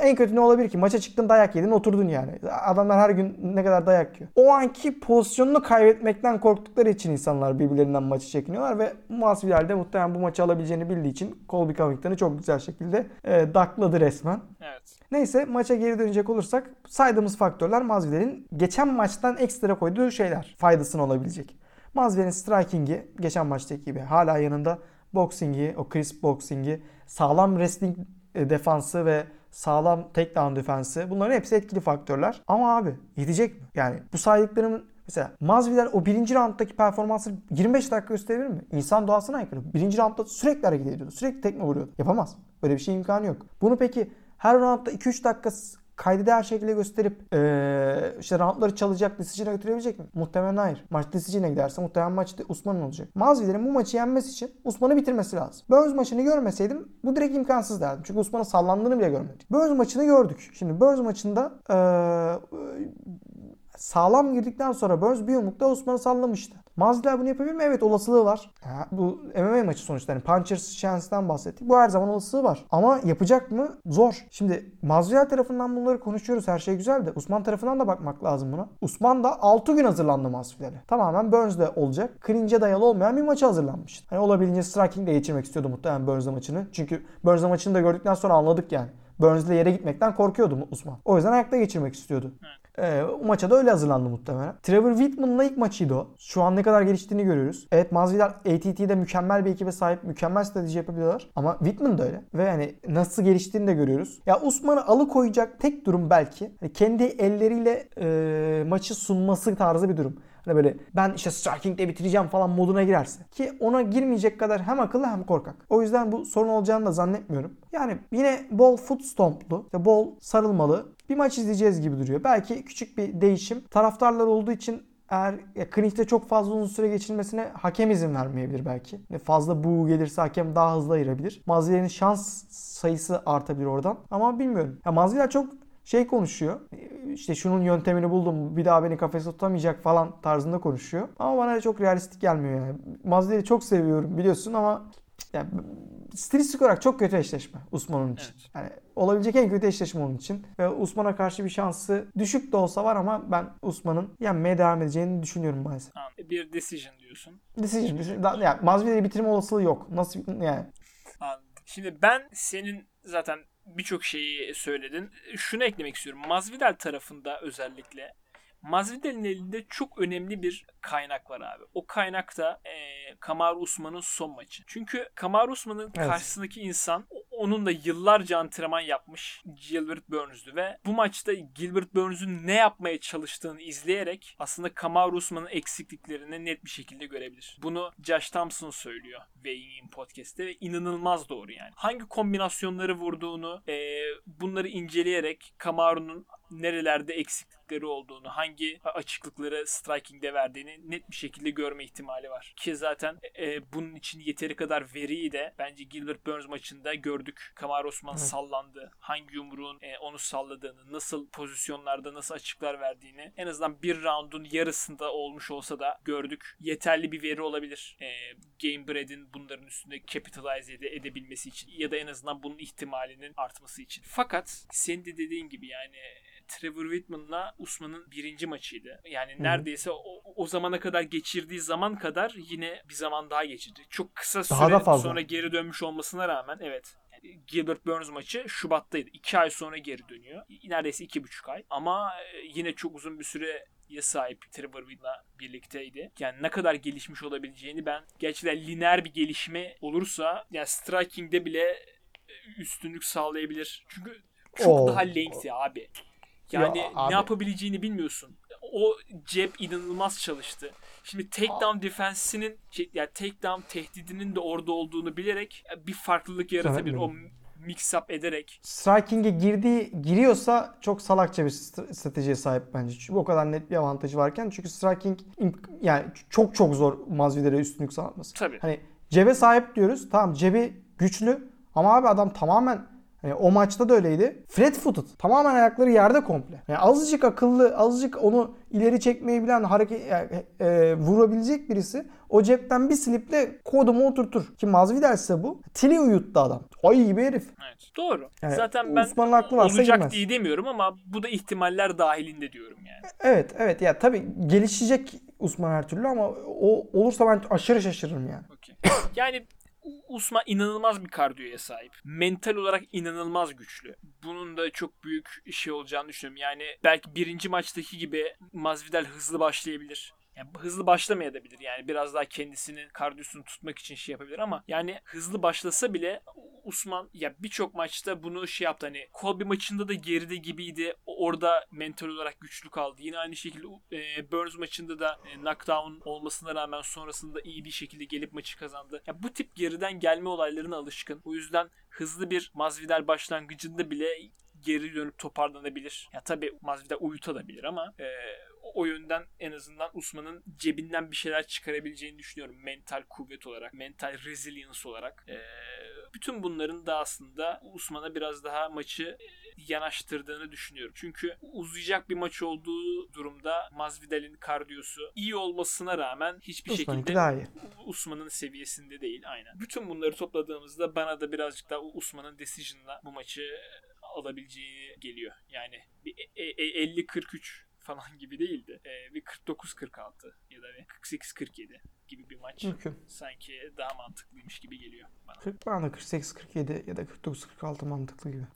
En kötü ne olabilir ki? Maça çıktın dayak yedin oturdun yani. Adamlar her gün ne kadar dayak yiyor. O anki pozisyonunu kaybetmekten korktukları için insanlar birbirlerinden maçı çekiniyorlar ve Masvidal de muhtemelen bu maçı alabileceğini bildiği için Colby Covington'ı çok güzel şekilde e, dakladı resmen. Evet. Neyse maça geri dönecek olursak saydığımız faktörler Masvidal'in geçen maçtan ekstra koyduğu şeyler faydasını olabilecek. Masvidal'in striking'i geçen maçtaki gibi hala yanında boxing'i, o crisp boxing'i, sağlam wrestling e, defansı ve sağlam takedown defensi bunların hepsi etkili faktörler. Ama abi yetecek mi? Yani bu saydıklarımın Mesela Masvidal o birinci rounddaki performansı 25 dakika gösterebilir mi? İnsan doğasına aykırı. Birinci roundda sürekli hareket ediyordu. Sürekli tekme vuruyordu. Yapamaz. Böyle bir şey imkanı yok. Bunu peki her roundda 2-3 dakika kaydı değer şekilde gösterip ee, işte roundları çalacak, decision'a götürebilecek mi? Muhtemelen hayır. Maç decision'a giderse muhtemelen maç Usman'ın olacak. Masvidal'in bu maçı yenmesi için Usman'ı bitirmesi lazım. Burns maçını görmeseydim bu direkt imkansız derdim. Çünkü Usman'ın sallandığını bile görmedik. Burns maçını gördük. Şimdi Burns maçında ee, sağlam girdikten sonra Burns bir yumrukta Osman'ı sallamıştı. Masvidal bunu yapabilir mi? Evet olasılığı var. Ya, bu MMA maçı sonuçta. Yani Puncher's Chance'den bahsettik. Bu her zaman olasılığı var. Ama yapacak mı? Zor. Şimdi Masvidal tarafından bunları konuşuyoruz. Her şey güzel de Usman tarafından da bakmak lazım buna. Usman da 6 gün hazırlandı Masvidal'e. Tamamen Burns'de olacak. Clinch'e dayalı olmayan bir maçı hazırlanmıştı. Hani olabildiğince striking'le geçirmek istiyordu muhtemelen Burns'de maçını. Çünkü Burns'de maçını da gördükten sonra anladık yani. Burns'le yere gitmekten korkuyordu Usman. O yüzden ayakta geçirmek istiyordu. Ee, o maça da öyle hazırlandı muhtemelen. Trevor Whitman'la ilk maçıydı o. Şu an ne kadar geliştiğini görüyoruz. Evet Masvidal ATT'de mükemmel bir ekibe sahip, mükemmel strateji yapabiliyorlar. Ama Whitman da öyle. Ve yani nasıl geliştiğini de görüyoruz. Ya Usman'ı alıkoyacak tek durum belki hani kendi elleriyle e, maçı sunması tarzı bir durum. Hani böyle ben işte striking'de bitireceğim falan moduna girerse. Ki ona girmeyecek kadar hem akıllı hem korkak. O yüzden bu sorun olacağını da zannetmiyorum. Yani yine bol foot stomplu, işte bol sarılmalı bir maç izleyeceğiz gibi duruyor. Belki küçük bir değişim. Taraftarlar olduğu için eğer ya, klinikte çok fazla uzun süre geçirmesine hakem izin vermeyebilir belki. Fazla bu gelirse hakem daha hızlı ayırabilir. Mazviler'in şans sayısı artabilir oradan. Ama bilmiyorum. Ya Mazviler çok şey konuşuyor. İşte şunun yöntemini buldum. Bir daha beni kafese tutamayacak falan tarzında konuşuyor. Ama bana çok realistik gelmiyor yani. Mazviler'i çok seviyorum biliyorsun ama yani stilistik olarak çok kötü eşleşme Usman'ın için. Evet. Yani olabilecek en kötü eşleşme onun için. Ve Usman'a karşı bir şansı düşük de olsa var ama ben Usman'ın yenmeye devam edeceğini düşünüyorum maalesef. Tamam. Bir decision diyorsun. Decision. decision. Yani Masvidal'i bitirme olasılığı yok. Nasıl yani? Anladım. Şimdi ben senin zaten birçok şeyi söyledin. Şunu eklemek istiyorum. Masvidal tarafında özellikle Masvidal'in elinde çok önemli bir kaynak var abi. O kaynak da e, Kamaru Usman'ın son maçı. Çünkü Kamaru Usman'ın evet. karşısındaki insan onun da yıllarca antrenman yapmış Gilbert Burns'dü ve bu maçta Gilbert Burns'ün ne yapmaya çalıştığını izleyerek aslında Kamaru Usman'ın eksikliklerini net bir şekilde görebilir. Bunu Josh Thompson söylüyor Weighing In Podcast'te ve inanılmaz doğru yani. Hangi kombinasyonları vurduğunu e, bunları inceleyerek Kamaru'nun nerelerde eksiklikleri olduğunu, hangi açıklıkları striking'de verdiğini net bir şekilde görme ihtimali var. Ki zaten e, bunun için yeteri kadar veriyi de bence Gilbert Burns maçında gördük. Kamar Osman sallandı. Hangi yumruğun e, onu salladığını, nasıl pozisyonlarda nasıl açıklar verdiğini en azından bir roundun yarısında olmuş olsa da gördük. Yeterli bir veri olabilir. E, Game Bread'in bunların üstünde capitalize ede, edebilmesi için ya da en azından bunun ihtimalinin artması için. Fakat senin de dediğin gibi yani Trevor Whitman'la Usman'ın birinci maçıydı. Yani Hı-hı. neredeyse o, o zamana kadar geçirdiği zaman kadar yine bir zaman daha geçirdi. Çok kısa süre daha da fazla. sonra geri dönmüş olmasına rağmen evet Gilbert Burns maçı Şubat'taydı. İki ay sonra geri dönüyor. Neredeyse iki buçuk ay. Ama e, yine çok uzun bir süre ya sahip Trevor Whitman'la birlikteydi. Yani ne kadar gelişmiş olabileceğini ben gerçekten lineer bir gelişme olursa yani striking'de bile e, üstünlük sağlayabilir. Çünkü çok Oo. daha lengthy abi. Yani ya, ne yapabileceğini bilmiyorsun. O cep inanılmaz çalıştı. Şimdi takedown defensinin şey, yani takedown tehdidinin de orada olduğunu bilerek bir farklılık yaratabilir. O mix up ederek. Striking'e girdiği giriyorsa çok salakça bir stratejiye sahip bence. Çünkü o kadar net bir avantajı varken çünkü striking yani çok çok zor Masvidal'e üstünlük sağlaması. Tabii. Hani cebe sahip diyoruz. Tamam cebi güçlü ama abi adam tamamen Hani o maçta da öyleydi. Fred footed. Tamamen ayakları yerde komple. Yani azıcık akıllı, azıcık onu ileri çekmeyi bilen, hareket e, e, vurabilecek birisi o cepten bir sliple kodumu oturtur. Ki Masvidal ise bu. Tili uyuttu adam. Ay gibi herif. Evet. Doğru. Yani Zaten ben Osman'ın aklı varsa olacak girmez. diye demiyorum ama bu da ihtimaller dahilinde diyorum yani. Evet evet ya tabii gelişecek Usman her türlü ama o olursa ben aşırı şaşırırım yani. Okey. Yani Usman inanılmaz bir kardiyoya sahip. Mental olarak inanılmaz güçlü. Bunun da çok büyük şey olacağını düşünüyorum. Yani belki birinci maçtaki gibi Masvidal hızlı başlayabilir. Yani hızlı başlamayabilir. Yani biraz daha kendisinin kardiyosunu tutmak için şey yapabilir ama yani hızlı başlasa bile Usman ya birçok maçta bunu şey yaptı hani Colby maçında da geride gibiydi. Orada mental olarak güçlü kaldı. Yine aynı şekilde e, Burns maçında da e, knockdown olmasına rağmen sonrasında iyi bir şekilde gelip maçı kazandı. Ya bu tip geriden gelme olaylarına alışkın. O yüzden hızlı bir Masvidal başlangıcında bile geri dönüp toparlanabilir. Ya tabii Masvidal uyutabilir ama e, o yönden en azından Usman'ın cebinden bir şeyler çıkarabileceğini düşünüyorum. Mental kuvvet olarak, mental resilience olarak. E, bütün bunların da aslında Usman'a biraz daha maçı yanaştırdığını düşünüyorum. Çünkü uzayacak bir maç olduğu durumda Masvidal'in kardiyosu iyi olmasına rağmen hiçbir Usman'ınki şekilde. Usman'ın seviyesinde değil aynen. Bütün bunları topladığımızda bana da birazcık daha Usman'ın decision'la bu maçı alabileceği geliyor. Yani bir e- e- 50-43 falan gibi değildi. E, bir 49-46 ya da bir 48-47 gibi bir maç Mümkün. sanki daha mantıklıymış gibi geliyor bana. 40 bana 48-47 ya da 49-46 mantıklı gibi.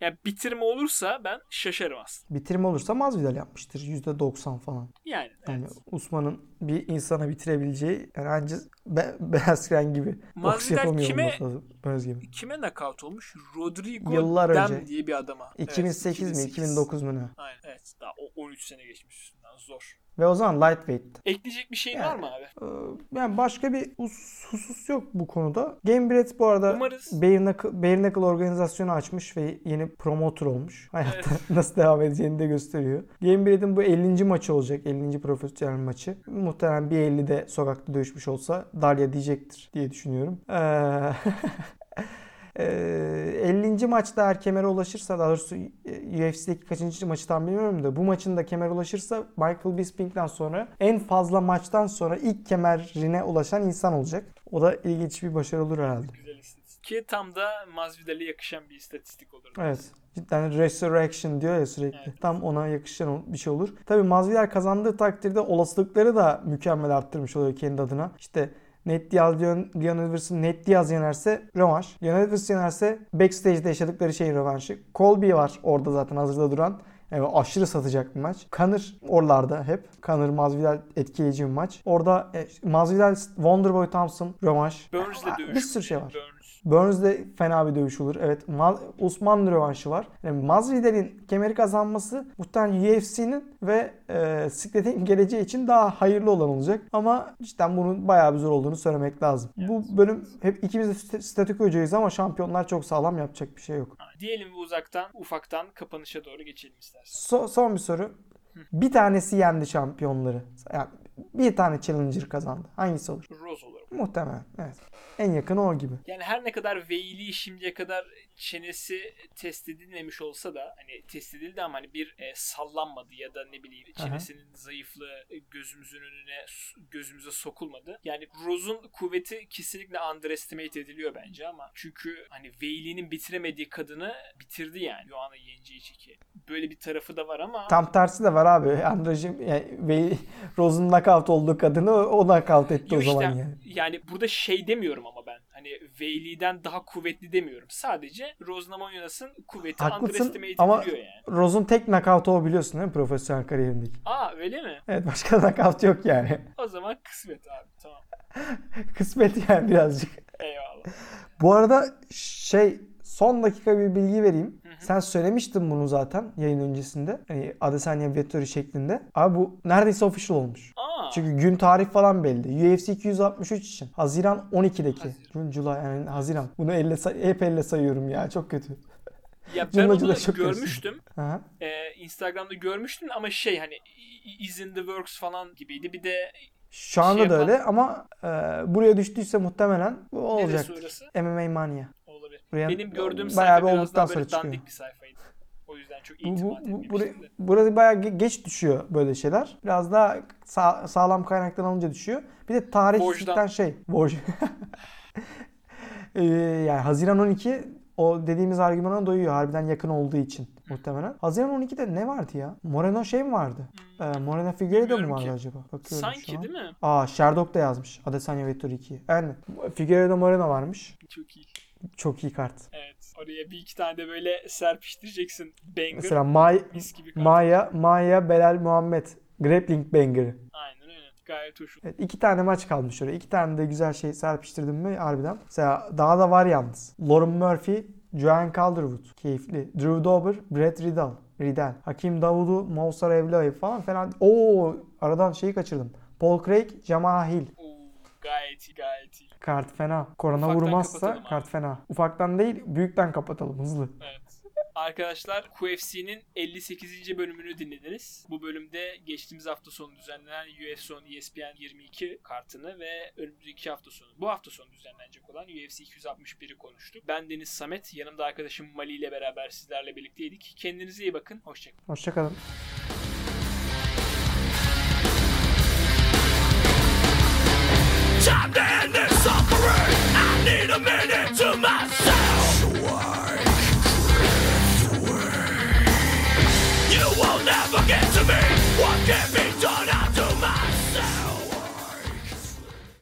Yani bitirme olursa ben şaşarım aslında. Bitirim olursa Masvidal yapmıştır. %90 falan. Yani Yani evet. Usman'ın bir insana bitirebileceği yani ancak Be (laughs) Beyaz Kren gibi Masvidal kime- gibi. Kime nakavt olmuş? Rodrigo Yıllar Dem önce. diye bir adama. Evet, 2008 mi 2008. 2009 mu ne? Aynen evet. Daha o 13 sene geçmiş üstünden. Zor. Ve o zaman lightweight. Ekleyecek bir şeyin Yani. var mı abi? Ee, Yani başka bir hus- husus yok bu konuda. Gamebred bu arada Umarız. Bare Knuckle, Bare Knuckle organizasyonu açmış ve yeni promoter olmuş. Hayatta (laughs) nasıl devam edeceğini de gösteriyor. Gamebred'in bu 50. maçı olacak. 50. profesyonel maçı. Muhtemelen bir 50'de sokakta dövüşmüş olsa Dalia diyecektir diye düşünüyorum. Ee, Ee, (laughs) 50. maçta eğer kemere ulaşırsa daha doğrusu e, UFC'deki kaçıncı maçı tam bilmiyorum da bu maçın da kemere ulaşırsa Michael Bisping'den sonra en fazla maçtan sonra ilk kemerine ulaşan insan olacak. O da ilginç bir başarı olur herhalde. Güzel istatistik. Ki tam da Masvidal'e yakışan bir istatistik olur. Evet. Cidden resurrection diyor ya sürekli. Evet. Tam ona yakışan bir şey olur. Tabii Masvidal kazandığı takdirde olasılıkları da mükemmel arttırmış oluyor kendi adına. İşte Ned Diaz, Leon, Edwards'ın Ned Diaz yenerse rövanş. Leon Edwards yenerse backstage'de yaşadıkları şeyin rövanşı. Colby var orada zaten hazırda duran. Yani aşırı satacak bir maç. Conor oralarda hep. Conor Masvidal etkileyici bir maç. Orada e, Masvidal Wonderboy Thompson rövanş. Burns'le dövüş. Bir sürü şey var. Burns. Burns'de fena bir dövüş olur. Evet. Ma- Usman rövanşı var. Yani Masvidal'in kemeri kazanması muhtemelen UFC'nin ve e, sikletin (laughs) geleceği için daha hayırlı olan olacak. Ama cidden bunun bayağı bir zor olduğunu söylemek lazım. Bu bölüm hep ikimiz de st- statükocuyuz ama şampiyonlar çok sağlam yapacak bir şey yok. Diyelim bu uzaktan ufaktan kapanışa doğru geçelim istersen. So- son bir soru. Bir tanesi yendi şampiyonları. Yani bir tane challenger kazandı. Hangisi olur? Rose olur. Muhtemelen. Evet. En yakını o gibi. Yani her ne kadar Veyli şimdiye kadar çenesi test edilmemiş olsa da hani test edildi ama hani bir e, sallanmadı ya da ne bileyim çenesinin zayıflığı e, gözümüzün önüne gözümüze sokulmadı. Yani Rose'un kuvveti kesinlikle underestimate ediliyor bence ama çünkü hani Veyli'nin bitiremediği kadını bitirdi yani Joanna yeneceği çeki. Böyle bir tarafı da var ama Tam tersi de var abi. Andrejim yani, ve Rose'un knockout olduğu kadını o knockout etti Yo o zaman işte, yani. yani burada şey demiyorum ama ben. Hani Veyli'den daha kuvvetli demiyorum. Sadece Rose Namajunas kuvveti Haklısın ama- yani. Rose'un tek knockout'u o biliyorsun değil mi profesyonel kariyerindeki? Aa öyle mi? Evet başka (laughs) knockout yok yani. O zaman kısmet abi. Tamam. (laughs) Kısmet yani birazcık. Eyvallah. Bu arada şey son dakika bir bilgi vereyim. Hı hı. Sen söylemiştin bunu zaten yayın öncesinde. Hani Adesanya Vettori şeklinde. Abi bu neredeyse official olmuş. Aa. Çünkü gün tarih falan belli. UFC 263 için. Haziran 12'deki. Haziran. June, July yani Haziran. Bunu elle hep elle sayıyorum ya. Çok kötü. ya ben onu çok görmüştüm. Ee, Instagram'da görmüştüm ama şey hani is in the works falan gibiydi. Bir de Şu anda Şey da yapan- öyle ama e, buraya düştüyse muhtemelen bu olacak. MMA Mania. Brian Benim gördüğüm bayağı sayfa bir biraz daha sonra böyle çıkıyor. dandik bir sayfaydı. O yüzden çok Bu, bu, bu, buraya- de. burada bayağı ge- geç düşüyor böyle şeyler. Biraz daha sa- sağlam kaynaktan alınca düşüyor. Bir de tarihsizlikten şey. Voj. (laughs) Ee, yani Haziran 12 o dediğimiz argümana doyuyor. Harbiden yakın olduğu için muhtemelen. Haziran 12'de ne vardı ya? Moreno şey mi vardı? Ee, Moreno Figueiredo mu vardı ki. acaba? Bakıyorum Sanki şu an. değil mi? Aa Sherdog da yazmış. Adesanya Vettori 2. Aynen. Figueiredo Moreno varmış. Çok iyi. Çok iyi kart. Evet. Oraya bir iki tane de böyle serpiştireceksin. Banger. Mesela May. Maya, Maya Belal Muhammed. Grappling Banger. Aynen öyle. Gayet hoş. Evet, iki tane maç kalmış oraya. İki tane de güzel şey serpiştirdim mi harbiden. Mesela daha da var yalnız. Lauren Murphy, Joanne Calderwood. Keyifli. Drew Dober, Brett Riddle. Riddle. Hakim Davudu, Moussar Evlaev falan fena. Oo aradan şeyi kaçırdım. Paul Craig, Jamal Hill. Oo, gayet iyi gayet iyi. Kart fena. Korona Ufaktan vurmazsa kart fena. Ufaktan değil, büyükten kapatalım hızlı. Evet. Arkadaşlar QFC'nin 58. bölümünü dinlediniz. Bu bölümde geçtiğimiz hafta sonu düzenlenen UFC on ESPN 22 kartını ve önümüzdeki hafta sonu, bu hafta sonu düzenlenecek olan UFC 261'i konuştuk. Ben Deniz Samet, yanımda arkadaşım Mali ile beraber sizlerle birlikteydik. Kendinize iyi bakın, hoşçakalın. Hoşçakalın. this suffering. I need a minute to myself. So I drift away. You will get to me. What can be done?